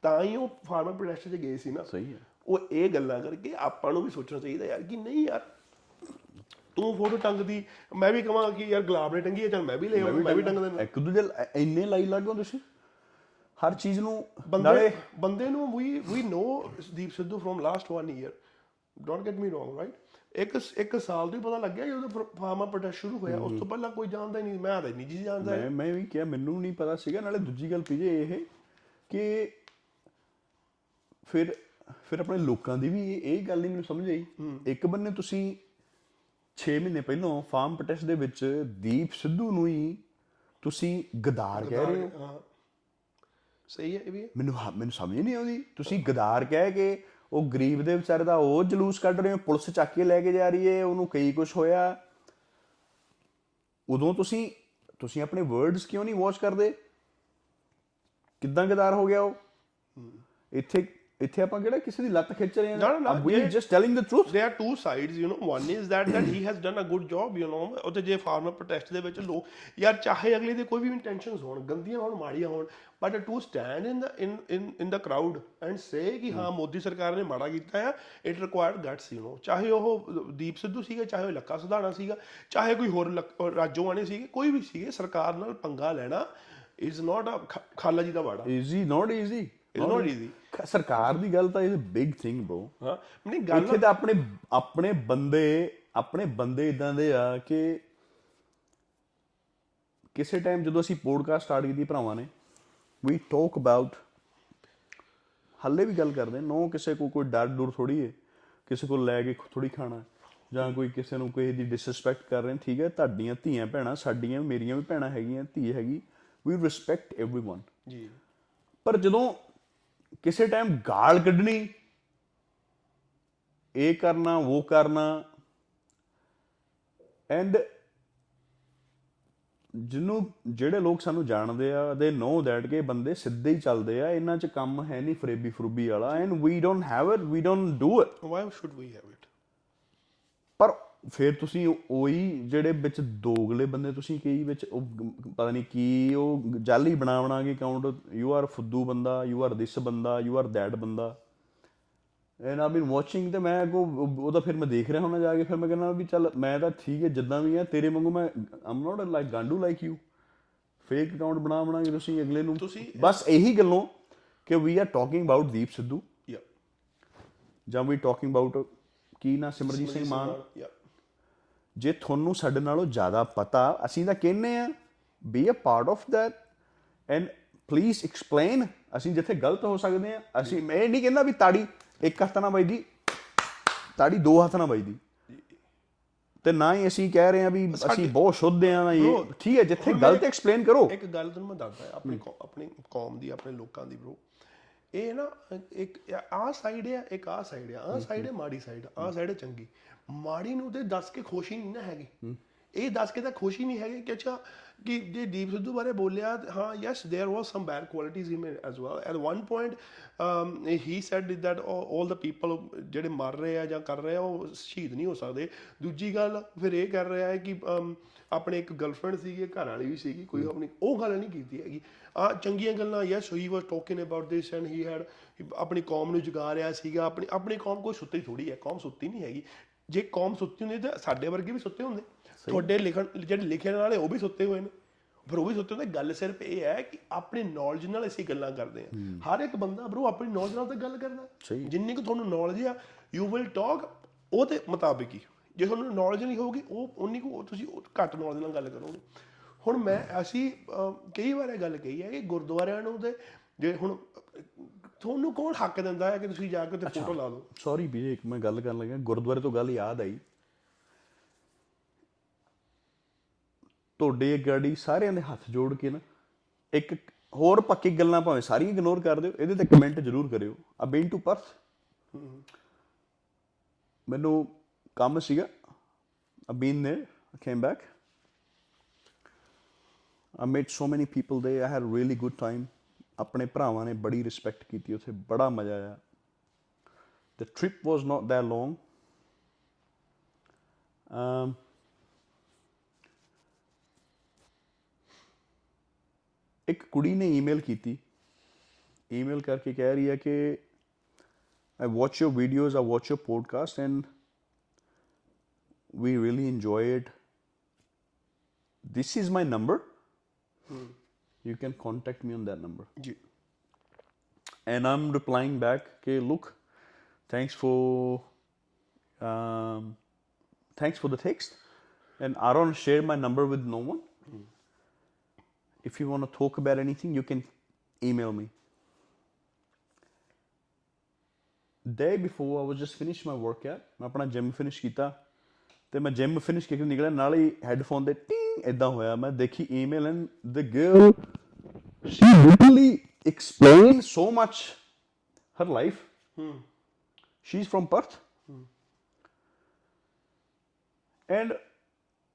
Speaker 1: ਤਾਂ ਹੀ ਉਹ ਫਾਰਮਰ ਪ੍ਰੋਟੈਸਟ 'ਚ ਗਏ ਸੀ ਨਾ।
Speaker 2: ਸਹੀ ਹੈ।
Speaker 1: ਉਹ ਇਹ ਗੱਲਾਂ ਕਰਕੇ ਆਪਾਂ ਨੂੰ ਵੀ ਸੋਚਣਾ ਚਾਹੀਦਾ ਯਾਰ ਕਿ ਨਹੀਂ ਯਾਰ ਤੂੰ ਫੋਟੋ ਟੰਗਦੀ ਮੈਂ ਵੀ ਕਹਾਂ ਕਿ ਯਾਰ ਗੁਲਾਬ ਨੇ ਟੰਗੀ ਹੈ ਚਲ ਮੈਂ ਵੀ ਲੈ ਆਵਾਂ ਮੈਂ ਵੀ ਟੰਗ ਦੇਣਾ
Speaker 2: ਇੱਕ ਦੂਜੇ ਇੰਨੇ ਲਾਈ ਲੱਗੋ ਤੁਸੀਂ? ਹਰ ਚੀਜ਼ ਨੂੰ
Speaker 1: ਬੰਦੇ ਬੰਦੇ ਨੂੰ we we know Deep Sidhu from last 1 year don't get me wrong right ਇੱਕ ਇੱਕ ਸਾਲ ਤੋਂ ਹੀ ਪਤਾ ਲੱਗਿਆ ਜਦੋਂ ਫਾਰਮਾ ਪ੍ਰੋਟੈਸਟ ਸ਼ੁਰੂ ਹੋਇਆ ਉਸ ਤੋਂ ਪਹਿਲਾਂ ਕੋਈ ਜਾਣਦਾ ਹੀ ਨਹੀਂ ਮੈਂ ਤਾਂ ਨਹੀਂ ਜੀ ਜਾਣਦਾ
Speaker 2: ਮੈਂ ਮੈਂ ਵੀ ਕਿਹਾ ਮੈਨੂੰ ਨਹੀਂ ਪਤਾ ਸੀਗਾ ਨਾਲੇ ਦੂਜੀ ਗੱਲ ਪੀਜੇ ਇਹ ਕਿ ਫਿਰ ਫਿਰ ਆਪਣੇ ਲੋਕਾਂ ਦੀ ਵੀ ਇਹ ਗੱਲ ਨਹੀਂ ਮੈਨੂੰ ਸਮਝ ਆਈ। ਇੱਕ ਬੰਨੇ ਤੁਸੀਂ 6 ਮਹੀਨੇ ਪਹਿਲਾਂ ਫਾਰਮ ਪ੍ਰੋਟੈਸਟ ਦੇ ਵਿੱਚ ਦੀਪ ਸਿੱਧੂ ਨੂੰ ਹੀ ਤੁਸੀਂ ਗਦਾਰ ਕਹਿ ਰਹੇ ਹੋ।
Speaker 1: ਸਹੀ ਹੈ ਇਹ ਵੀ।
Speaker 2: ਮੈਨੂੰ ਮੈਨੂੰ ਸਮਝ ਨਹੀਂ ਆਉਂਦੀ। ਤੁਸੀਂ ਗਦਾਰ ਕਹਿ ਕੇ ਉਹ ਗਰੀਬ ਦੇ ਵਿਚਾਰੇ ਦਾ ਉਹ ਜਲੂਸ ਕੱਢ ਰਹੇ ਹੋ ਪੁਲਿਸ ਚੱਕ ਕੇ ਲੈ ਕੇ ਜਾ ਰਹੀ ਹੈ ਉਹਨੂੰ ਕਈ ਕੁਝ ਹੋਇਆ। ਉਦੋਂ ਤੁਸੀਂ ਤੁਸੀਂ ਆਪਣੇ ਵਰਡਸ ਕਿਉਂ ਨਹੀਂ ਵਾਚ ਕਰਦੇ? ਕਿੱਦਾਂ ਗਦਾਰ ਹੋ ਗਿਆ ਉਹ? ਇੱਥੇ ਇੱਥੇ ਆਪਾਂ ਕਿਹੜਾ ਕਿਸੇ ਦੀ ਲੱਤ ਖਿੱਚ ਰਹੇ ਹਾਂ?
Speaker 1: We
Speaker 2: just telling the truth
Speaker 1: there are two sides you know. One is that that he has done a good job you know. ਉਹਤੇ ਜੇ ਫਾਰਮਰ ਪ੍ਰੋਟੈਸਟ ਦੇ ਵਿੱਚ ਲੋਕ ਯਾਰ ਚਾਹੇ ਅਗਲੇ ਦੇ ਕੋਈ ਵੀ ਇੰਟੈਂਸ਼ਨਸ ਹੋਣ ਗੰਦੀਆਂ ਹੋਣ ਮਾੜੀਆਂ ਹੋਣ but to stand in the in in in the crowd and say ਕਿ ਹਾਂ ਮੋਦੀ ਸਰਕਾਰ ਨੇ ਮਾੜਾ ਕੀਤਾ ਆ it required guts you know ਚਾਹੇ ਉਹ ਦੀਪ ਸਿੱਧੂ ਸੀਗਾ ਚਾਹੇ ਉਹ ਲੱਕਾ ਸੁਧਾਣਾ ਸੀਗਾ ਚਾਹੇ ਕੋਈ ਹੋਰ ਲੱਕ- ਰਾਜੋਆਣੇ ਸੀਗੇ ਕੋਈ ਵੀ ਸੀਗੇ ਸਰਕਾਰ ਨਾਲ ਪੰਗਾ ਲੈਣਾ ਇਜ਼ ਨਾਟ ਅ ਖਾਲਾ ਜੀ ਦਾ ਵਾੜਾ
Speaker 2: easy not easy
Speaker 1: is not easy
Speaker 2: ਸਰਕਾਰ ਦੀ ਗੱਲ ਤਾਂ ਇਹ ਬਿਗ ਥਿੰਗ ਬ్రో
Speaker 1: ਹਾਂ ਨਹੀਂ ਗੱਲ
Speaker 2: ਇੱਥੇ ਤਾਂ ਆਪਣੇ ਆਪਣੇ ਬੰਦੇ ਆਪਣੇ ਬੰਦੇ ਇਦਾਂ ਦੇ ਆ ਕਿ ਕਿਸੇ ਟਾਈਮ ਜਦੋਂ ਅਸੀਂ ਪੋਡਕਾਸਟ ਸਟਾਰਟ ਕੀਤੀ ਭਰਾਵਾਂ ਨੇ ਵੀ ਟਾਕ ਅਬਾਊਟ ਹੱਲੇ ਵੀ ਗੱਲ ਕਰਦੇ ਨੋ ਕਿਸੇ ਕੋ ਕੋਈ ਡਰ ਡੁਰ ਥੋੜੀ ਹੈ ਕਿਸੇ ਕੋ ਲੈ ਕੇ ਥੋੜੀ ਖਾਣਾ ਜਾਂ ਕੋਈ ਕਿਸੇ ਨੂੰ ਕੋਈ ਦੀ ਡਿਸਰੈਸਪੈਕਟ ਕਰ ਰਹੇ ਠੀਕ ਹੈ ਤੁਹਾਡੀਆਂ ਧੀਆਂ ਭੈਣਾਂ ਸਾਡੀਆਂ ਮੇਰੀਆਂ ਵੀ ਭੈਣਾਂ ਹੈਗੀਆਂ ਧੀ ਹੈਗੀ ਵੀ ਰਿਸਪੈਕਟ एवरीवन
Speaker 1: ਜੀ।
Speaker 2: ਪਰ ਜਦੋਂ ਕਿਸੇ ਟਾਈਮ ਗਾਲ ਕੱਢਣੀ। ਇਹ ਕਰਨਾ ਉਹ ਕਰਨਾ। ਐਂਡ ਜਿਹਨੂੰ ਜਿਹੜੇ ਲੋਕ ਸਾਨੂੰ ਜਾਣਦੇ ਆ ਦੇ ਨੋ ਦੈਟ ਕਿ ਬੰਦੇ ਸਿੱਧੇ ਹੀ ਚੱਲਦੇ ਆ ਇਹਨਾਂ 'ਚ ਕੰਮ ਹੈ ਨਹੀਂ ਫਰੇਬੀ ਫਰੂਬੀ ਵਾਲਾ। And we don't have it we don't do it
Speaker 1: why should we have it
Speaker 2: ਪਰ ਫਿਰ ਤੁਸੀਂ ਉਹੀ ਜਿਹੜੇ ਵਿੱਚ ਦੋਗਲੇ ਬੰਦੇ ਤੁਸੀਂ ਕਈ ਵਿੱਚ ਉਹ ਪਤਾ ਨਹੀਂ ਕੀ ਉਹ ਜਾਲੀ ਬਣਾ ਬਣਾ ਕੇ ਅਕਾਊਂਟ ਯੂ ਆਰ ਫੁੱਦੂ ਬੰਦਾ ਯੂ ਆਰ ਦਿਸ ਬੰਦਾ ਯੂ ਆਰ ਦੈਟ ਬੰਦਾ। ਐਂਡ ਆਈ ਬੀਨ ਵਾਚਿੰਗ ਤੇ ਮੈਂ ਉਹ- ਉਹਦਾ ਫਿਰ ਮੈਂ ਦੇਖ ਰਿਹਾ ਹੁੰਦਾ ਜਾ ਕੇ ਫਿਰ ਮੈਂ ਕਹਿੰਦਾ ਵੀ ਚੱਲ ਮੈਂ ਤਾਂ ਠੀਕ ਹੈ ਜਿੱਦਾਂ ਵੀ ਆ ਤੇਰੇ ਵਾਂਗੂ ਮੈਂ ਆਮ ਨਾਟ ਲਾਈਕ ਗਾਂਡੂ ਲਾਈਕ ਯੂ ਫੇਕ ਅਕਾਊਂਟ ਬਣਾ ਬਣਾ ਕੇ ਤੁਸੀਂ ਅਗਲੇ ਨੂੰ।
Speaker 1: ਤੁਸੀਂ-
Speaker 2: ਬਸ ਇਹੀ ਗੱਲੋਂ ਕਿ we are talking about Deep Sidhu.
Speaker 1: ਯਾ
Speaker 2: ਜਾਂ ਵੀ ਟਾਕਿੰਗ ਅਬਾਊਟ ਕੀ ਨਾ ਸਿਮਰਜੀਤ ਸਿੰਘ ਮਾਨ।
Speaker 1: ਯਾ
Speaker 2: ਜੇ ਤੁਹਾਨੂੰ ਸਾਡੇ ਨਾਲੋਂ ਜ਼ਿਆਦਾ ਪਤਾ ਅਸੀਂ ਤਾਂ ਕਹਿੰਨੇ ਆ be a part of that and please explain ਅਸੀਂ ਜਿੱਥੇ ਗਲਤ ਹੋ ਸਕਦੇ ਆ ਅਸੀਂ ਮੈਂ ਨਹੀਂ ਕਹਿੰਦਾ ਵੀ ਤਾੜੀ ਇੱਕ ਹੱਥ ਨਾਲ ਵੱਜਦੀ ਤਾੜੀ ਦੋ ਹੱਥ ਨਾਲ ਵੱਜਦੀ। ਤੇ ਨਾ ਹੀ ਅਸੀਂ ਕਹਿ ਰਹੇ ਆ ਵੀ ਅਸੀਂ ਬਹੁਤ ਸ਼ੁੱਧ ਆ ਨਾ ਇਹ ਠੀਕ ਹੈ ਜਿੱਥੇ ਗਲਤ ਐਕਸਪਲੇਨ ਕਰੋ।
Speaker 1: ਇੱਕ ਗੱਲ ਤੁਹਾਨੂੰ ਮੈਂ ਦੱਸਦਾ ਆਪਣੀ ਆਪਣੀ ਕੌਮ ਦੀ ਆਪਣੇ ਲੋਕਾਂ ਦੀ ਬ్రో ਇਹ ਨਾ ਇੱਕ ਆਹ ਸਾਈਡ ਹੈ ਇੱਕ ਆਹ ਸਾਈਡ ਹੈ ਆਹ ਸਾਈਡ ਹੈ। ਮਾੜੀ ਸਾਈਡ ਆਹ ਸਾਈਡ ਹੈ ਚੰਗੀ। ਮਾੜੀ ਨੂੰ ਤੇ ਦੱਸ ਕੇ ਖੁਸ਼ੀ ਨਹੀਂ ਨਾ ਹੈਗੀ ਇਹ ਦੱਸ ਕੇ ਤਾਂ ਖੁਸ਼ੀ ਨਹੀਂ ਹੈਗੀ ਕਿ ਅੱਛਾ ਕਿ ਜੇ ਦੀਪ ਸਿੱਧੂ ਬਾਰੇ ਬੋਲਿਆ ਹਾਂ yes there was some bad qualities in as well at one point he said that all the people ਜਿਹੜੇ ਮਰ ਰਹੇ ਆ ਜਾਂ ਕਰ ਰਹੇ ਆ ਉਹ ਸ਼ਹੀਦ ਨਹੀਂ ਹੋ ਸਕਦੇ ਦੂਜੀ ਗੱਲ ਫਿਰ ਇਹ ਕਰ ਰਿਹਾ ਹੈ ਕਿ um, ਆਪਣੇ ਇੱਕ ਗਰਲਫ੍ਰੈਂਡ ਸੀਗੀ ਘਰ ਵਾਲੀ ਵੀ ਸੀਗੀ ਕੋਈ ਆਪਣੀ ਉਹ ਗੱਲ ਨਹੀਂ ਕੀਤੀ ਹੈਗੀ ਆ ਚੰਗੀਆਂ ਗੱਲਾਂ yes he was talking about this and he had ਆਪਣੀ ਕੌਮ ਨੂੰ ਜਗਾ ਰਿਹਾ ਸੀਗਾ ਆਪਣੀ ਆਪਣੀ ਕੌਮ ਕੋਈ ਸੁੱਤੀ ਥੋੜੀ ਹੈ ਕੌਮ ਸੁੱਤੀ ਨਹੀਂ ਹੈਗੀ ਜੇ ਕੌਮ ਸੁੱਤੀ ਹੁੰਦੀ ਤਾਂ ਸਾਡੇ ਵਰਗੇ ਵੀ ਸੁੱਤੇ ਹੁੰਦੇ। ਤੁਹਾਡੇ ਲਿਖਣ ਜਿਹੜੇ ਲਿਖਣ ਵਾਲੇ ਉਹ ਵੀ ਸੁੱਤੇ ਹੋਏ ਨੇ। ਪਰ ਉਹ ਵੀ ਸੁੱਤੇ ਹੁੰਦੇ। ਗੱਲ ਸਿਰਫ ਇਹ ਹੈ ਕਿ ਆਪਣੀ ਨੌਲੇਜ ਨਾਲ ਅਸੀਂ ਗੱਲਾਂ ਕਰਦੇ ਹਾਂ। ਹਰ ਇੱਕ ਬੰਦਾ ਬ్రో ਆਪਣੀ ਨੌਲੇਜ ਨਾਲ ਤਾਂ ਗੱਲ ਕਰਦਾ। ਜਿੰਨੀ ਕੁ ਤੁਹਾਨੂੰ ਨੌਲੇਜ ਆ ਯੂ ਵਿਲ ਟਾਕ ਉਹਦੇ ਮੁਤਾਬਿਕ ਹੀ। ਜੇ ਤੁਹਾਨੂੰ ਨੌਲੇਜ ਨਹੀਂ ਹੋਊਗੀ ਉਹ ਉਨੀ ਕੁ ਤੁਸੀਂ ਉਹ ਘੱਟ ਨੌਲੇਜ ਨਾਲ ਗੱਲ ਕਰੋਗੇ। ਹੁਣ ਮੈਂ ਅਸੀਂ ਕਈ ਵਾਰ ਇਹ ਗੱਲ ਕਹੀ ਹੈ ਕਿ ਗੁਰਦੁਆਰਿਆਂ ਨੂੰ ਤੇ ਜੇ ਹੁਣ ਤੁਹਾਨੂੰ ਕੌਣ ਹੱਕ ਦਿੰਦਾ ਹੈ ਕਿ ਤੁਸੀਂ ਜਾ ਕੇ ਤੇ ਫੋਟੋ ਲਾ ਲਓ
Speaker 2: ਸੌਰੀ ਵੀਰੇ ਇੱਕ ਮੈਂ ਗੱਲ ਕਰਨ ਲੱਗਾ ਗੁਰਦੁਆਰੇ ਤੋਂ ਗੱਲ ਯਾਦ ਆਈ ਤੁਹਾਡੇ ਗਾੜੀ ਸਾਰਿਆਂ ਦੇ ਹੱਥ ਜੋੜ ਕੇ ਨਾ ਇੱਕ ਹੋਰ ਪੱਕੀ ਗੱਲਾਂ ਭਾਵੇਂ ਸਾਰੀਆਂ ਇਗਨੋਰ ਕਰ ਦਿਓ ਇਹਦੇ ਤੇ ਕਮੈਂਟ ਜ਼ਰੂਰ ਕਰਿਓ ਆ ਬੀਨ ਟੂ ਪਰਥ ਮੈਨੂੰ ਕੰਮ ਸੀਗਾ ਆ ਬੀਨ ਨੇ came back I met so many people there. I had a really good time. ਆਪਣੇ ਭਰਾਵਾਂ ਨੇ ਬੜੀ ਰਿਸਪੈਕਟ ਕੀਤੀ ਉੱਥੇ ਬੜਾ ਮਜ਼ਾ ਆਇਆ The trip was not that long. Um, ਇੱਕ ਕੁੜੀ ਨੇ ਈਮੇਲ ਕੀਤੀ ਈਮੇਲ ਕਰਕੇ ਕਹਿ ਰਹੀ ਹੈ ਕਿ I watch your videos, I watch your podcast and we really enjoy it. This is my number. you can contact me on that number.
Speaker 1: Yeah.
Speaker 2: And I'm replying back, okay, look, thanks for um, thanks for the text. And I don't share my number with no one. Mm. If you want to talk about anything, you can email me. day before I was just finished my workout. मैं finished gym finish किया Then my gym finished, करके निकला नाल ही headphone दे T ਇਦਾਂ ਹੋਇਆ ਮੈਂ ਦੇਖੀ email and the girl she literally explained so much her life. She's from Perth. And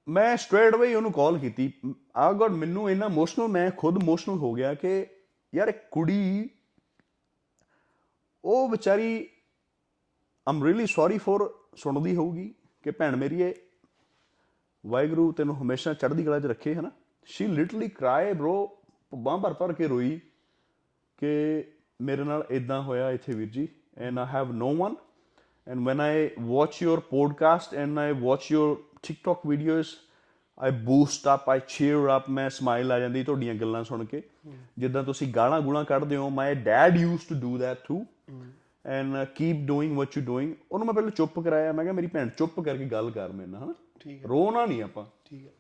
Speaker 2: ਮੈਂ ਸਟ੍ਰੇਟ ਅਵੇ ਉਹਨੂੰ ਕਾਲ ਕੀਤੀ ਆ ਗॉड ਮੈਨੂੰ ਇੰਨਾ ਇਮੋਸ਼ਨਲ ਮੈਂ ਖੁਦ ਇਮੋਸ਼ਨਲ ਹੋ ਗਿਆ ਕਿ ਯਾਰ ਇੱਕ ਕੁੜੀ ਉਹ ਵਿਚਾਰੀ ਆਮ ਰੀਲੀ ਸੌਰੀ ਫॉर ਸੁਣਦੀ ਹੋਊਗੀ ਕਿ ਭੈਣ ਮੇਰੀ ਇਹ ਵਾਹਿਗੁਰੂ ਤੈਨੂੰ ਹਮੇਸ਼ਾ ਚੜ੍ਹਦੀ ਕਲਾ 'ਚ ਰੱਖੇ, ਹਨਾ? ਸ਼ੀ ਲਿਟਰਲੀ ਕਰਾਈ ਬ్రో ਬਾਂਹ ਭਰ ਭਰ ਕੇ ਰੋਈ ਕਿ ਮੇਰੇ ਨਾਲ ਇਦਾਂ ਹੋਇਆ ਇੱਥੇ ਵੀਰ ਜੀ and I have no one and when I watch your podcast and I watch your TikTok videos I boost up I cheer up ਮੈਂ ਸਮਾਈਲ ਆ ਜਾਂਦੀ ਤੁਹਾਡੀਆਂ ਗੱਲਾਂ ਸੁਣ ਕੇ। ਜਿੱਦਾਂ ਤੁਸੀਂ ਗਾਲਾਂ ਗੂਲਾਂ ਕੱਢਦੇ ਹੋ my dad used to do that to and keep doing what you doing ਉਹਨੂੰ ਮੈਂ ਪਹਿਲਾਂ ਚੁੱਪ ਕਰਾਇਆ, ਮੈਂ ਕਿਹਾ ਮੇਰੀ ਭੈਣ ਚੁੱਪ ਕਰਕੇ ਗੱਲ ਕਰ ਮੇਰੇ ਨਾਲ, ਹਨਾ?
Speaker 1: ਠੀਕ
Speaker 2: ਰੋਣਾ ਨਹੀਂ ਆਪਾਂ।
Speaker 1: ਠੀਕ ਹੈ।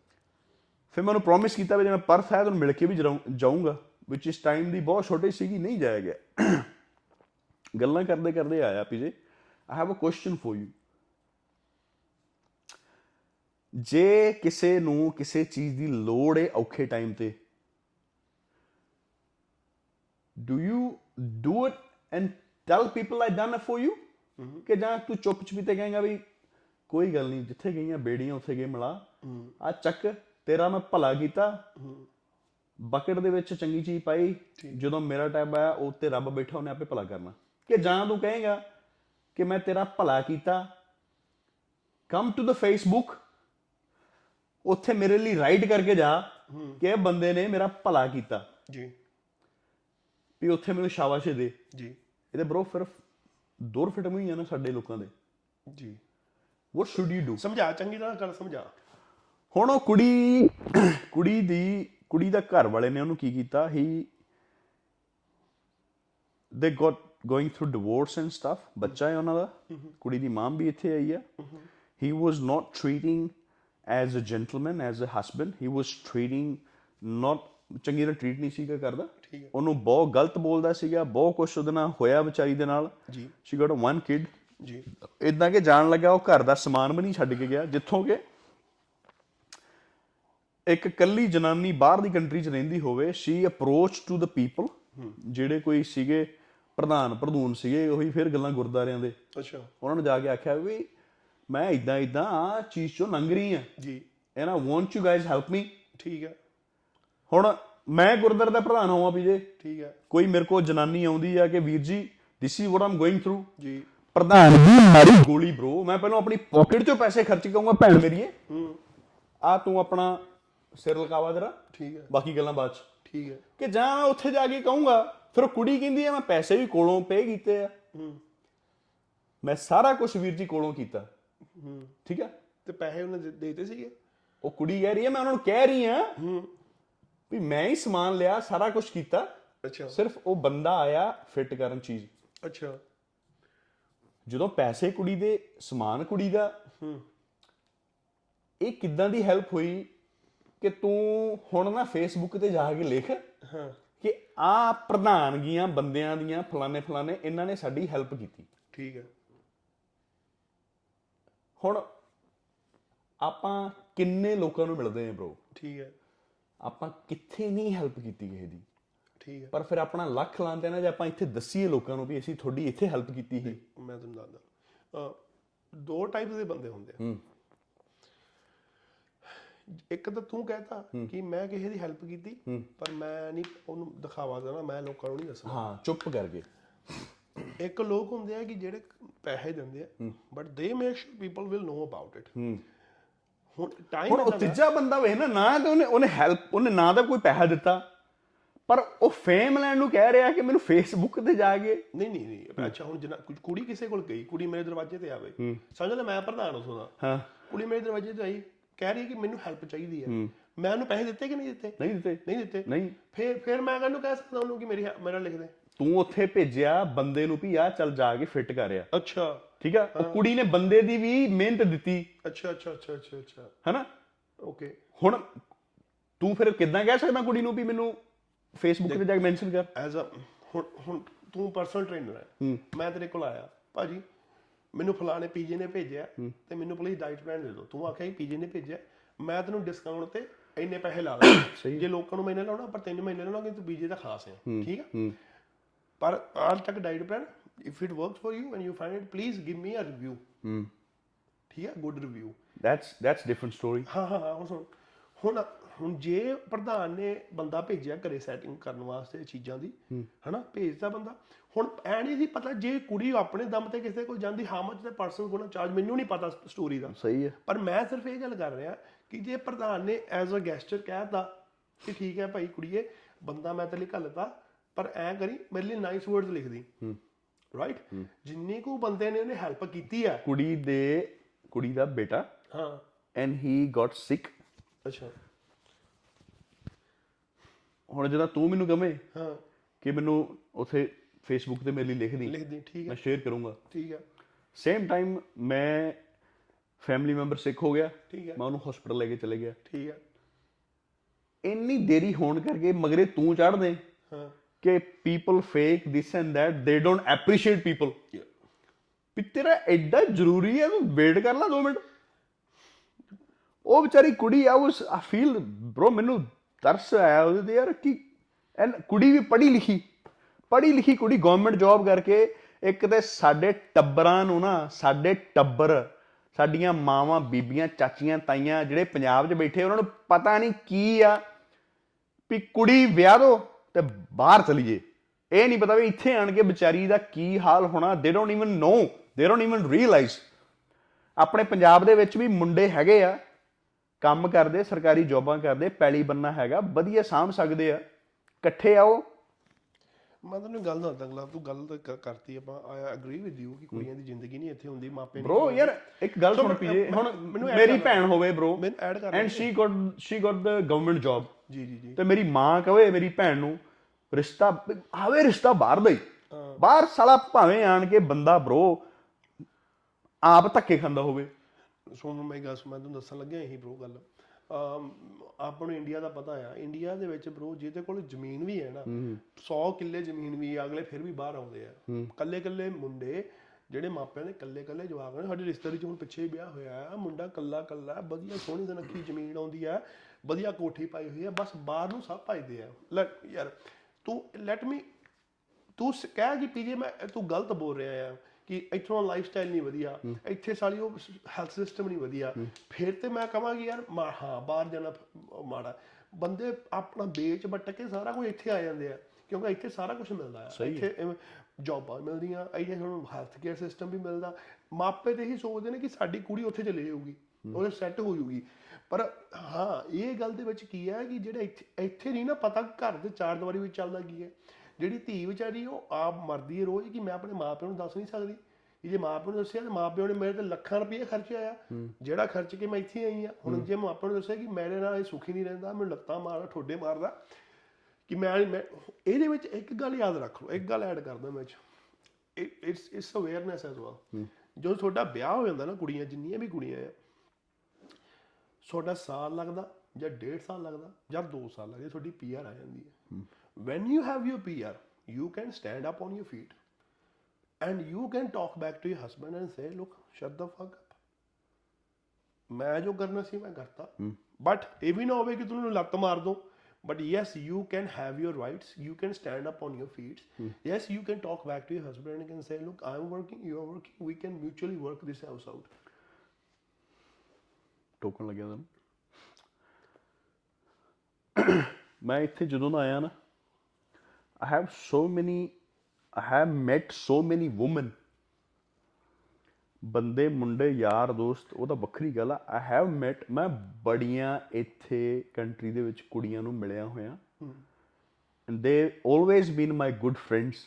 Speaker 2: ਫਿਰ ਮੈਂ ਉਹਨੂੰ ਪ੍ਰੋਮਿਸ ਕੀਤਾ ਵੀ ਜੇ ਮੈਂ ਪਰਥ ਹੈ ਤੁਹਾਨੂੰ ਮਿਲ ਕੇ ਵੀ ਜਾਊਂਗਾ ਵਿਚ ਇਸ ਟਾਈਮ ਦੀ ਬਹੁਤ ਛੋਟੀ ਸੀਗੀ ਨਹੀਂ ਜਾਇਆ ਗਿਆ। ਗੱਲਾਂ ਕਰਦੇ ਕਰਦੇ ਆਇਆ PJ I have a question for you ਜੇ ਕਿਸੇ ਨੂੰ ਕਿਸੇ ਚੀਜ਼ ਦੀ ਲੋੜ ਹੈ ਔਖੇ ਟਾਈਮ ਤੇ do you do it and tell people I done it for you ਕਿ ਜਾਂ ਤੂੰ ਚੁੱਪ ਚਪੀਤੇ ਕਹੇਗਾ ਵੀ ਕੋਈ ਗੱਲ ਨਹੀਂ ਜਿੱਥੇ ਗਈਆਂ ਬੇੜੀਆਂ ਉੱਥੇ ਗਏ ਮਿਲਾ ਆ ਚੱਕ ਤੇਰਾ ਮੈਂ ਭਲਾ ਕੀਤਾ। ਬਕਟ ਦੇ ਵਿੱਚ ਚੰਗੀ ਚੀਜ਼ ਪਾਈ। ਜਦੋਂ ਮੇਰਾ ਟਾਈਮ ਆਇਆ ਉਹ ਤੇ ਰੱਬ ਬੈਠਾ ਉਹਨੇ ਆਪੇ ਭਲਾ ਕਰਨਾ। ਕਿ ਜਾਂ ਤੂੰ ਕਹੇਗਾ ਕਿ ਮੈਂ ਤੇਰਾ ਭਲਾ ਕੀਤਾ। ਕਮ ਟੂ ਦ ਫੇਸਬੁੱਕ ਉੱਥੇ ਮੇਰੇ ਲਈ ਰਾਈਟ ਕਰਕੇ ਜਾ ਕਿ ਇਹ ਬੰਦੇ ਨੇ ਮੇਰਾ ਭਲਾ ਕੀਤਾ।
Speaker 1: ਜੀ।
Speaker 2: ਵੀ ਉੱਥੇ ਮੈਨੂੰ ਸ਼ਾਬਾਸ਼ ਦੇ।
Speaker 1: ਜੀ।
Speaker 2: ਇਹਦੇ ਬ్రో ਫਿਰ ਦੌਰ ਫਿਟਮ ਹੀ ਆ ਨਾ ਸਾਡੇ ਲੋਕਾਂ ਦੇ।
Speaker 1: ਜੀ।
Speaker 2: ਵਾਟ ਸ਼ੁੱਡ ਯੂ ਡੂ
Speaker 1: ਸਮਝਾ ਚੰਗੀ ਤਰ੍ਹਾਂ ਗੱਲ ਸਮਝਾ।
Speaker 2: ਹੁਣ ਉਹ ਕੁੜੀ ਕੁੜੀ ਦੀ ਕੁੜੀ ਦਾ ਘਰ ਵਾਲੇ ਨੇ ਉਹਨੂੰ ਕੀ ਕੀਤਾ? He they got going through divorce and stuff ਬੱਚਾ ਹੈ ਉਹਨਾਂ ਦਾ। ਕੁੜੀ ਦੀ ਮਾਂ ਵੀ ਇੱਥੇ ਆਈ ਹੈ he was not treating as a gentleman as a husband he was treating not ਚੰਗੀ ਤਰ੍ਹਾਂ ਟ੍ਰੀਟ ਨਹੀਂ ਸੀਗਾ ਕਰਦਾ। ਉਹਨੂੰ ਬਹੁਤ ਗਲਤ ਬੋਲਦਾ ਸੀਗਾ। ਬਹੁਤ ਕੁਝ ਉਹਦੇ ਨਾਲ ਹੋਇਆ ਵਿਚਾਰੀ ਦੇ ਨਾਲ।
Speaker 1: ਜੀ।
Speaker 2: ਸ਼ੀ ਗਾਟ ਵਨ ਕਿਡ
Speaker 1: ਜੀ।
Speaker 2: ਇਦਾਂ ਕਿ ਜਾਣ ਲੱਗਾ ਉਹ ਘਰ ਦਾ ਸਮਾਨ ਵੀ ਨਹੀਂ ਛੱਡ ਕੇ ਗਿਆ ਜਿੱਥੋਂ ਕਿ ਇੱਕ ਕੱਲੀ ਜਨਾਨੀ ਬਾਹਰ ਦੀ ਕੰਟਰੀ 'ਚ ਰਹਿੰਦੀ ਹੋਵੇ she approach to the people ਜਿਹੜੇ ਕੋਈ ਸੀਗੇ ਪ੍ਰਧਾਨ ਪ੍ਰਧੂਨ ਸੀਗੇ ਉਹੀ ਫਿਰ ਗੱਲਾਂ ਗੁਰਦਾਰਿਆਂ ਦੇ।
Speaker 1: ਅੱਛਾ।
Speaker 2: ਉਹਨਾਂ ਨੂੰ ਜਾ ਕੇ ਆਖਿਆ ਵੀ ਮੈਂ ਇਦਾਂ ਇਦਾਂ ਆ ਚੀਜ਼ ਚੋਂ ਲੰਘ ਰਹੀ ਆ।
Speaker 1: ਜੀ।
Speaker 2: And I want you guys help me
Speaker 1: ਠੀਕ ਹੈ
Speaker 2: ਹੁਣ ਮੈਂ ਗੁਰਦਾਰੇ ਦਾ ਪ੍ਰਧਾਨ ਹੋਵਾਂ ਵੀ ਜੇ।
Speaker 1: ਠੀਕ ਹੈ
Speaker 2: ਕੋਈ ਮੇਰੇ ਕੋਲ ਜਨਾਨੀ ਆਉਂਦੀ ਆ ਕਿ ਵੀਰ ਜੀ this is what I'm going through
Speaker 1: ਜੀ।
Speaker 2: ਪ੍ਰਧਾਨ ਦੀ ਮਾਰੀ ਗੋਲੀ ਬ్రో ਮੈਂ ਪਹਿਲਾਂ ਆਪਣੀ ਪਾਕਟ ਚੋਂ ਪੈਸੇ ਖਰਚ ਕਰਾਂਗਾ ਭੈਣ ਮੇਰੀਏ
Speaker 1: ਹੂੰ।
Speaker 2: ਆ ਤੂੰ ਆਪਣਾ ਸਿਰ ਲਕਾਵਾ ਜਰਾ।
Speaker 1: ਠੀਕ ਹੈ।
Speaker 2: ਬਾਕੀ ਗੱਲਾਂ ਬਾਅਦ ਚ।
Speaker 1: ਠੀਕ ਹੈ।
Speaker 2: ਕਿ ਜਾਂ ਮੈਂ ਉੱਥੇ ਜਾ ਕੇ ਕਹੂੰਗਾ ਫਿਰ ਉਹ ਕੁੜੀ ਕਹਿੰਦੀ ਆ ਮੈਂ ਪੈਸੇ ਵੀ ਕੋਲੋਂ ਪੇ ਕੀਤੇ ਆ।
Speaker 1: ਹੂੰ।
Speaker 2: ਮੈਂ ਸਾਰਾ ਕੁਝ ਵੀਰ ਜੀ ਕੋਲੋਂ ਕੀਤਾ।
Speaker 1: ਹੂੰ।
Speaker 2: ਠੀਕ ਆ
Speaker 1: ਤੇ ਪੈਸੇ ਉਹਨੇ ਦੇ- ਦੇਤੇ ਸੀਗੇ?
Speaker 2: ਉਹ ਕੁੜੀ ਕਹਿ ਰਹੀ ਹੈ ਮੈਂ ਉਹਨਾਂ ਨੂੰ ਕਹਿ ਰਹੀ ਆ
Speaker 1: ਹੂੰ।
Speaker 2: ਵੀ ਮੈਂ ਹੀ ਸਮਾਨ ਲਿਆ ਸਾਰਾ ਕੁਝ ਕੀਤਾ।
Speaker 1: ਅੱਛਾ।
Speaker 2: ਸਿਰਫ ਉਹ ਬੰਦਾ ਆਇਆ ਫਿੱਟ ਕਰਨ ਚੀਜ਼।
Speaker 1: ਅੱਛਾ।
Speaker 2: ਜਦੋਂ ਪੈਸੇ ਕੁੜੀ ਦੇ ਸਮਾਨ ਕੁੜੀ ਦਾ
Speaker 1: ਹੂੰ।
Speaker 2: ਇਹ ਕਿੱਦਾਂ ਦੀ ਹੈਲਪ ਹੋਈ ਕਿ ਤੂੰ ਹੁਣ ਨਾ ਫੇਸਬੁੱਕ ਤੇ ਜਾ ਕੇ ਲਿਖ
Speaker 1: ਹਾਂ।
Speaker 2: ਕਿ ਆ ਪ੍ਰਧਾਨਗੀਆਂ ਬੰਦਿਆਂ ਦੀਆਂ ਫਲਾਣੇ ਫਲਾਣੇ ਇਹਨਾਂ ਨੇ ਸਾਡੀ ਹੈਲਪ ਕੀਤੀ।
Speaker 1: ਠੀਕ ਹੈ।
Speaker 2: ਹੁਣ ਆਪਾਂ ਕਿੰਨੇ ਲੋਕਾਂ ਨੂੰ ਮਿਲਦੇ ਆਂ ਬ్రో
Speaker 1: ਠੀਕ ਹੈ।
Speaker 2: ਆਪਾਂ ਕਿੱਥੇ ਨਹੀਂ ਹੈਲਪ ਕੀਤੀ ਕਿਸੇ ਦੀ?
Speaker 1: ਠੀਕ ਹੈ।
Speaker 2: ਪਰ ਫਿਰ ਆਪਣਾ ਲੱਖ ਲਾਉਂਦੇ ਨਾ ਜੇ ਆਪਾਂ ਇੱਥੇ ਦੱਸੀਏ ਲੋਕਾਂ ਨੂੰ ਵੀ ਅਸੀਂ ਤੁਹਾਡੀ ਇੱਥੇ ਹੈਲਪ ਕੀਤੀ ਸੀ।
Speaker 1: ਮੈਂ ਤੁਹਾਨੂੰ ਦੱਸਦਾ। ਦੋ ਟਾਈਪਸ ਦੇ ਬੰਦੇ ਹੁੰਦੇ ਆ। ਇੱਕ ਤਾਂ ਤੂੰ ਕਹਤਾ ਕਿ ਮੈਂ ਕਿਸੇ ਦੀ ਹੈਲਪ ਕੀਤੀ ਪਰ ਮੈਂ ਨਹੀਂ ਉਹਨੂੰ ਦਿਖਾਵਾ ਦੇਣਾ ਮੈਂ ਲੋਕਾਂ ਨੂੰ ਨਹੀਂ ਦੱਸਣਾ।
Speaker 2: ਹਾਂ ਚੁੱਪ ਕਰ ਗਏ।
Speaker 1: ਇੱਕ ਲੋਕ ਹੁੰਦੇ ਆ ਕਿ ਜਿਹੜੇ ਪੈਸੇ ਦਿੰਦੇ ਆ but they make sure people will know about
Speaker 2: it
Speaker 1: ਹੁਣ ਟਾਈਮ
Speaker 2: ਹੁਣ ਤੀਜਾ ਬੰਦਾ ਵੇ ਨਾ ਨਾ ਤੇ ਉਹਨੇ ਉਹਨੇ ਹੈਲਪ ਉਹਨੇ ਨਾ ਤਾਂ ਕੋਈ ਪੈਸਾ ਦਿੱਤਾ। ਪਰ ਉਹ ਫੇਮ ਲੈਣ ਨੂੰ ਕਹਿ ਰਿਹਾ ਕਿ ਮੈਨੂੰ ਫੇਸਬੁੱਕ ਤੇ ਜਾ ਕੇ
Speaker 1: ਨਹੀਂ ਨਹੀਂ ਨਹੀਂ ਅੱਛਾ ਹੁਣ ਜਿੰਨਾ ਕੁ- ਕੁੜੀ ਕਿਸੇ ਕੋਲ ਗਈ ਕੁੜੀ ਮੇਰੇ ਦਰਵਾਜ਼ੇ ਤੇ ਆਵੇ। ਸਮਝ ਲੈ ਮੈਂ ਪ੍ਰਧਾਨ ਉਸੋਂ ਦਾ
Speaker 2: ਹਾਂ।
Speaker 1: ਕੁੜੀ ਮੇਰੇ ਦਰਵਾਜ਼ੇ ਤੇ ਆਈ ਕਹਿ ਰਹੀ ਕਿ ਮੈਨੂੰ ਹੈਲਪ ਚਾਹੀਦੀ ਹੈ। ਮੈਂ ਉਹਨੂੰ ਪੈਸੇ ਦਿੱਤੇ ਕਿ ਨਹੀਂ ਦਿੱਤੇ?
Speaker 2: ਨਹੀਂ ਦਿੱਤੇ।
Speaker 1: ਨਹੀਂ ਦਿੱਤੇ।
Speaker 2: ਨਹੀਂ।
Speaker 1: ਫਿਰ ਫਿਰ ਮੈਂ ਕਹਿੰਨੂੰ ਕਹਿ ਸਕਦਾ ਉਹਨੂੰ ਕਿ ਮੇਰੀ ਮੇਰਾ ਲਿਖ ਦੇ।
Speaker 2: ਤੂੰ ਉੱਥੇ ਭੇਜਿਆ ਬੰਦੇ ਨੂੰ ਵੀ ਆ ਚੱਲ ਜਾ ਕੇ ਫਿੱਟ ਕਰ ਆ।
Speaker 1: ਅੱਛਾ।
Speaker 2: ਠੀਕ ਆ? ਉਹ ਕੁੜੀ ਨੇ ਬੰਦੇ ਦੀ ਵੀ ਮਿਹਨਤ ਦਿੱਤੀ।
Speaker 1: ਅੱਛਾ ਅੱਛਾ ਅੱਛਾ ਅੱਛਾ ਅੱਛਾ।
Speaker 2: ਹੈਨਾ?
Speaker 1: ਓਕੇ
Speaker 2: ਹੁਣ ਤੂੰ ਫਿਰ ਕਿੱਦਾਂ ਕਹਿ ਸਕਦਾ ਕੁੜੀ ਨੂੰ ਵੀ ਮੈਨੂੰ ਫੇਸਬੁੱਕ ਤੇ ਜਾ ਕੇ ਮੈਂਸ਼ਨ ਕਰ।
Speaker 1: ਐਜ਼ ਅ ਹੁਣ ਹੁਣ ਤੂੰ ਪਰਸਨਲ ਟ੍ਰੇਨਰ ਹੈ। ਮੈਂ ਤੇਰੇ ਕੋਲ ਆਇਆ। ਭਾਜੀ ਮੈਨੂੰ ਫਲਾਣੇ ਪੀਜੇ ਨੇ ਭੇਜਿਆ ਤੇ ਮੈਨੂੰ ਪਲੀਜ਼ ਡਾਈਟ ਪਲਾਨ ਦੇ ਦਿਓ। ਤੂੰ ਆਖਿਆ ਕਿ ਪੀਜੇ ਨੇ ਭੇਜਿਆ। ਮੈਂ ਤੈਨੂੰ ਡਿਸਕਾਊਂਟ ਤੇ ਇੰਨੇ ਪੈਸੇ ਲਾ ਦਾਂ ਜੇ ਲੋਕਾਂ ਨੂੰ ਮਹੀਨੇ ਲਾਉਣਾ ਪਰ ਤੈਨੂੰ ਮਹੀਨੇ ਲਾਉਣਾ ਤੂੰ ਪੀਜੇ ਦਾ ਖਾਸ ਹੈ। ਠੀਕ ਹੈ। ਪਰ ਆਲ ਤੱਕ diet plan if it works for you and you find it please give me a
Speaker 2: review
Speaker 1: ਠੀਕ ਹੈ good review
Speaker 2: that's that's different story
Speaker 1: ਹਾਂ ਹਾਂ ਹਾਂ ਹੁਣ ਹੁਣ ਹੁਣ ਜੇ ਪ੍ਰਧਾਨ ਨੇ ਬੰਦਾ ਭੇਜਿਆ ਘਰੇ ਸੈਟਿੰਗ ਕਰਨ ਵਾਸਤੇ ਚੀਜ਼ਾਂ ਦੀ ਹਨਾ ਭੇਜਦਾ ਬੰਦਾ। ਹੁਣ ਐ ਨਹੀਂ ਸੀ ਪਤਾ ਜੇ ਕੁੜੀ ਆਪਣੇ ਦਮ ਤੇ ਕਿਸੇ ਕੋਲ ਜਾਂਦੀ ਹਾਊ ਮਚ ਦਾ ਪਰਸਨ ਕੋਲ ਚਾਰਜ ਮੈਨੂੰ ਨਹੀਂ ਪਤਾ ਸਟੋਰੀ ਦਾ।
Speaker 2: ਸਹੀ ਹੈ।
Speaker 1: ਪਰ ਮੈਂ ਸਿਰਫ ਇਹ ਗੱਲ ਕਰ ਰਿਹਾ ਕਿ ਜੇ ਪ੍ਰਧਾਨ ਨੇ ਐਜ਼ ਅ ਗੈਸਟਰ ਕਹਿਤਾ ਕਿ ਠੀਕ ਹੈ ਭਾਈ ਕੁੜੀਏ ਬੰਦਾ ਮੈਂ ਤੇਰੇ ਲਈ ਘੱਲਤਾ ਪਰ ਐ ਕਰੀ ਮੇਰੇ ਲਈ ਨਾਈਸ ਵਰਡਸ ਲਿਖ ਦੀ। ਰਾਈਟ ਜਿੰਨੀ ਕੋ ਬੰਦੇ ਨੇ ਉਹਨੇ ਹੈਲਪ ਕੀਤੀ ਆ
Speaker 2: ਕੁੜੀ ਦੇ ਕੁੜੀ ਦਾ ਬੇਟਾ
Speaker 1: ਹਾਂ।
Speaker 2: ਐਂਡ ਹੀ ਗਾਟ ਸਿਕ
Speaker 1: ਅੱਛਾ।
Speaker 2: ਹੁਣ ਜਦੋਂ ਤੂੰ ਮੈਨੂੰ ਕਵੇਂ
Speaker 1: ਹਾਂ।
Speaker 2: ਕਿ ਮੈਨੂੰ ਉਥੇ ਫੇਸਬੁੱਕ ਤੇ ਮੇਰੇ ਲਈ ਲਿਖ ਦੀ
Speaker 1: ਲਿਖ ਦੀ ਠੀਕ ਹੈ
Speaker 2: ਮੈਂ ਸ਼ੇਅਰ ਕਰੂੰਗਾ।
Speaker 1: ਠੀਕ ਹੈ
Speaker 2: ਸੇਮ ਟਾਈਮ ਮੈਂ ਫੈਮਿਲੀ ਮੈਂਬਰ ਸਿੱਖ ਹੋ ਗਿਆ
Speaker 1: ਠੀਕ ਹੈ
Speaker 2: ਮੈਂ ਉਹਨੂੰ ਹਸਪੀਟਲ ਲੈ ਕੇ ਚਲੇ ਗਿਆ।
Speaker 1: ਠੀਕ ਹੈ
Speaker 2: ਇੰਨੀ ਦੇਰੀ ਹੋਣ ਕਰਕੇ ਮਗਰੇ ਤੂੰ ਚੜ ਦੇ
Speaker 1: ਹਾਂ।
Speaker 2: ਕਿ people fake this and that they don't appreciate people ਵੀ ਤੇਰਾ ਐਡਾ ਜ਼ਰੂਰੀ ਹੈ ਤੂੰ ਵੇਟ ਕਰ ਲੈ 2 ਮਿੰਟ। ਉਹ ਵਿਚਾਰੀ ਕੁੜੀ ਆ ਉਸ ਆ ਫੀਲ bro ਮੈਨੂੰ ਤਰਸ ਆਇਆ ਉਹਦੇ ਤੇ ਯਾਰ ਕਿ ਐਨ ਕੁੜੀ ਵੀ ਪੜ੍ਹੀ ਲਿਖੀ ਪੜ੍ਹੀ ਲਿਖੀ ਕੁੜੀ ਗਵਰਨਮੈਂਟ ਜੌਬ ਕਰਕੇ ਇੱਕ ਤੇ ਸਾਡੇ ਟੱਬਰਾਂ ਨੂੰ ਨਾ, ਸਾਡੇ ਟੱਬਰ, ਸਾਡੀਆਂ ਮਾਵਾਂ, ਬੀਬੀਆਂ, ਚਾਚੀਆਂ, ਤਾਈਆਂ ਜਿਹੜੇ ਪੰਜਾਬ 'ਚ ਬੈਠੇ ਉਹਨਾਂ ਨੂੰ ਪਤਾ ਨਹੀਂ ਕੀ ਆ ਵੀ ਕੁੜੀ ਵਿਆਹ ਦੋ ਤੇ ਬਾਹਰ ਚਲੀ ਜੇ ਇਹ ਨਹੀਂ ਪਤਾ ਵੀ ਇੱਥੇ ਆਣ ਕੇ ਵਿਚਾਰੀ ਦਾ ਕੀ ਹਾਲ ਹੋਣਾ they don't even no they don't even realise ਆਪਣੇ ਪੰਜਾਬ ਦੇ ਵਿੱਚ ਵੀ ਮੁੰਡੇ ਹੈਗੇ ਆ ਕੰਮ ਕਰਦੇ ਸਰਕਾਰੀ ਜੌਬਾਂ ਕਰਦੇ ਪੈਲੀ ਬੰਨਾ ਹੈਗਾ ਵਧੀਆ ਸਾਂਭ ਸਕਦੇ ਆ। ਇਕੱਠੇ ਆਓ।
Speaker 1: ਮੈਂ ਤੈਨੂੰ ਗੱਲ ਦੱਸਦਾ ਅਗਲਾ ਤੂੰ ਗੱਲ ਤਾਂ ਕ- ਕਰਤੀ ਆਪਾਂ ਆਈ ਐਗਰੀ ਵਿਦ ਯੂ ਕਿ ਕੁੜੀਆਂ ਦੀ ਜ਼ਿੰਦਗੀ ਨਹੀਂ ਇੱਥੇ ਹੁੰਦੀ ਮਾਪੇ ਨਹੀਂ
Speaker 2: ਬ్రో ਯਾਰ ਇੱਕ ਗੱਲ ਸੁਣ ਪੀਜੇ ਹੁਣ ਮੈਨੂੰ add ਮੇਰੀ ਭੈਣ ਹੋਵੇ ਬ్రో
Speaker 1: ਮੈਨੂੰ ਐਡ ਕਰ
Speaker 2: and she got she got the government job
Speaker 1: ਜੀ ਜੀ ਜੀ।
Speaker 2: ਤੇ ਮੇਰੀ ਮਾਂ ਕਵੇ ਮੇਰੀ ਭੈਣ ਨੂੰ ਰਿਸ਼ਤਾ ਆਵੇ ਰਿਸ਼ਤਾ ਬਾਹਰ ਦਾ ਹੀ। ਬਾਹਰ ਸਾਲਾ ਭਾਵੇਂ ਆਣ ਕੇ ਬੰਦਾ ਬ్రో ਆਪ ਧੱਕੇ ਖਾਂਦਾ ਹੋਵੇ।
Speaker 1: ਸੁਣ ਮੈਂ ਗੱਲ ਮੈਂ ਤੁਹਾਨੂੰ ਦੱਸਣ ਲੱਗਿਆ ਇਹੀ ਬ్రో ਗੱਲ। ਆਪਾਂ ਨੂੰ ਇੰਡੀਆ ਦਾ ਪਤਾ ਆ ਇੰਡੀਆ ਦੇ ਵਿੱਚ ਬ్రో ਜਿਹਦੇ ਕੋਲ ਜ਼ਮੀਨ ਵੀ ਹੈ ਨਾ 100 ਕਿੱਲੇ ਜ਼ਮੀਨ ਵੀ ਅਗਲੇ ਫਿਰ ਵੀ ਬਾਹਰ ਆਉਂਦੇ ਆ। ਕੱਲੇ ਕੱਲੇ ਮੁੰਡੇ ਜਿਹੜੇ ਮਾਪਿਆਂ ਦੇ ਕੱਲੇ ਕੱਲੇ ਜਵਾਕ ਨੇ ਸਾਡੇ ਰਿਸ਼ਤੇਦਾਰੀ ਚ ਹੁਣ ਪਿੱਛੇ ਹੀ ਵਿਆਹ ਹੋਇਆ ਆ ਮੁੰਡਾ ਕੱਲਾ ਕੱਲਾ ਵਧੀਆ ਸੋਹਣੀ ਸੁਨੱਖੀ ਜ਼ਮੀਨ ਆਉਂਦੀ ਆ ਵਧੀਆ ਕੋਠੀ ਪਾਈ ਹੋਈ ਆ ਬਸ ਬਾਹਰ ਨੂੰ ਸਭ ਭਜਦੇ ਆ। ਲੈ ਯਾਰ ਤੂੰ ਲੈਟ ਮੀ ਤੂੰ ਸ- ਕਹਿ ਕਿ ਪੀਜੇ ਮੈਂ ਤੂੰ ਗਲਤ ਬੋਲ ਰਿਹਾ ਆ। ਕਿ ਇੱਥੋਂ ਲਾਈਫ ਸਟਾਈਲ ਨਹੀਂ ਵਧੀਆ ਇੱਥੇ ਸਾਲੀ ਉਹ ਹੈਲਥ ਸਿਸਟਮ ਨਹੀਂ ਵਧੀਆ। ਫਿਰ ਤੇ ਮੈਂ ਕਹਾਂਗੀ ਯਾਰ ਹਾਂ ਬਾਹਰ ਜਾਣਾ ਮਾੜਾ। ਬੰਦੇ ਆਪਣਾ ਵੇਚ ਵੱਟ ਕੇ ਸਾਰਾ ਕੁਝ ਇੱਥੇ ਆ ਜਾਂਦੇ ਆ ਕਿਉਂਕਿ ਇੱਥੇ ਸਾਰਾ ਕੁਝ ਮਿਲਦਾ ਆ। ਇੱਥੇ ਜੌਬਾਂ ਮਿਲਦੀਆਂ ਇੱਥੇ ਤੁਹਾਨੂੰ ਹੈਲਥ ਕੇਅਰ ਸਿਸਟਮ ਵੀ ਮਿਲਦਾ। ਮਾਪੇ ਤੇ ਹੀ ਸੋਚਦੇ ਨੇ ਕਿ ਸਾਡੀ ਕੁੜੀ ਉੱਥੇ ਚਲੇ ਜਾਊਗੀ ਉਹਦੇ ਸੈੱਟ ਹੋ ਜਾਊਗੀ। ਪਰ ਹਾਂ ਇਹ ਗੱਲ ਦੇ ਵਿੱਚ ਕੀ ਹੈ ਕਿ ਜਿਹੜਾ ਇੱਥੇ ਇੱਥੇ ਨਹੀਂ ਨਾ ਪਤਾ ਘਰ ਦੇ ਚਾਰ ਦੀਵਾਰੀ ਵਿੱਚ ਚੱਲਦਾ ਕੀ ਹੈ। ਜਿਹੜੀ ਧੀ ਵਿਚਾਰੀ ਉਹ ਆਪ ਮਰਦੀ ਹੈ ਰੋਜ਼ ਕਿ ਮੈਂ ਆਪਣੇ ਮਾਪਿਆਂ ਨੂੰ ਦੱਸ ਨਹੀਂ ਸਕਦੀ। ਕਿ ਜੇ ਮਾਪਿਆਂ ਨੂੰ ਦੱਸਿਆ ਤੇ ਮਾਪਿਆਂ ਨੇ ਮੇਰੇ ਤੇ ਲੱਖਾਂ ਰੁਪਏ ਖਰਚਿਆ ਆ ਜਿਹੜਾ ਖਰਚ ਕੇ ਮੈਂ ਇੱਥੇ ਆਈ ਆ ਹੁਣ ਜੇ ਮਾਪਿਆਂ ਨੂੰ ਦੱਸਿਆ ਕਿ ਮੇਰੇ ਨਾਲ ਇਹ ਸੁਖੀ ਨਹੀਂ ਰਹਿੰਦਾ ਮੈਨੂੰ ਲੱਤਾਂ ਮਾਰਦਾ ਠੋਡੇ ਮਾਰਦਾ ਕਿ ਮੈਂ ਇਹਦੇ ਵਿੱਚ ਇੱਕ ਗੱਲ ਯਾਦ ਰੱਖ ਲਓ ਇੱਕ ਗੱਲ ਐਡ ਕਰਦਾ ਮੈਂ it's it's awareness as well ਜਦੋਂ ਤੁਹਾਡਾ ਵਿਆਹ ਹੋ ਜਾਂਦਾ ਨਾ ਕੁੜੀਆਂ ਜਿੰਨੀਆਂ ਵੀ ਕੁੜੀਆਂ ਆ ਤੁਹਾਡਾ ਸਾਲ ਲੱਗਦਾ ਜਾਂ ਡੇਢ ਸਾਲ ਲੱਗਦਾ ਜਾਂ 2 ਸਾਲ ਲੱਗਦੇ ਤੁਹਾਡੀ ਪੀਆਰ ਆ ਜਾਂਦੀ ਹੈ। When you have your PR you can stand up on your feet and you can talk back to your husband and say look shut the fuck up. ਮੈਂ ਜੋ ਕਰਨਾ ਸੀ ਮੈਂ ਕਰਤਾ ਬਟ ਇਹ ਵੀ ਨਾ ਹੋਵੇ ਕਿ ਤੁਹਾਨੂੰ ਲੱਤ ਮਾਰ ਦੋ but yes you can have your rights you can stand up on your feets yes you can talk back to your husband and can say look I am working you are working we can mutually work this house out
Speaker 2: ਟੋਕਣ ਲੱਗਿਆ ਤੁਹਾਨੂੰ ਮੈਂ ਇੱਥੇ ਜਦੋਂ ਦਾ ਆਇਆ ਨਾ I have so many I have met so many women ਬੰਦੇ ਮੁੰਡੇ ਯਾਰ ਦੋਸਤ ਉਹ ਤਾਂ ਵੱਖਰੀ ਗੱਲ ਆ। ਆਈ ਹੈਵ ਮੈਟ ਮੈਂ ਬੜੀਆਂ ਇੱਥੇ ਕੰਟਰੀ ਦੇ ਵਿੱਚ ਕੁੜੀਆਂ ਨੂੰ ਮਿਲਿਆ ਹੋਇਆ। And they always been my good friends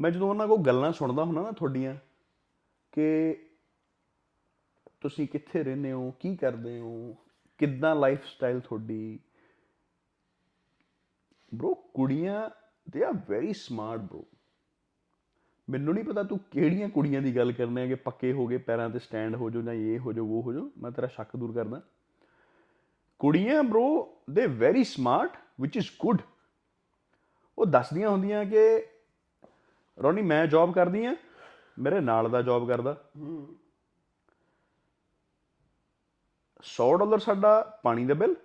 Speaker 2: ਮੈਂ ਜਦੋਂ ਉਹਨਾਂ ਕੋਲ ਗੱਲਾਂ ਸੁਣਦਾ ਹੁੰਦਾ ਨਾ ਤੁਹਾਡੀਆਂ ਕਿ ਤੁਸੀਂ ਕਿੱਥੇ ਰਹਿੰਦੇ ਹੋ ਕੀ ਕਰਦੇ ਹੋ ਕਿੱਦਾਂ ਲਾਈਫ ਸਟਾਈਲ ਤੁਹਾਡੀ ਬ్రో ਕੁੜੀਆਂ they are very smart bro ਮੈਨੂੰ ਨਹੀਂ ਪਤਾ ਤੂੰ ਕਿਹੜੀਆਂ ਕੁੜੀਆਂ ਦੀ ਗੱਲ ਕਰਨਾ ਹੈ ਕਿ ਪੱਕੇ ਹੋ ਗਏ ਪੈਰਾਂ ਤੇ ਸਟੈਂਡ ਹੋ ਜਾਓ ਜਾਂ ਇਹ ਹੋ ਜਾਓ ਉਹ ਹੋ ਜਾਓ ਮੈਂ ਤੇਰਾ ਸ਼ੱਕ ਦੂਰ ਕਰਦਾ। ਕੁੜੀਆਂ bro they very smart which is good ਉਹ ਦੱਸਦੀਆਂ ਹੁੰਦੀਆਂ ਕਿ ਰੋਨੀ ਮੈਂ ਜੌਬ ਕਰਦੀ ਆ ਮੇਰੇ ਨਾਲ ਦਾ ਜੌਬ ਕਰਦਾ। 100 ਡਾਲਰ ਸਾਡਾ ਪਾਣੀ ਦਾ ਬਿੱਲ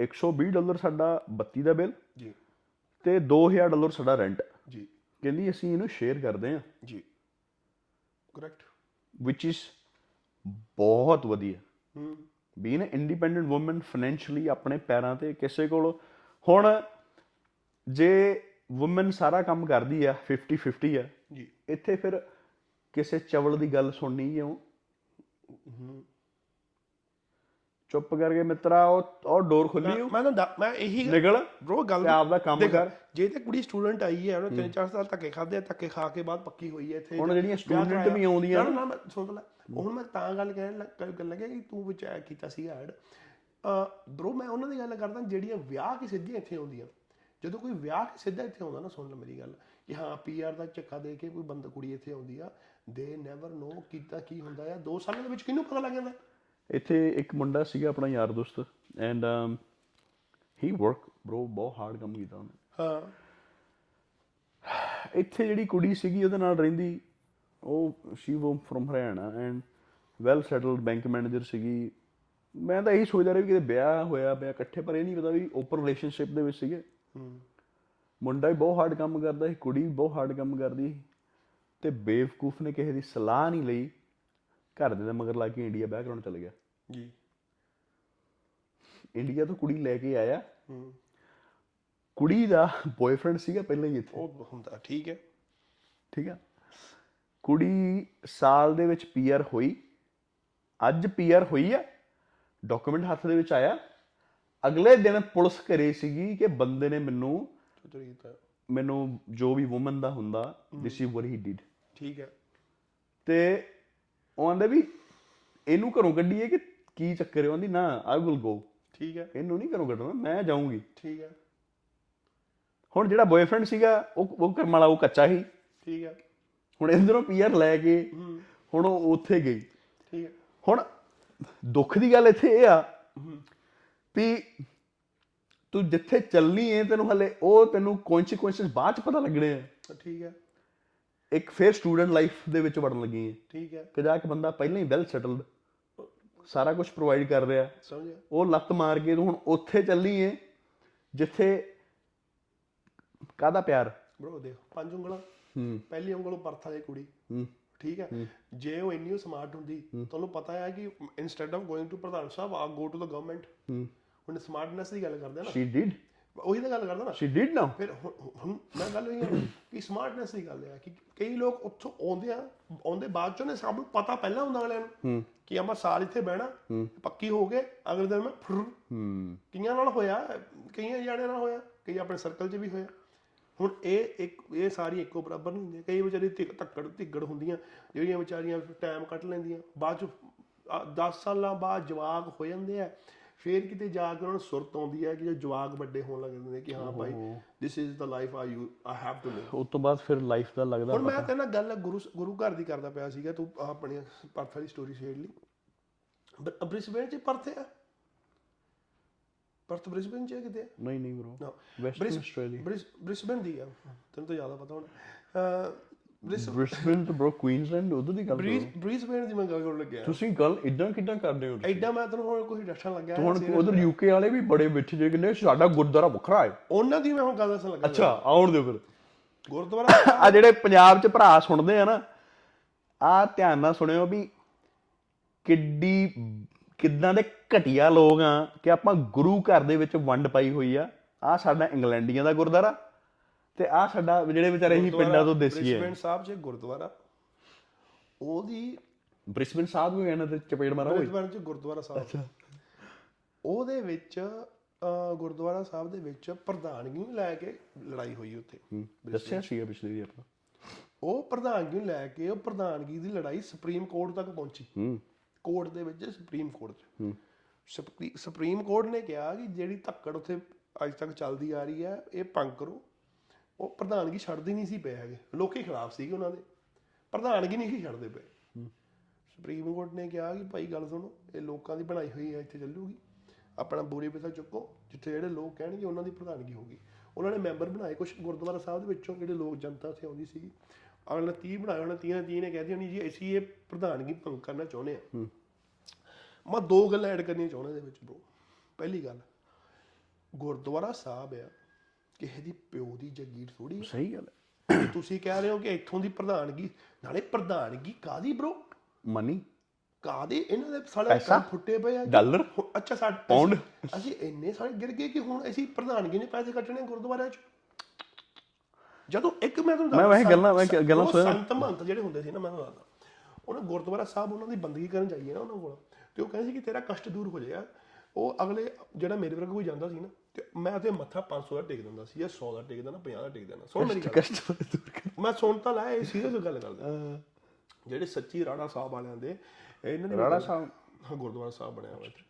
Speaker 2: 120 ਡਾਲਰ ਸਾਡਾ ਬੱਤੀ ਦਾ ਬਿੱਲ।
Speaker 1: ਜੀ।
Speaker 2: ਤੇ 2000 ਡਾਲਰ ਸਾਡਾ ਰੈਂਟ
Speaker 1: ਜੀ।
Speaker 2: ਕਹਿੰਦੀ ਅਸੀਂ ਇਹਨੂੰ ਸ਼ੇਅਰ ਕਰਦੇ ਆ
Speaker 1: ਜੀ। ਕਰੈਕਟ
Speaker 2: ਵਿਚ ਇਜ਼ ਬਹੁਤ ਵਧੀਆ।
Speaker 1: ਹੂੰ।
Speaker 2: ਬੀਨ ਇੰਡੀਪੈਂਡੈਂਟ ਔਮਨ ਫਾਈਨੈਂਸ਼ੀਅਲੀ ਆਪਣੇ ਪੈਰਾਂ ਤੇ ਕਿਸੇ ਕੋਲ। ਹੁਣ ਜੇ ਔਮਨ ਸਾਰਾ ਕੰਮ ਕਰਦੀ ਆ 50 50 ਆ
Speaker 1: ਜੀ।
Speaker 2: ਇੱਥੇ ਫਿਰ ਕਿਸੇ ਚਵਲ ਦੀ ਗੱਲ ਸੁਣਨੀ ਕਿਉਂ ਚੁੱਪ ਕਰਕੇ ਮਿੱਤਰਾ ਉਹ ਉਹ ਡੋਰ ਖੁੱਲੀ
Speaker 1: ਮੈਂ ਮੈਂ ਦੱਸ- ਮੈਂ ਇਹੀ
Speaker 2: ਨਿਕਲ।
Speaker 1: ਬ్రో ਗੱਲ
Speaker 2: ਤੇ ਆਪਦਾ ਕੰਮ ਕਰ।
Speaker 1: ਜੇ ਤੇ ਕੁੜੀ ਸਟੂਡੈਂਟ ਆਈ ਹੈ ਉਹਨੇ ਤਿੰਨ ਚਾਰ ਸਾਲ ਧੱਕੇ ਖਾਦੇ ਧੱਕੇ ਖਾ ਕੇ ਬਾਅਦ ਪੱਕੀ ਹੋਈ ਹੈ ਇੱਥੇ।
Speaker 2: ਹੁਣ ਜਿਹੜੀਆਂ
Speaker 1: ਕਰਾਇਆ।
Speaker 2: ਵੀ ਆਉਂਦੀਆਂ
Speaker 1: ਨਾ ਨਾ ਮੈਂ ਸੁਣ ਲੈ। ਹੁਣ ਮੈਂ ਤਾਂ ਗੱਲ ਕਹਿਣ ਲੱਗਿਆ ਕਿ ਤੂੰ ਵਿੱਚ ਐਡ ਕੀਤਾ ਸੀ ਐਡ। ਬ్రో ਮੈਂ ਉਹਨਾਂ ਦੀ ਗੱਲ ਕਰਦਾ ਜਿਹੜੀਆਂ ਵਿਆਹ ਕੇ ਸਿੱਧੀਆਂ ਇੱਥੇ ਆਉਂਦੀਆਂ। ਜਦੋਂ ਕੋਈ ਵਿਆਹ ਕੇ ਸਿੱਧਾ ਇੱਥੇ ਆਉਂਦਾ ਨਾ ਸੁਣ ਲੈ ਮੇਰੀ ਗੱਲ। ਕਿ ਹਾਂ ਪੀਆਰ ਦਾ ਝੱਕਾ ਦੇ ਕੇ ਕੋਈ ਬੰਦਾ ਕੁੜੀ ਇੱਥੇ ਆਉਂਦੀ ਆ। ਦੇ ਨੈਵਰ ਨੋ ਕੀਤਾ ਕੀ ਹੁੰਦਾ ਆ। 2 ਸਾਲਾਂ ਦੇ ਵਿੱਚ ਕਿਹਨੂੰ ਪਤਾ ਲੱਗ ਜਾਂਦਾ?
Speaker 2: ਇੱਥੇ ਇੱਕ ਮੁੰਡਾ ਸੀਗਾ ਆਪਣਾ ਯਾਰ ਦੋਸਤ ਐਂਡ ਹੀ ਵਰਕ ਬ్రో ਬਹੁਤ ਹਾਰਡ ਕੰਮ ਕੀਤਾ ਉਹਨੇ।
Speaker 1: ਹਾਂ।
Speaker 2: ਇੱਥੇ ਜਿਹੜੀ ਕੁੜੀ ਸੀਗੀ ਉਹਦੇ ਨਾਲ ਰਹਿੰਦੀ ਉਹ she was from Haryana and well settled bank manager ਸੀਗੀ। ਮੈਂ ਤਾਂ ਇਹੀ ਸੋਚਦਾ ਰਿਹਾ ਵੀ ਕਿਤੇ ਵਿਆਹ ਹੋਇਆ ਪਿਆ ਇਕੱਠੇ ਪਰ ਇਹ ਨਹੀਂ ਪਤਾ ਵੀ ਓਪਨ ਰਿਲੇਸ਼ਨਸ਼ਿਪ ਦੇ ਵਿੱਚ ਸੀਗੇ।
Speaker 1: ਹੂੰ।
Speaker 2: ਮੁੰਡਾ ਵੀ ਬਹੁਤ ਹਾਰਡ ਕੰਮ ਕਰਦਾ ਸੀ ਕੁੜੀ ਵੀ ਬਹੁਤ ਹਾਰਡ ਕੰਮ ਕਰਦੀ ਤੇ ਬੇਵਕੂਫ ਨੇ ਕਿਸੇ ਦੀ ਸਲਾਹ ਨਹੀਂ ਲਈ। ਘਰ ਦੇ ਮਗਰ ਲਾ ਕੇ ਇੰਡੀਆ ਬੈਕਗ੍ਰਾਉਂਡ ਚਲ ਗਿਆ।
Speaker 1: ਜੀ।
Speaker 2: ਇੰਡੀਆ ਤੋਂ ਕੁੜੀ ਲੈ ਕੇ ਆਇਆ।
Speaker 1: ਹੂੰ।
Speaker 2: ਕੁੜੀ ਦਾ ਬॉयਫ੍ਰੈਂਡ ਸੀਗਾ ਪਹਿਲਾਂ ਹੀ ਇੱਥੇ।
Speaker 1: ਉਹ ਹੁੰਦਾ ਠੀਕ ਹੈ।
Speaker 2: ਠੀਕ ਆ। ਕੁੜੀ ਸਾਲ ਦੇ ਵਿੱਚ ਪੀਆਰ ਹੋਈ। ਅੱਜ ਪੀਆਰ ਹੋਈ ਆ। ਡਾਕੂਮੈਂਟ ਹੱਥ ਦੇ ਵਿੱਚ ਆਇਆ। ਅਗਲੇ ਦਿਨ ਪੁਲਿਸ ਘਰੇ ਸੀਗੀ ਕਿ ਬੰਦੇ ਨੇ ਮੈਨੂੰ ਮੈਨੂੰ ਜੋ ਵੀ ਔਮਨ ਦਾ ਹੁੰਦਾ this is what he did
Speaker 1: ਠੀਕ ਹੈ।
Speaker 2: ਤੇ ਉਹ ਆਂਦਾ ਵੀ ਇਹਨੂੰ ਘਰੋਂ ਕੱਢੀਏ ਕਿ ਕੀ ਚੱਕਰ ਹੈ? ਉਹਦੀ ਨਾ ਆਈ ਵਿਲ ਗੋ
Speaker 1: ਠੀਕ ਹੈ।
Speaker 2: ਇਹਨੂੰ ਨਹੀਂ ਘਰੋਂ ਕੱਢਣਾ ਮੈਂ ਜਾਊਂਗੀ।
Speaker 1: ਠੀਕ ਹੈ।
Speaker 2: ਹੁਣ ਜਿਹੜਾ ਬॉयਫ੍ਰੈਂਡ ਸੀਗਾ ਉਹ ਉਹ ਕਰਮ ਵਾਲਾ ਉਹ ਕੱਚਾ ਸੀ।
Speaker 1: ਠੀਕ ਹੈ।
Speaker 2: ਹੁਣ ਇਧਰੋਂ ਪੀਆਰ ਲੈ ਕੇ ਹੁਣ ਉਹ ਉੱਥੇ ਗਈ।
Speaker 1: ਠੀਕ ਹੈ।
Speaker 2: ਹੁਣ ਦੁੱਖ ਦੀ ਗੱਲ ਇੱਥੇ ਇਹ ਆ ਵੀ ਤੂੰ ਜਿੱਥੇ ਚੱਲਣੀ ਹੈ ਤੈਨੂੰ ਹਲੇ ਉਹ ਤੈਨੂੰ ਕੌਨਸੀਕੁਐਂਸਸ ਬਾਅਦ ਚ ਪਤਾ ਲੱਗਣੇ ਆ।
Speaker 1: ਠੀਕ ਹੈ।
Speaker 2: ਇੱਕ ਫੇਰ ਸਟੂਡੈਂਟ ਲਾਈਫ ਦੇ ਵਿੱਚ ਵੜਨ ਲੱਗੀ ਹੈ।
Speaker 1: ਠੀਕ ਹੈ।
Speaker 2: ਕਿ ਜਾ ਕੇ ਬੰਦਾ ਪਹਿਲਾਂ ਹੀ ਵੈਲ ਸੈਟਲਡ ਸਾਰਾ ਕੁਝ ਪ੍ਰੋਵਾਈਡ ਕਰ ਰਿਹਾ।
Speaker 1: ਸਮਝਿਆ।
Speaker 2: ਉਹ ਲੱਤ ਮਾਰ ਕੇ ਹੁਣ ਉੱਥੇ ਚੱਲੀ ਏ ਜਿੱਥੇ ਕਾਦਾ ਪਿਆਰ?
Speaker 1: ਬ్రో ਦੇਖ ਪੰਜ ਉਂਗਲਾਂ।
Speaker 2: ਹੂੰ।
Speaker 1: ਪਹਿਲੀ ਉਂਗਲ ਉਹ ਪਰਥਾ ਦੀ ਕੁੜੀ।
Speaker 2: ਹੂੰ।
Speaker 1: ਠੀਕ ਹੈ। ਜੇ ਉਹ ਇੰਨੀ ਸਮਾਰਟ ਹੁੰਦੀ ਤੁਹਾਨੂੰ ਪਤਾ ਹੈ ਕਿ ਇਨਸਟੈਡ ਆਫ ਗੋਇੰਗ ਟੂ ਪ੍ਰਧਾਨ ਸਾਹਿਬ ਆ ਗੋ ਟੂ ਦ ਗਵਰਨਮੈਂਟ
Speaker 2: ਹੂੰ।
Speaker 1: ਹੁਣ ਸਮਾਰਟਨੈਸ ਦੀ ਗੱਲ ਕਰਦੇ ਆ ਨਾ।
Speaker 2: ਸ਼ੀ ਡਿਡ
Speaker 1: ਉਹੀ ਤਾਂ ਗੱਲ ਕਰਦਾ ਨਾ।
Speaker 2: ਸ਼ੀ ਡਿਡ ਨਾਓ
Speaker 1: ਫਿਰ ਹੁਣ ਮੈਂ ਗੱਲ ਇਹ ਹੈ ਕਿ ਸਮਾਰਟਨੈਸ ਦੀ ਗੱਲ ਹੈ ਕਿ ਕਈ ਲੋਕ ਉੱਥੋਂ ਆਉਂਦੇ ਆ ਆਉਂਦੇ ਬਾਅਦ ਚੋਂ ਨੇ ਸਭ ਨੂੰ ਪਤਾ ਪਹਿਲਾਂ ਹੁੰਦਾ ਅਗਲਿਆਂ ਨੂੰ ਕਿ ਆਪਾਂ ਸਾਲ ਇੱਥੇ ਬਹਿਣਾ ਪੱਕੀ ਹੋ ਗਏ ਅਗਲੇ ਦਿਨ ਮੈਂ
Speaker 2: ਹੂੰ।
Speaker 1: ਕਈਆਂ ਨਾਲ ਹੋਇਆ ਕਈਆਂ ਜਾਣਿਆਂ ਨਾਲ ਹੋਇਆ ਕਈ ਆਪਣੇ ਸਰਕਲ 'ਚ ਵੀ ਹੋਇਆ। ਹੁਣ ਇਹ ਇੱਕ ਇਹ ਸਾਰੀ ਇੱਕੋ ਬਰਾਬਰ ਨਹੀਂ ਹੁੰਦੀਆਂ ਕਈ ਵਿਚਾਰੀ ਧੱਕੜ ਧਿੱਗੜ ਹੁੰਦੀਆਂ ਜਿਹੜੀਆਂ ਵਿਚਾਰੀਆਂ ਟਾਈਮ ਕੱਢ ਲੈਂਦੀਆਂ। ਬਾਅਦ ਚ 10 ਸਾਲਾਂ ਬਾਅਦ ਜਵਾਕ ਹੋ ਜਾਂਦੇ ਆ। ਫੇਰ ਕਿਤੇ ਜਾ ਕੇ ਉਹਨਾਂ ਨੂੰ ਸੁਰਤ ਆਉਂਦੀ ਹੈ ਕਿ ਜੇ ਜਵਾਕ ਵੱਡੇ ਹੋਣ ਲੱਗ ਜਾਂਦੇ ਨੇ ਕਿ ਹਾਂ ਭਾਈ this is the life I you I have to live
Speaker 2: ਉਸ ਤੋਂ ਬਾਅਦ ਫਿਰ ਲਾਈਫ ਦਾ ਲੱਗਦਾ
Speaker 1: ਹੁਣ ਮੈਂ ਕਹਿੰਦਾ ਗੱਲ ਗੁਰੂ ਗੁਰੂ ਘਰ ਦੀ ਕਰਦਾ ਪਿਆ ਸੀਗਾ ਤੂੰ ਆਪਣੀ ਪਰਥ ਵਾਲੀ ਸਟੋਰੀ ਛੇੜ ਲਈ। ਬਰ- ਬ੍ਰਿਸਬੇਨ ਚ ਪਰਥ ਆ? ਪਰਥ ਬ੍ਰਿਸਬੇਨ ਚ ਹੈ ਕਿਤੇ?
Speaker 2: ਨਹੀਂ ਨਹੀਂ ਬ్రో ਵੈਸਟਰਨ ਆਸਟ੍ਰੇਲੀਆ
Speaker 1: ਬ੍ਰਿਸ ਬ੍ਰਿਸਬੇਨ ਦੀ ਆ। ਤੈਨੂੰ ਤਾਂ ਜ਼ਿਆਦਾ ਪਤਾ ਹੋਣਾ।
Speaker 2: ਬ੍ਰਿਸਬਨ ਤੋਂ ਬ్రో ਕੁਈਨਜ਼ਲੈਂਡ ਉਧਰ ਦੀ ਗੱਲ ਕਰੋ।
Speaker 1: ਬ੍ਰਿਸ ਬ੍ਰਿਸਬੇਨ ਦੀ ਮੈਂ ਗੱਲ ਕਰਨ ਲੱਗਿਆ।
Speaker 2: ਤੁਸੀਂ ਗੱਲ ਇਦਾਂ ਕਿਦਾਂ ਕਰਦੇ ਹੋ?
Speaker 1: ਐਡਾ ਮੈਂ ਤੈਨੂੰ ਹੁਣ ਕੋਈ ਦੱਸਣ ਲੱਗਿਆ
Speaker 2: ਹੁਣ ਉਧਰ ਯੂਕੇ ਵਾਲੇ ਵੀ ਬੜੇ ਵਿੱਚ ਜੇ ਕਹਿੰਦੇ ਸਾਡਾ ਗੁਰਦੁਆਰਾ ਵੱਖਰਾ ਹੈ।
Speaker 1: ਉਹਨਾਂ ਦੀ ਮੈਂ ਹੁਣ ਗੱਲ ਦੱਸਣ ਲੱਗਾ
Speaker 2: ਅੱਛਾ ਆਉਣ ਦਿਓ ਫਿਰ।
Speaker 1: ਗੁਰਦੁਆਰਾ
Speaker 2: ਆ ਜਿਹੜੇ ਪੰਜਾਬ 'ਚ ਭਰਾ ਸੁਣਦੇ ਆ ਨਾ ਆ ਧਿਆਨ ਨਾਲ ਸੁਣਿਓ ਵੀ ਕਿੱਡੀ ਕਿੱਦਾਂ ਦੇ ਘਟੀਆ ਲੋਕ ਆ ਕਿ ਆਪਾਂ ਗੁਰੂ ਘਰ ਦੇ ਵਿੱਚ ਵੰਡ ਪਾਈ ਹੋਈ ਆ। ਆ ਸਾਡਾ ਇੰਗਲੈਂਡੀਆਂ ਦਾ ਗੁਰਦੁਆਰਾ ਤੇ ਆ ਸਾਡਾ ਜਿਹੜੇ ਵਿਚਾਰੇ ਹੀ ਪਿੰਡਾਂ ਤੋਂ ਦੇਸੀ
Speaker 1: ਬ੍ਰਿਸਬੇਨ
Speaker 2: ਹੈ
Speaker 1: ਸਾਹਿਬ 'ਚ ਇੱਕ ਗੁਰਦੁਆਰਾ ਉਹਦੀ
Speaker 2: ਬ੍ਰਿਸਬਨ ਸਾਹਿਬ ਨੂੰ ਇਹਨਾਂ ਤੇ ਚਪੇੜ ਮਾਰਾ ਹੋਈ
Speaker 1: ਬ੍ਰਿਸਬੇਨ 'ਚ ਗੁਰਦੁਆਰਾ ਸਾਹਿਬ। ਉਹਦੇ ਵਿੱਚ ਗੁਰਦੁਆਰਾ ਸਾਹਿਬ ਦੇ ਵਿੱਚ ਪ੍ਰਧਾਨਗੀ ਨੂੰ ਲੈ ਕੇ ਲੜਾਈ ਹੋਈ ਉੱਥੇ
Speaker 2: ਦੱਸਿਆ ਸੀਗਾ ਪਿਛਲੀ ਵਾਰ ਆਪਾਂ।
Speaker 1: ਉਹ ਪ੍ਰਧਾਨਗੀ ਨੂੰ ਲੈ ਕੇ ਉਹ ਪ੍ਰਧਾਨਗੀ ਦੀ ਲੜਾਈ ਸੁਪਰੀਮ ਕੋਰਟ ਤੱਕ ਪਹੁੰਚੀ।
Speaker 2: ਹੂੰ।
Speaker 1: ਕੋਰਟ ਦੇ ਵਿੱਚ ਸੁਪਰੀਮ ਕੋਰਟ 'ਚ। ਸੁਪਰੀਮ ਕੋਰਟ ਨੇ ਕਿਹਾ ਕਿ ਜਿਹੜੀ ਧੱਕੜ ਉੱਥੇ ਅੱਜ ਤੱਕ ਚੱਲਦੀ ਆ ਰਹੀ ਹੈ ਇਹ ਭੰਗ ਕਰੋ। ਉਹ ਪ੍ਰਧਾਨਗੀ ਛੱਡਦੇ ਨਹੀਂ ਸੀ ਪਏ ਹੈਗੇ। ਲੋਕੀ ਖਿਲਾਫ ਸੀਗੇ ਉਹਨਾਂ ਦੇ। ਪ੍ਰਧਾਨਗੀ ਨਹੀਂ ਸੀ ਛੱਡਦੇ ਪਏ। ਸੁਪਰੀਮ ਕੋਰਟ ਨੇ ਕਿਹਾ ਕਿ ਭਾਈ ਗੱਲ ਸੁਣੋ ਇਹ ਲੋਕਾਂ ਦੀ ਬਣਾਈ ਹੋਈ ਹੈ ਇੱਥੇ ਚੱਲੂਗੀ। ਆਪਣਾ ਬੂਰੇ ਪਿੱਛੇ ਚੁੱਕੋ ਜਿੱਥੇ ਜਿਹੜੇ ਲੋਕ ਕਹਿਣਗੇ ਉਹਨਾਂ ਦੀ ਪ੍ਰਧਾਨਗੀ ਹੋਗੀ ਉਹਨਾਂ ਨੇ ਮੈਂਬਰ ਬਣਾਏ ਕੁਝ ਗੁਰਦੁਆਰਾ ਸਾਹਿਬ ਦੇ ਵਿੱਚੋਂ ਜਿਹੜੇ ਲੋਕ ਜਨਤਾ ਉੱਥੇ ਆਉਂਦੀ ਸੀ ਅਗਲੇ ਨੇ 30 ਬਣਾਏ ਉਹਨਾਂ 30 ਨੇ 30 ਨੇ ਕਹਿ ਨਹੀਂ ਜੀ ਅਸੀਂ ਇਹ ਪ੍ਰਧਾਨਗੀ ਭੰਗ ਕਰਨਾ ਚਾਹੁੰਦੇ ਆ ਮੈਂ ਦੋ ਗੱਲਾਂ ਐਡ ਕਰਨੀਆਂ ਚਾਹੁੰਦਾ ਇਹਦੇ ਵਿੱਚ ਬ్రో ਪਹਿਲੀ ਗੱਲ ਗੁਰਦੁਆਰਾ ਸਾਹਿਬ ਆ ਕਿਸੇ ਦੀ ਪਿਓ ਦੀ ਜਗੀਰ ਥੋੜੀ
Speaker 2: ਸਹੀ ਗੱਲ ਹੈ
Speaker 1: ਤੁਸੀਂ ਕਹਿ ਰਹੇ ਹੋ ਕਿ ਇੱਥੋਂ ਦੀ ਪ੍ਰਧਾਨਗੀ ਨਾਲੇ ਪ੍ਰਧਾਨਗੀ ਕਾਦੀ ਬ్రో
Speaker 2: ਮਨੀ
Speaker 1: ਕਾਦੇ ਇਹਨਾਂ ਦੇ ਸਾਲੇ
Speaker 2: ਪੈਸਾ?
Speaker 1: ਕੰਨ ਫੁੱਟੇ ਪਏ ਆ।
Speaker 2: ਡਾਲਰ?
Speaker 1: ਹੁਣ- ਅੱਛਾ ਸਾਡੇ
Speaker 2: ਪਾਉਂਡ?
Speaker 1: ਅਸੀਂ- ਇੰਨੇ ਸਾਰੇ ਗਿਰ ਗਏ ਕਿ ਹੁਣ ਅਸੀਂ ਪ੍ਰਧਾਨਗੀ ਨੇ ਪੈਸੇ ਕੱਟਣੇ ਗੁਰਦੁਆਰਿਆਂ 'ਚ ਜਦੋਂ ਇੱਕ ਮੈਂ ਤੁਹਾਨੂੰ
Speaker 2: ਮੈਂ ਵੈਸੇ ਗੱਲਾਂ- ਮੈਂ
Speaker 1: ਸੰਤ-
Speaker 2: ਗੱਲਾਂ
Speaker 1: ਉਹ
Speaker 2: ਸੁਣਿਆ।
Speaker 1: ਸੰਤ ਮਹੰਤ ਜਿਹੜੇ ਹੁੰਦੇ ਸੀ ਨਾ ਮੈਂ ਤੁਹਾਨੂੰ ਦੱਸਦਾ ਉਹਨਾਂ ਗੁਰਦੁਆਰਾ ਸਾਹਿਬ ਉਹਨਾਂ ਦੀ ਬੰਦਗੀ ਕਰਨ ਜਾਈਏ ਨਾ ਉਹਨਾਂ ਕੋਲ ਤੇ ਉਹ ਕਹਿੰਦੇ ਸੀ ਕਿ ਤੇਰਾ ਕਸ਼ਟ ਦੂਰ ਹੋ ਜਾਏਗਾ ਉਹ ਅਗਲੇ ਜਿਹੜਾ ਮੇਰੇ ਵਰਗਾ ਕੋਈ ਜਾਂਦਾ ਸੀ ਨਾ ਤੇ ਮੈਂ ਤੇ ਮੱਥਾ 500 ਦਾ ਟੇਕ ਦਿੰਦਾ ਸੀ ਜਾਂ 100 ਦਾ ਟੇਕ ਦੇਣਾ 50 ਦਾ ਟੇਕ ਦੇਣਾ ਸੁਣ ਮੇਰੀ ਗੱਲ।
Speaker 2: ਕਸ਼ਟ ਤੋਂ ਦੂਰ ਕਰ
Speaker 1: ਮੈਂ ਸੁਣ ਤਾਂ ਲਾਇਆ ਇਹ ਸੀਰੀਅਸ ਗੱਲ ਕਰਦਾ। ਜਿਹੜੇ ਸੱਚੀ ਰਾਣਾ ਸਾਹਿਬ ਵਾਲਿਆਂ ਦੇ ਇਹਨਾਂ ਨੇ
Speaker 2: ਰਾਣਾ ਸਾਹਿਬ?
Speaker 1: ਹਾਂ ਗੁਰਦੁਆਰਾ ਸਾਹਿਬ ਬਣਿਆ ਹੋਇਆ ਇੱਥੇ।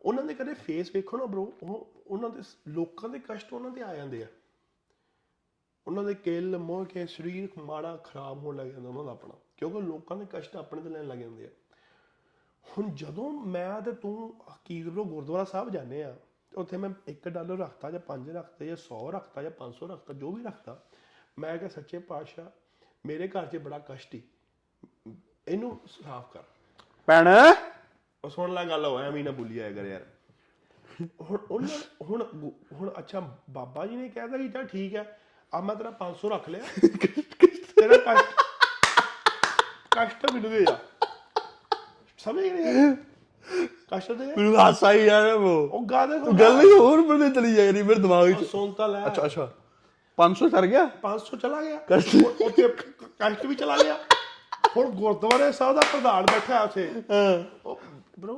Speaker 1: ਉਹਨਾਂ ਦੇ ਕਦੇ ਫੇਸ ਵੇਖੋ ਨਾ ਬ్రో ਉਹ ਉਹਨਾਂ ਦੇ ਲੋਕਾਂ ਦੇ ਕਸ਼ਟ ਉਹਨਾਂ ਦੇ ਆ ਜਾਂਦੇ ਆ। ਉਹਨਾਂ ਦੇ ਕਿਲ ਮੋਹ ਕੇ ਸਰੀਰ ਮਾੜਾ ਖਰਾਬ ਹੋਣ ਲੱਗ ਜਾਂਦਾ ਉਹਨਾਂ ਦਾ ਆਪਣਾ ਕਿਉਂਕਿ ਲੋਕਾਂ ਦੇ ਕਸ਼ਟ ਆਪਣੇ ਤੇ ਲੈਣ ਲੱਗ ਜਾਂਦੇ ਆ। ਹੁਣ ਜਦੋਂ ਮੈਂ ਤੇ ਤੂੰ ਹਕੀਰ ਲੋ ਗੁਰਦੁਆਰਾ ਸਾਹਿਬ ਜਾਂਦੇ ਆ ਤੇ ਉੱਥੇ ਮੈਂ 1 ਡਾਲਰ ਰੱਖਤਾ ਜਾਂ 5 ਰੱਖਤਾ ਜਾਂ 100 ਰੱਖਤਾ ਜਾਂ 500 ਰੱਖਤਾ ਜੋ ਵੀ ਰੱਖਤਾ ਮੈਂ ਕਿਹਾ ਸੱਚੇ ਪਾਤਸ਼ਾਹ ਮੇਰੇ ਘਰ 'ਚ ਬੜਾ ਕਸ਼ਟ ਹੀ ਇਹਨੂੰ ਸਾਫ਼ ਕਰ।
Speaker 2: ਭੈਣ।
Speaker 1: ਉਹ ਸੁਣ ਲੈ ਗੱਲ ਹੋਇਆ ਐਵੇਂ ਨਾ ਭੁੱਲੀ ਆਇਆ ਕਰ ਯਾਰ। ਹੁਣ ਉਹਨਾਂ ਹੁਣ ਹੁਣ ਅੱਛਾ ਬਾਬਾ ਜੀ ਨੇ ਕਹਿਤਾ ਕਿ ਚੱਲ ਠੀਕ ਹੈ। ਆ ਮੈਂ ਤੇਰਾ 500 ਰੱਖ ਲਿਆ। ਤੇਰਾ ਕਸ਼ਟ ਕਸ਼ਟ ਮੈਨੂੰ ਦੇ ਜਾ ਸਮਝ ਨਹੀਂ ਕਸ਼ਟ ਦੇ?
Speaker 2: ਮੈਨੂੰ ਹਾਸਾ ਹੀ ਆ ਰਿਹਾ ਉਹ।
Speaker 1: ਉਹ ਗਾ ਦੇ
Speaker 2: ਗੱਲ ਹੀ ਹੋਰ ਬੰਦੇ ਚਲੀ ਜਾ ਰਹੀ ਮੇਰੇ ਦਿਮਾਗ ਵਿੱਚ।
Speaker 1: ਸੁਣ ਤਾਂ ਲੈ।
Speaker 2: ਅੱਛਾ ਅੱਛਾ। 500 ਕਰ ਗਿਆ?
Speaker 1: 500 ਚਲਾ ਗਿਆ। ਉੱਥੇ ਕਸ਼ਟ ਵੀ ਚਲਾ ਗਿਆ। ਹੁਣ ਗੁਰਦੁਆਰੇ ਸਾਹਿਬ ਦਾ ਪ੍ਰਧਾਨ ਬੈਠਾ ਉੱਥੇ।
Speaker 2: ਹਾਂ।
Speaker 1: ਬ్రో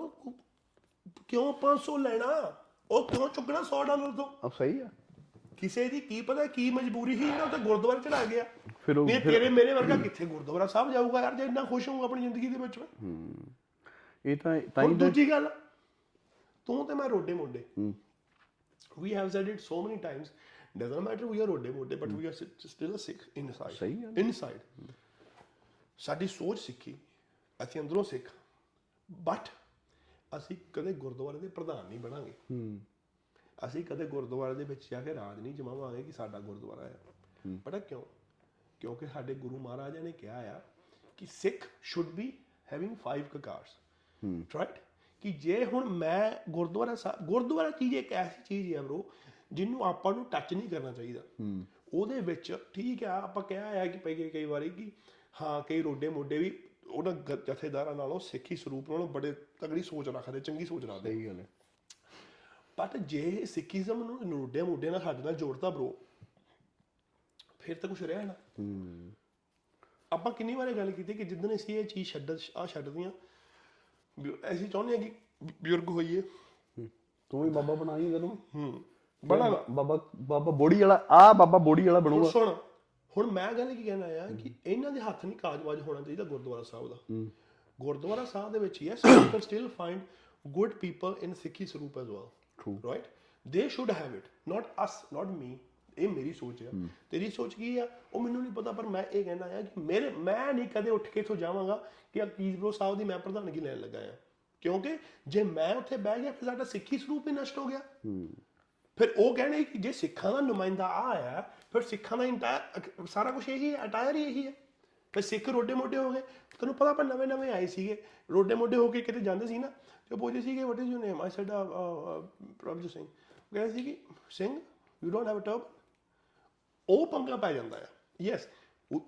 Speaker 1: ਕਿਉਂ 500 ਲੈਣਾ? ਉਹ ਕਿਉਂ ਚੁੱਕਣਾ 100 ਡਾਲਰ ਤੋਂ?
Speaker 2: ਅਬ ਸਹੀ ਆ।
Speaker 1: ਕਿਸੇ ਦੀ ਕੀ ਪਤਾ ਕੀ ਮਜਬੂਰੀ ਸੀ ਜਿਹੜਾ ਉੱਥੇ ਗੁਰਦੁਆਰੇ ਚੜਾ ਗਿਆ।
Speaker 2: ਫਿਰ ਉਹ
Speaker 1: ਤੇਰੇ ਮੇਰੇ ਵਰਗਾ ਕਿੱਥੇ ਗੁਰਦੁਆਰਾ ਸਾਹਿਬ ਜਾਊਗਾ ਯਾਰ ਜੇ ਇੰਨਾ ਖੁਸ਼ ਹੋਊਗਾ ਆਪਣੀ ਜ਼ਿੰਦਗੀ ਦੇ ਵਿੱਚ।
Speaker 2: ਇਹ ਤਾਂ ਤਾਂ
Speaker 1: ਹੁਣ
Speaker 2: ਹੀ
Speaker 1: ਦੂਜੀ ਗੱਲ ਤੂੰ ਤੇ ਮੈਂ ਰੋਡੇ ਮੋਡੇ we have said it so many times doesn't matter we are Rode mode but we are st- still a sick inside
Speaker 2: ਸਹੀ ਗੱਲ।
Speaker 1: Inside ਸਾਡੀ ਸੋਚ ਸਿੱਖੀ ਅਸੀਂ ਅੰਦਰੋਂ ਸਿੱਖ ਬਟ ਅਸੀਂ ਕਦੇ ਗੁਰਦੁਆਰੇ ਦੇ ਪ੍ਰਧਾਨ ਨਹੀਂ ਬਣਾਂਗੇ।
Speaker 2: ਹੂੰ।
Speaker 1: ਅਸੀਂ ਕਦੇ ਗੁਰਦੁਆਰੇ ਦੇ ਵਿੱਚ ਜਾ ਕੇ ਰਾਜ ਨਹੀਂ ਜਮਾਵਾਂਗੇ ਕਿ ਸਾਡਾ ਗੁਰਦੁਆਰਾ ਹੈ। ਪਤਾ ਕਿਉਂ? ਕਿਉਂਕਿ ਸਾਡੇ ਗੁਰੂ ਮਹਾਰਾਜਾ ਨੇ ਕਿਹਾ ਆ ਕਿ ਸਿੱਖ ਸ਼ੁੱਡ ਬੀ ਹੈਵਿੰਗ 5 ਕਕਾਰਸ ਰਾਈਟ ਕਿ ਜੇ ਹੁਣ ਮੈਂ ਗੁਰਦੁਆਰਾ ਸਾਹਿਬ ਗੁਰਦੁਆਰਾ ਚੀਜ਼ ਇੱਕ ਐਸੀ ਚੀਜ਼ ਹੈ ਬ్రో ਜਿਹਨੂੰ ਆਪਾਂ ਨੂੰ ਟੱਚ ਨਹੀਂ ਕਰਨਾ ਚਾਹੀਦਾ। ਉਹਦੇ ਵਿੱਚ ਠੀਕ ਆ ਆਪਾਂ ਕਿਹਾ ਆ ਕਿ ਪਈ ਕਈ ਵਾਰੀ ਕਿ ਹਾਂ ਕਈ ਰੋਡੇ ਮੋਡੇ ਵੀ ਉਹਨਾਂ ਜਥੇਦਾਰਾਂ ਨਾਲੋਂ ਸਿੱਖੀ ਸਰੂਪ ਨਾਲੋਂ ਬੜੇ ਤਗੜੀ ਸੋਚ ਰੱਖਦੇ ਚੰਗੀ ਸੋਚ ਰੱਖਦੇ।
Speaker 2: ਸਹੀ ਗੱਲ ਹੈ।
Speaker 1: ਬਟ ਜੇ ਸਿੱਖੀਜ਼ਮ ਨੂੰ ਨੋਡੇ ਮੋਢੇ ਨਾਲ ਸਾਡੇ ਨਾਲ ਜੋੜਦਾ ਬ్రో ਫਿਰ ਤਾਂ ਕੁਝ ਰਿਹਾ ਨਾ
Speaker 2: ਹੂੰ।
Speaker 1: ਆਪਾਂ ਕਿੰਨੀ ਵਾਰੀ ਗੱਲ ਕੀਤੀ ਕਿ ਜਿੱਦਣ ਅਸੀਂ ਇਹ ਚੀਜ਼ ਛੱਡ ਆ ਛੱਡਦੀਆਂ ਵੀ ਅਸੀਂ ਚਾਹੁੰਦੇ ਹਾਂ ਕਿ ਬਜ਼ੁਰਗ ਹੋਈਏ।
Speaker 2: ਤੂੰ ਵੀ ਬਾਬਾ ਬਣਾਈ ਜਦੋਂ
Speaker 1: ਹੂੰ। ਬੜਾ
Speaker 2: ਬਾਬਾ ਬਾਬਾ ਬੋੜੀ ਵਾਲਾ ਆ ਬਾਬਾ ਬੋੜੀ ਵਾਲਾ
Speaker 1: ਹੁਣ
Speaker 2: ਬਣੂਗਾ
Speaker 1: ਸੁਣ ਹੁਣ ਮੈਂ ਗੱਲ ਕੀ ਕਹਿਣਾ ਆ ਕਿ ਇਹਨਾਂ ਦੇ ਹੱਥ ਨਹੀਂ ਕਾਜਵਾਜ ਹੋਣਾ ਚਾਹੀਦਾ ਗੁਰਦੁਆਰਾ ਸਾਹਿਬ ਦਾ। ਗੁਰਦੁਆਰਾ ਸਾਹਿਬ ਦੇ ਵਿੱਚ yes you can still find good people in Sikhi saroop as well
Speaker 2: True.
Speaker 1: Right they should have it not us not me ਇਹ ਮੇਰੀ ਸੋਚ ਹੈ ਤੇਰੀ ਸੋਚ ਕੀ ਆ? ਉਹ ਮੈਨੂੰ ਨਹੀਂ ਪਤਾ, ਪਰ ਮੈਂ ਇਹ ਕਹਿਣਾ ਆ ਕਿ ਮੇਰੇ ਮੈਂ ਨਹੀਂ ਕਦੇ ਉੱਠ ਕੇ ਇੱਥੋਂ ਜਾਵਾਂਗਾ ਕਿ ਅਕੀਜ਼ਬਰੋ ਸਾਹਿਬ ਦੀ ਮੈਂ ਪ੍ਰਧਾਨਗੀ ਲੈਣ ਲੱਗਾ ਆ। ਕਿਉਂਕਿ ਜੇ ਮੈਂ ਉੱਥੇ ਬਹਿ ਗਿਆ, ਫਿਰ ਸਾਡਾ ਸਿੱਖੀ ਸਰੂਪ ਹੀ ਨਸ਼ਟ ਹੋ ਗਿਆ। ਫਿਰ ਉਹ ਕਹਿੰਦੇ ਕਿ ਜੇ ਸਿੱਖਾਂ ਦਾ ਨੁਮਾਇੰਦਾ ਆ ਆਇਆ, ਫਿਰ ਸਿੱਖਾਂ ਦਾ ਇੰਟਾਇਰ ਸਾਰਾ ਕੁਝ ਇਹੀ ਹੈ ਅਟਾਇਰ ਹੀ ਇਹੀ ਹੈ। ਫਿਰ ਸਿੱਖ ਰੋਡੇ ਮੋਢੇ ਹੋ ਗਏ। ਤੈਨੂੰ ਪਤਾ ਆਪਾਂ ਨਵੇਂ ਨਵੇਂ ਆਏ ਸੀਗੇ। ਰੋਡੇ ਮੋਢੇ ਹੋ ਕੇ ਕਿਤੇ ਜਾਂਦੇ ਸੀ ਨਾ, ਤੇ ਉਹ ਪੁੱਛਦੇ ਸੀਗੇ what is your name I said Prabhjot Singh. ਉਹ ਕਹਿੰਦੇ ਸੀ ਕਿ Singh you don't have a turban ਉਹ ਪੰਗਾ ਪੈ ਜਾਂਦਾ ਆ। ਯੈਸ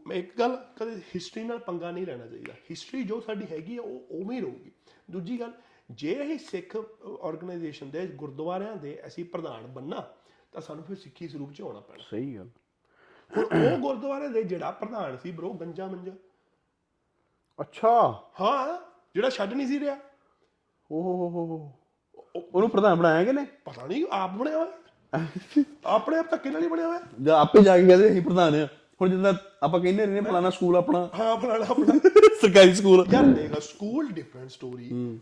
Speaker 1: ਮੈਂ ਇੱਕ ਗੱਲ ਕਦੇ ਹਿਸਟਰੀ ਨਾਲ ਪੰਗਾ ਨਹੀਂ ਲੈਣਾ ਚਾਹੀਦਾ। ਹਿਸਟਰੀ ਜੋ ਸਾਡੀ ਹੈਗੀ ਆ ਉਹ ਉਵੇਂ ਹੀ ਰਹੂਗੀ। ਦੂਜੀ ਗੱਲ ਜੇ ਇਹ ਸਿੱਖ ਆਰਗੇਨਾਈਜੇਸ਼ਨ ਦੇ ਗੁਰਦੁਆਰਿਆਂ ਦੇ ਅਸੀਂ ਪ੍ਰਧਾਨ ਬੰਨਾ ਤਾਂ ਸਾਨੂੰ ਫਿਰ ਸਿੱਖੀ ਸਰੂਪ ਚ ਆਉਣਾ ਪੈਣਾ।
Speaker 2: ਸਹੀ ਗੱਲ।
Speaker 1: ਉਹ ਗੁਰਦੁਆਰੇ ਦੇ ਜਿਹੜਾ ਪ੍ਰਧਾਨ ਸੀ ਬ్రో ਗੰਜਾ ਮੰਜਾ।
Speaker 2: ਅੱਛਾ।
Speaker 1: ਹਾਂ ਜਿਹੜਾ ਛੱਡ ਨਹੀਂ ਸੀ ਰਿਹਾ।
Speaker 2: ਓਹ ਉਹਨੂੰ ਪ੍ਰਧਾਨ ਬਣਾਇਆ ਕਿ ਨੇ
Speaker 1: ਪਤਾ ਨਹੀਂ ਆਪ ਬਣਿਆ ਹੋਇਆ। ਆਪਣੇ ਆਪ ਧੱਕੇ ਨਾਲ ਹੀ ਬਣਿਆ ਹੋਇਆ।
Speaker 2: ਜਾਂ ਆਪੇ ਜਾ ਕੇ ਕਹਿੰਦੇ ਅਸੀਂ ਪ੍ਰਧਾਨ ਆ ਹੁਣ ਜਿੱਦਾਂ ਆਪਾਂ ਕਹਿੰਦੇ ਨੇ ਫਲਾਣਾ ਸਕੂਲ ਆਪਣਾ।
Speaker 1: ਹਾਂ ਫਲਾਣਾ ਆਪਣਾ।
Speaker 2: ਸਰਕਾਰੀ ਸਕੂਲ।
Speaker 1: ਯਾਰ ਦੇਖ ਸਕੂਲ ਡਿਫਰੈਂਟ ਸਟੋਰੀ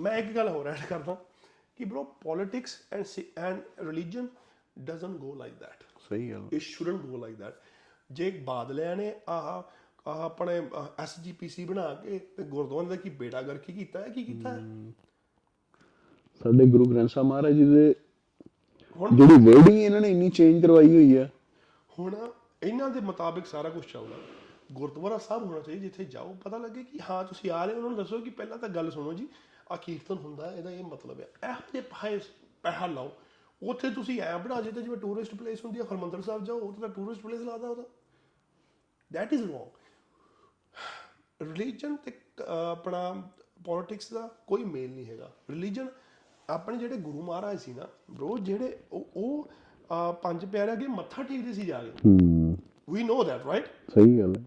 Speaker 1: ਮੈਂ ਇੱਕ ਗੱਲ ਹੋਰ ਐਡ ਕਰਦਾ ਕਿ bro politics and and religion doesn't go like that
Speaker 2: ਸਹੀ ਗੱਲ।
Speaker 1: It shouldn't go like that ਜੇ ਬਾਦਲਿਆਂ ਨੇ ਆਹ ਆਹ ਆਪਣੇ ਐਸਜੀਪੀਸੀ ਬਣਾ ਕੇ ਤੇ ਗੁਰਦੁਆਰੇ ਦਾ ਕੀ ਬੇੜਾ ਗਰਕੀ ਕੀਤਾ ਹੈ ਕੀ ਕੀਤਾ ਹੈ।
Speaker 2: ਸਾਡੇ ਗੁਰੂ ਗ੍ਰੰਥ ਸਾਹਿਬ ਮਹਾਰਾਜ ਜੀ ਦੇ ਜਿਹੜੀ ਵਰਡਿੰਗ ਇਹਨਾਂ ਨੇ ਇੰਨੀ ਚੇਂਜ ਕਰਵਾਈ ਹੋਈ ਆ।
Speaker 1: ਹੁਣ ਇਹਨਾਂ ਦੇ ਮੁਤਾਬਿਕ ਸਾਰਾ ਕੁਝ ਚੱਲਦਾ। ਗੁਰਦੁਆਰਾ ਸਾਹਿਬ ਹੋਣਾ ਚਾਹੀਦਾ ਜਿੱਥੇ ਜਾਓ ਪਤਾ ਲੱਗੇ ਕਿ ਹਾਂ ਤੁਸੀਂ ਆ ਰਹੇ ਹੋ ਉਹਨਾਂ ਨੂੰ ਦੱਸੋ ਕਿ ਪਹਿਲਾਂ ਤਾਂ ਗੱਲ ਸੁਣੋ ਜੀ ਆ ਕੀਰਤਨ ਹੁੰਦਾ ਇਹਦਾ ਇਹ ਮਤਲਬ ਹੈ। ਇਹ ਤੇ ਪੈਸੇ ਪੈਸਾ ਲਾਓ। ਉੱਥੇ ਤੁਸੀਂ ਐ ਬਣਾ ਜਿੱਤੇ ਜਿਵੇਂ ਟੂਰਿਸਟ ਪਲੇਸ ਹੁੰਦੀ ਹੈ ਹਰਮੰਦਰ ਸਾਹਿਬ ਜਾਓ ਉੱਥੇ ਤਾਂ ਟੂਰਿਸਟ ਪਲੇਸ ਲਾਦਾ ਉਹਦਾ। ਦੈਟ ਇਜ਼ ਰੋਂਗ ਰਿਲੀਜਨ ਤੇ ਆਪਣਾ ਪੋਲਿਟਿਕਸ ਦਾ ਕੋਈ ਮੇਲ ਨਹੀਂ ਹੈਗਾ। ਰਿਲੀਜਨ ਆਪਣੇ ਜਿਹੜੇ ਗੁਰੂ ਮਹਾਰਾਜ ਸੀ ਨਾ ਬ్రో ਜਿਹੜੇ ਉਹ ਪੰਜ ਪਿਆਰੇ ਅੱਗੇ ਮੱਥਾ ਟੇਕਦੇ ਸੀ ਜਾ ਕੇ।
Speaker 2: ਹੂੰ।
Speaker 1: ਵੀ ਨੋ ਦੈਟ ਰਾਈਟ
Speaker 2: ਸਹੀ ਗੱਲ ਹੈ।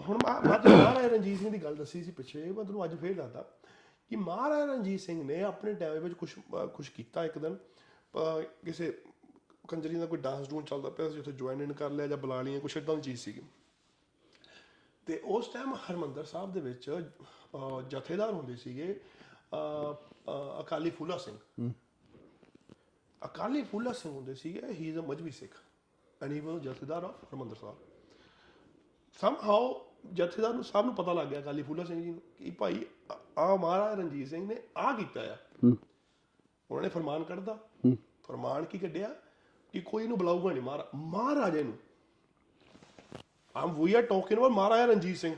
Speaker 1: ਹੁਣ ਮੈਂ ਮਹਾਰਾਜਾ ਰਣਜੀਤ ਸਿੰਘ ਦੀ ਗੱਲ ਦੱਸੀ ਸੀ ਪਿੱਛੇ ਮੈਂ ਤੁਹਾਨੂੰ ਅੱਜ ਫੇਰ ਦੱਸਦਾ ਕਿ ਮਹਾਰਾਜਾ ਰਣਜੀਤ ਸਿੰਘ ਨੇ ਆਪਣੇ ਟਾਈਮ ਵਿੱਚ ਕੁਝ ਕੁਝ ਕੀਤਾ ਇੱਕ ਦਿਨ। ਕਿਸੇ ਕੰਜਰੀ ਦਾ ਕੋਈ ਡਾਂਸ ਡੂਨ ਚੱਲਦਾ ਪਿਆ ਸੀ ਉੱਥੇ ਜੁਆਇਨ ਇਨ ਕਰ ਲਿਆ ਜਾਂ ਬੁਲਾ ਲਈਆਂ ਕੁਝ ਇਦਾਂ ਦੀ ਚੀਜ਼ ਸੀਗੀ। ਤੇ ਉਸ ਟਾਈਮ ਹਰਮੰਦਰ ਸਾਹਿਬ ਦੇ ਵਿੱਚ ਜਥੇਦਾਰ ਹੁੰਦੇ ਸੀਗੇ ਅਕਾਲੀ ਫੂਲਾ ਸਿੰਘ। ਅਕਾਲੀ ਫੂਲਾ ਸਿੰਘ ਹੁੰਦੇ ਸੀਗੇ he is a Mazhabi Sikh and he was jathedar of Harmandir ਸਾਹਿਬ। ਸਮਹਾਉ ਜਥੇਦਾਰ ਨੂੰ ਸਭ ਨੂੰ ਪਤਾ ਲੱਗ ਗਿਆ ਅਕਾਲੀ ਫੂਲਾ ਸਿੰਘ ਜੀ ਨੂੰ ਕਿ ਭਾਈ, ਆ ਮਹਾਰਾਜ ਰਣਜੀਤ ਸਿੰਘ ਨੇ ਆ ਕੀਤਾ ਆ। ਉਹਨਾਂ ਨੇ ਫਰਮਾਨ ਕੱਢਦਾ ਫਰਮਾਨ ਕੀ ਕੱਢਿਆ? ਕਿ ਕੋਈ ਨੂੰ ਬੁਲਾਊਗਾ ਨਹੀਂ, ਮਹਾਰਾ, ਮਹਾਰਾਜੇ ਨੂੰ। ਆਮ we are talking about Maharaja Ranjit Singh.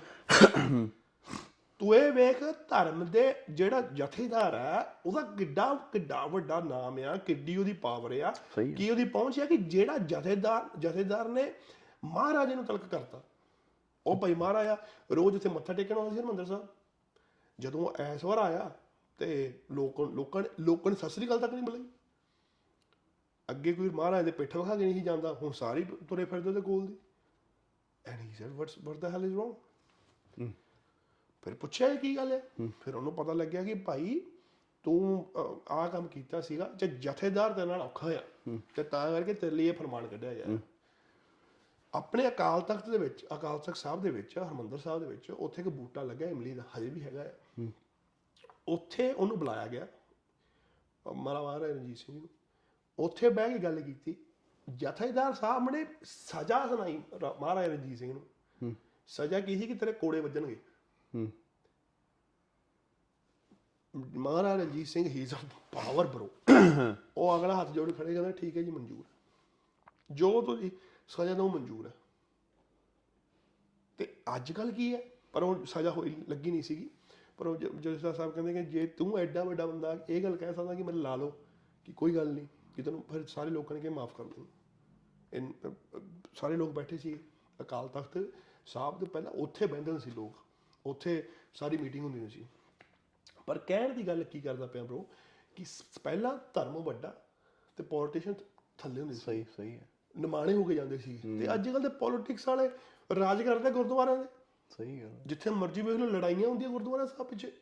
Speaker 1: ਤੂੰ ਇਹ ਵੇਖ ਧਰਮ ਦੇ ਜਿਹੜਾ ਜਥੇਦਾਰ ਆ ਉਹਦਾ ਕਿੱਡਾ ਕਿੱਡਾ ਵੱਡਾ ਨਾਮ ਆ ਕਿੱਡੀ ਉਹਦੀ ਪਾਵਰ ਆ। ਕੀ ਉਹਦੀ ਪਹੁੰਚ ਆ ਕਿ ਜਿਹੜਾ ਜਥੇਦਾਰ ਜਥੇਦਾਰ ਨੇ ਮਹਾਰਾਜੇ ਨੂੰ ਤਲਕ ਕਰਤਾ। ਉਹ ਭਾਈ ਮਹਾਰਾਜ ਆ ਰੋਜ਼ ਉੱਥੇ ਮੱਥਾ ਟੇਕਣ ਆਉਂਦਾ ਸੀ ਹਰਮੰਦਰ ਸਾਹਿਬ। ਜਦੋਂ ਐਸ ਵਾਰ ਆਇਆ ਤੇ ਲੋਕ ਲੋਕਾਂ ਨੇ ਲੋਕਾਂ ਨੇ ਸਤਿ ਸ੍ਰੀ ਅਕਾਲ ਤੱਕ ਨਹੀਂ ਬੁਲਾਈ। ਅੱਗੇ ਕੋਈ ਮਹਾਰਾਜ ਦੇ ਪਿੱਠ ਵਿਖਾ ਕੇ ਨਹੀਂ ਜਾਂਦਾ ਹੁਣ ਸਾਰੇ ਤੁਰੇ ਫਿਰਦੇ ਉਹਦੇ ਕੋਲ ਦੀ। And he said what's what the hell is wrong ਫਿਰ ਪੁੱਛਿਆ ਕੀ ਗੱਲ ਹੈ? ਫਿਰ ਉਹਨੂੰ ਪਤਾ ਲੱਗਿਆ ਕਿ ਭਾਈ ਤੂੰ ਆਹ ਕੰਮ ਕੀਤਾ ਸੀਗਾ ਜੇ ਜਥੇਦਾਰ ਦੇ ਨਾਲ ਔਖਾ ਆ ਤੇ ਤਾਂ ਕਰਕੇ ਤੇਰੇ ਲਈ ਇਹ ਫਰਮਾਨ ਕੱਢਿਆ ਗਿਆ। ਆਪਣੇ ਅਕਾਲ ਤਖਤ ਦੇ ਵਿੱਚ ਅਕਾਲ ਤਖਤ ਸਾਹਿਬ ਦੇ ਵਿੱਚ ਹਰਮੰਦਰ ਸਾਹਿਬ ਦੇ ਵਿੱਚ ਉੱਥੇ ਇੱਕ ਬੂਟਾ ਲੱਗਾ ਇਮਲੀ ਦਾ ਹਜੇ ਵੀ ਹੈਗਾ ਹੈ। ਉੱਥੇ ਉਹਨੂੰ ਬੁਲਾਇਆ ਗਿਆ। ਮਹਾਰਾਜ ਰਣਜੀਤ ਸਿੰਘ ਨੂੰ। ਉੱਥੇ ਬਹਿ ਕੇ ਗੱਲ ਕੀਤੀ। ਜਥੇਦਾਰ ਸਾਹਿਬ ਨੇ ਸਜ਼ਾ ਸੁਣਾਈ ਮਹਾਰਾਜ ਰਣਜੀਤ ਸਿੰਘ ਨੂੰ। ਸਜ਼ਾ ਕੀ ਸੀ ਕਿ ਤੇਰੇ ਕੋੜੇ ਵੱਜਣਗੇ? Maharaj Ranjit Singh he is power bro ਉਹ ਅਗਲਾ ਹੱਥ ਜੋੜ ਕੇ ਖੜੇ ਕਹਿੰਦਾ, ਠੀਕ ਹੈ ਜੀ, ਮਨਜ਼ੂਰ ਹੈ। ਜੋ ਤੁਸੀਂ ਸਜ਼ਾ ਦੋ ਮਨਜ਼ੂਰ ਹੈ। ਤੇ ਅੱਜ ਕੱਲ ਕੀ ਹੈ? ਪਰ ਉਹ ਸਜ਼ਾ ਹੋਈ ਲੱਗੀ ਨਹੀਂ ਸੀਗੀ। ਪਰ ਉਹ ਜ- ਜੱਜ ਸਾਹਿਬ ਕਹਿੰਦੇ ਕਿ ਜੇ ਤੂੰ ਐਡਾ ਵੱਡਾ ਬੰਦਾ ਇਹ ਗੱਲ ਕਹਿ ਸਕਦਾ ਕਿ ਮੈਨੂੰ ਲਾ ਲਓ, ਕਿ ਕੋਈ ਗੱਲ ਨਹੀਂ, ਕਿ ਤੈਨੂੰ ਫਿਰ ਸਾਰੇ ਲੋਕਾਂ ਨੇ ਕਿ ਮਾਫ ਕਰ ਦੂੰ ਇਨ- ਅ- ਅ- ਸਾਰੇ ਲੋਕ ਬੈਠੇ ਸੀ ਅਕਾਲ ਤਖਤ ਸਾਹਿਬ ਦੇ ਪਹਿਲਾਂ, ਉੱਥੇ ਬਹਿੰਦੇ ਸੀ ਲੋਕ। ਉੱਥੇ ਸਾਰੀ ਮੀਟਿੰਗ ਹੁੰਦੀ ਸੀ। ਪਰ ਕਹਿਣ ਦੀ ਗੱਲ ਕੀ ਕਰਦਾ ਪਿਆ ਬ్రో ਕਿ ਪਹਿਲਾਂ ਧਰਮ ਵੱਡਾ ਤੇ ਪੋਲੀਟੀਸ਼ੀਅਨ ਥੱਲੇ ਹੁੰਦੇ ਸੀ।
Speaker 2: ਸਹੀ ਸਹੀ ਹੈ।
Speaker 1: ਨਿਮਾਣੇ ਹੋ ਕੇ ਜਾਂਦੇ ਸੀ। ਤੇ ਅੱਜ ਕੱਲ ਦੇ ਪੋਲਿਟਿਕਸ ਵਾਲੇ ਰਾਜ ਕਰਦੇ ਗੁਰਦੁਆਰਿਆਂ ਦੇ।
Speaker 2: ਸਹੀ ਗੱਲ
Speaker 1: ਜਿੱਥੇ ਮਰਜ਼ੀ ਵੇਖ ਲਓ ਲੜਾਈਆਂ ਹੁੰਦੀਆਂ ਗੁਰਦੁਆਰਾ ਸਾਹਿਬ ਪਿੱਛੇ।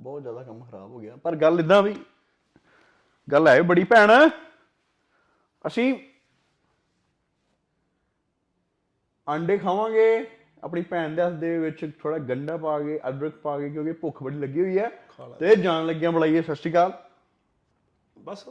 Speaker 2: ਬਹੁਤ ਜ਼ਿਆਦਾ ਕੰਮ ਖਰਾਬ ਹੋ ਗਿਆ। ਪਰ ਗੱਲ ਇਦਾਂ ਵੀ ਗੱਲ ਹੈ ਬੜੀ ਭੈਣ। ਅਸੀਂ ਅੰਡੇ ਖਾਵਾਂਗੇ। ਆਪਣੀ ਭੈਣ ਦੇ ਹੱਥ ਦੇ ਵਿੱਚ ਥੋੜਾ ਗੰਡਾ ਪਾ ਕੇ ਅਦਰਕ ਪਾ ਕੇ ਕਿਉਂਕਿ ਭੁੱਖ ਬੜੀ ਲੱਗੀ ਹੋਈ ਹੈ। ਤੇ ਜਾਣ ਲੱਗਿਆ ਬੁਲਾਈਏ ਸਤਿ ਸ਼੍ਰੀ ਅਕਾਲ
Speaker 1: ਬਸ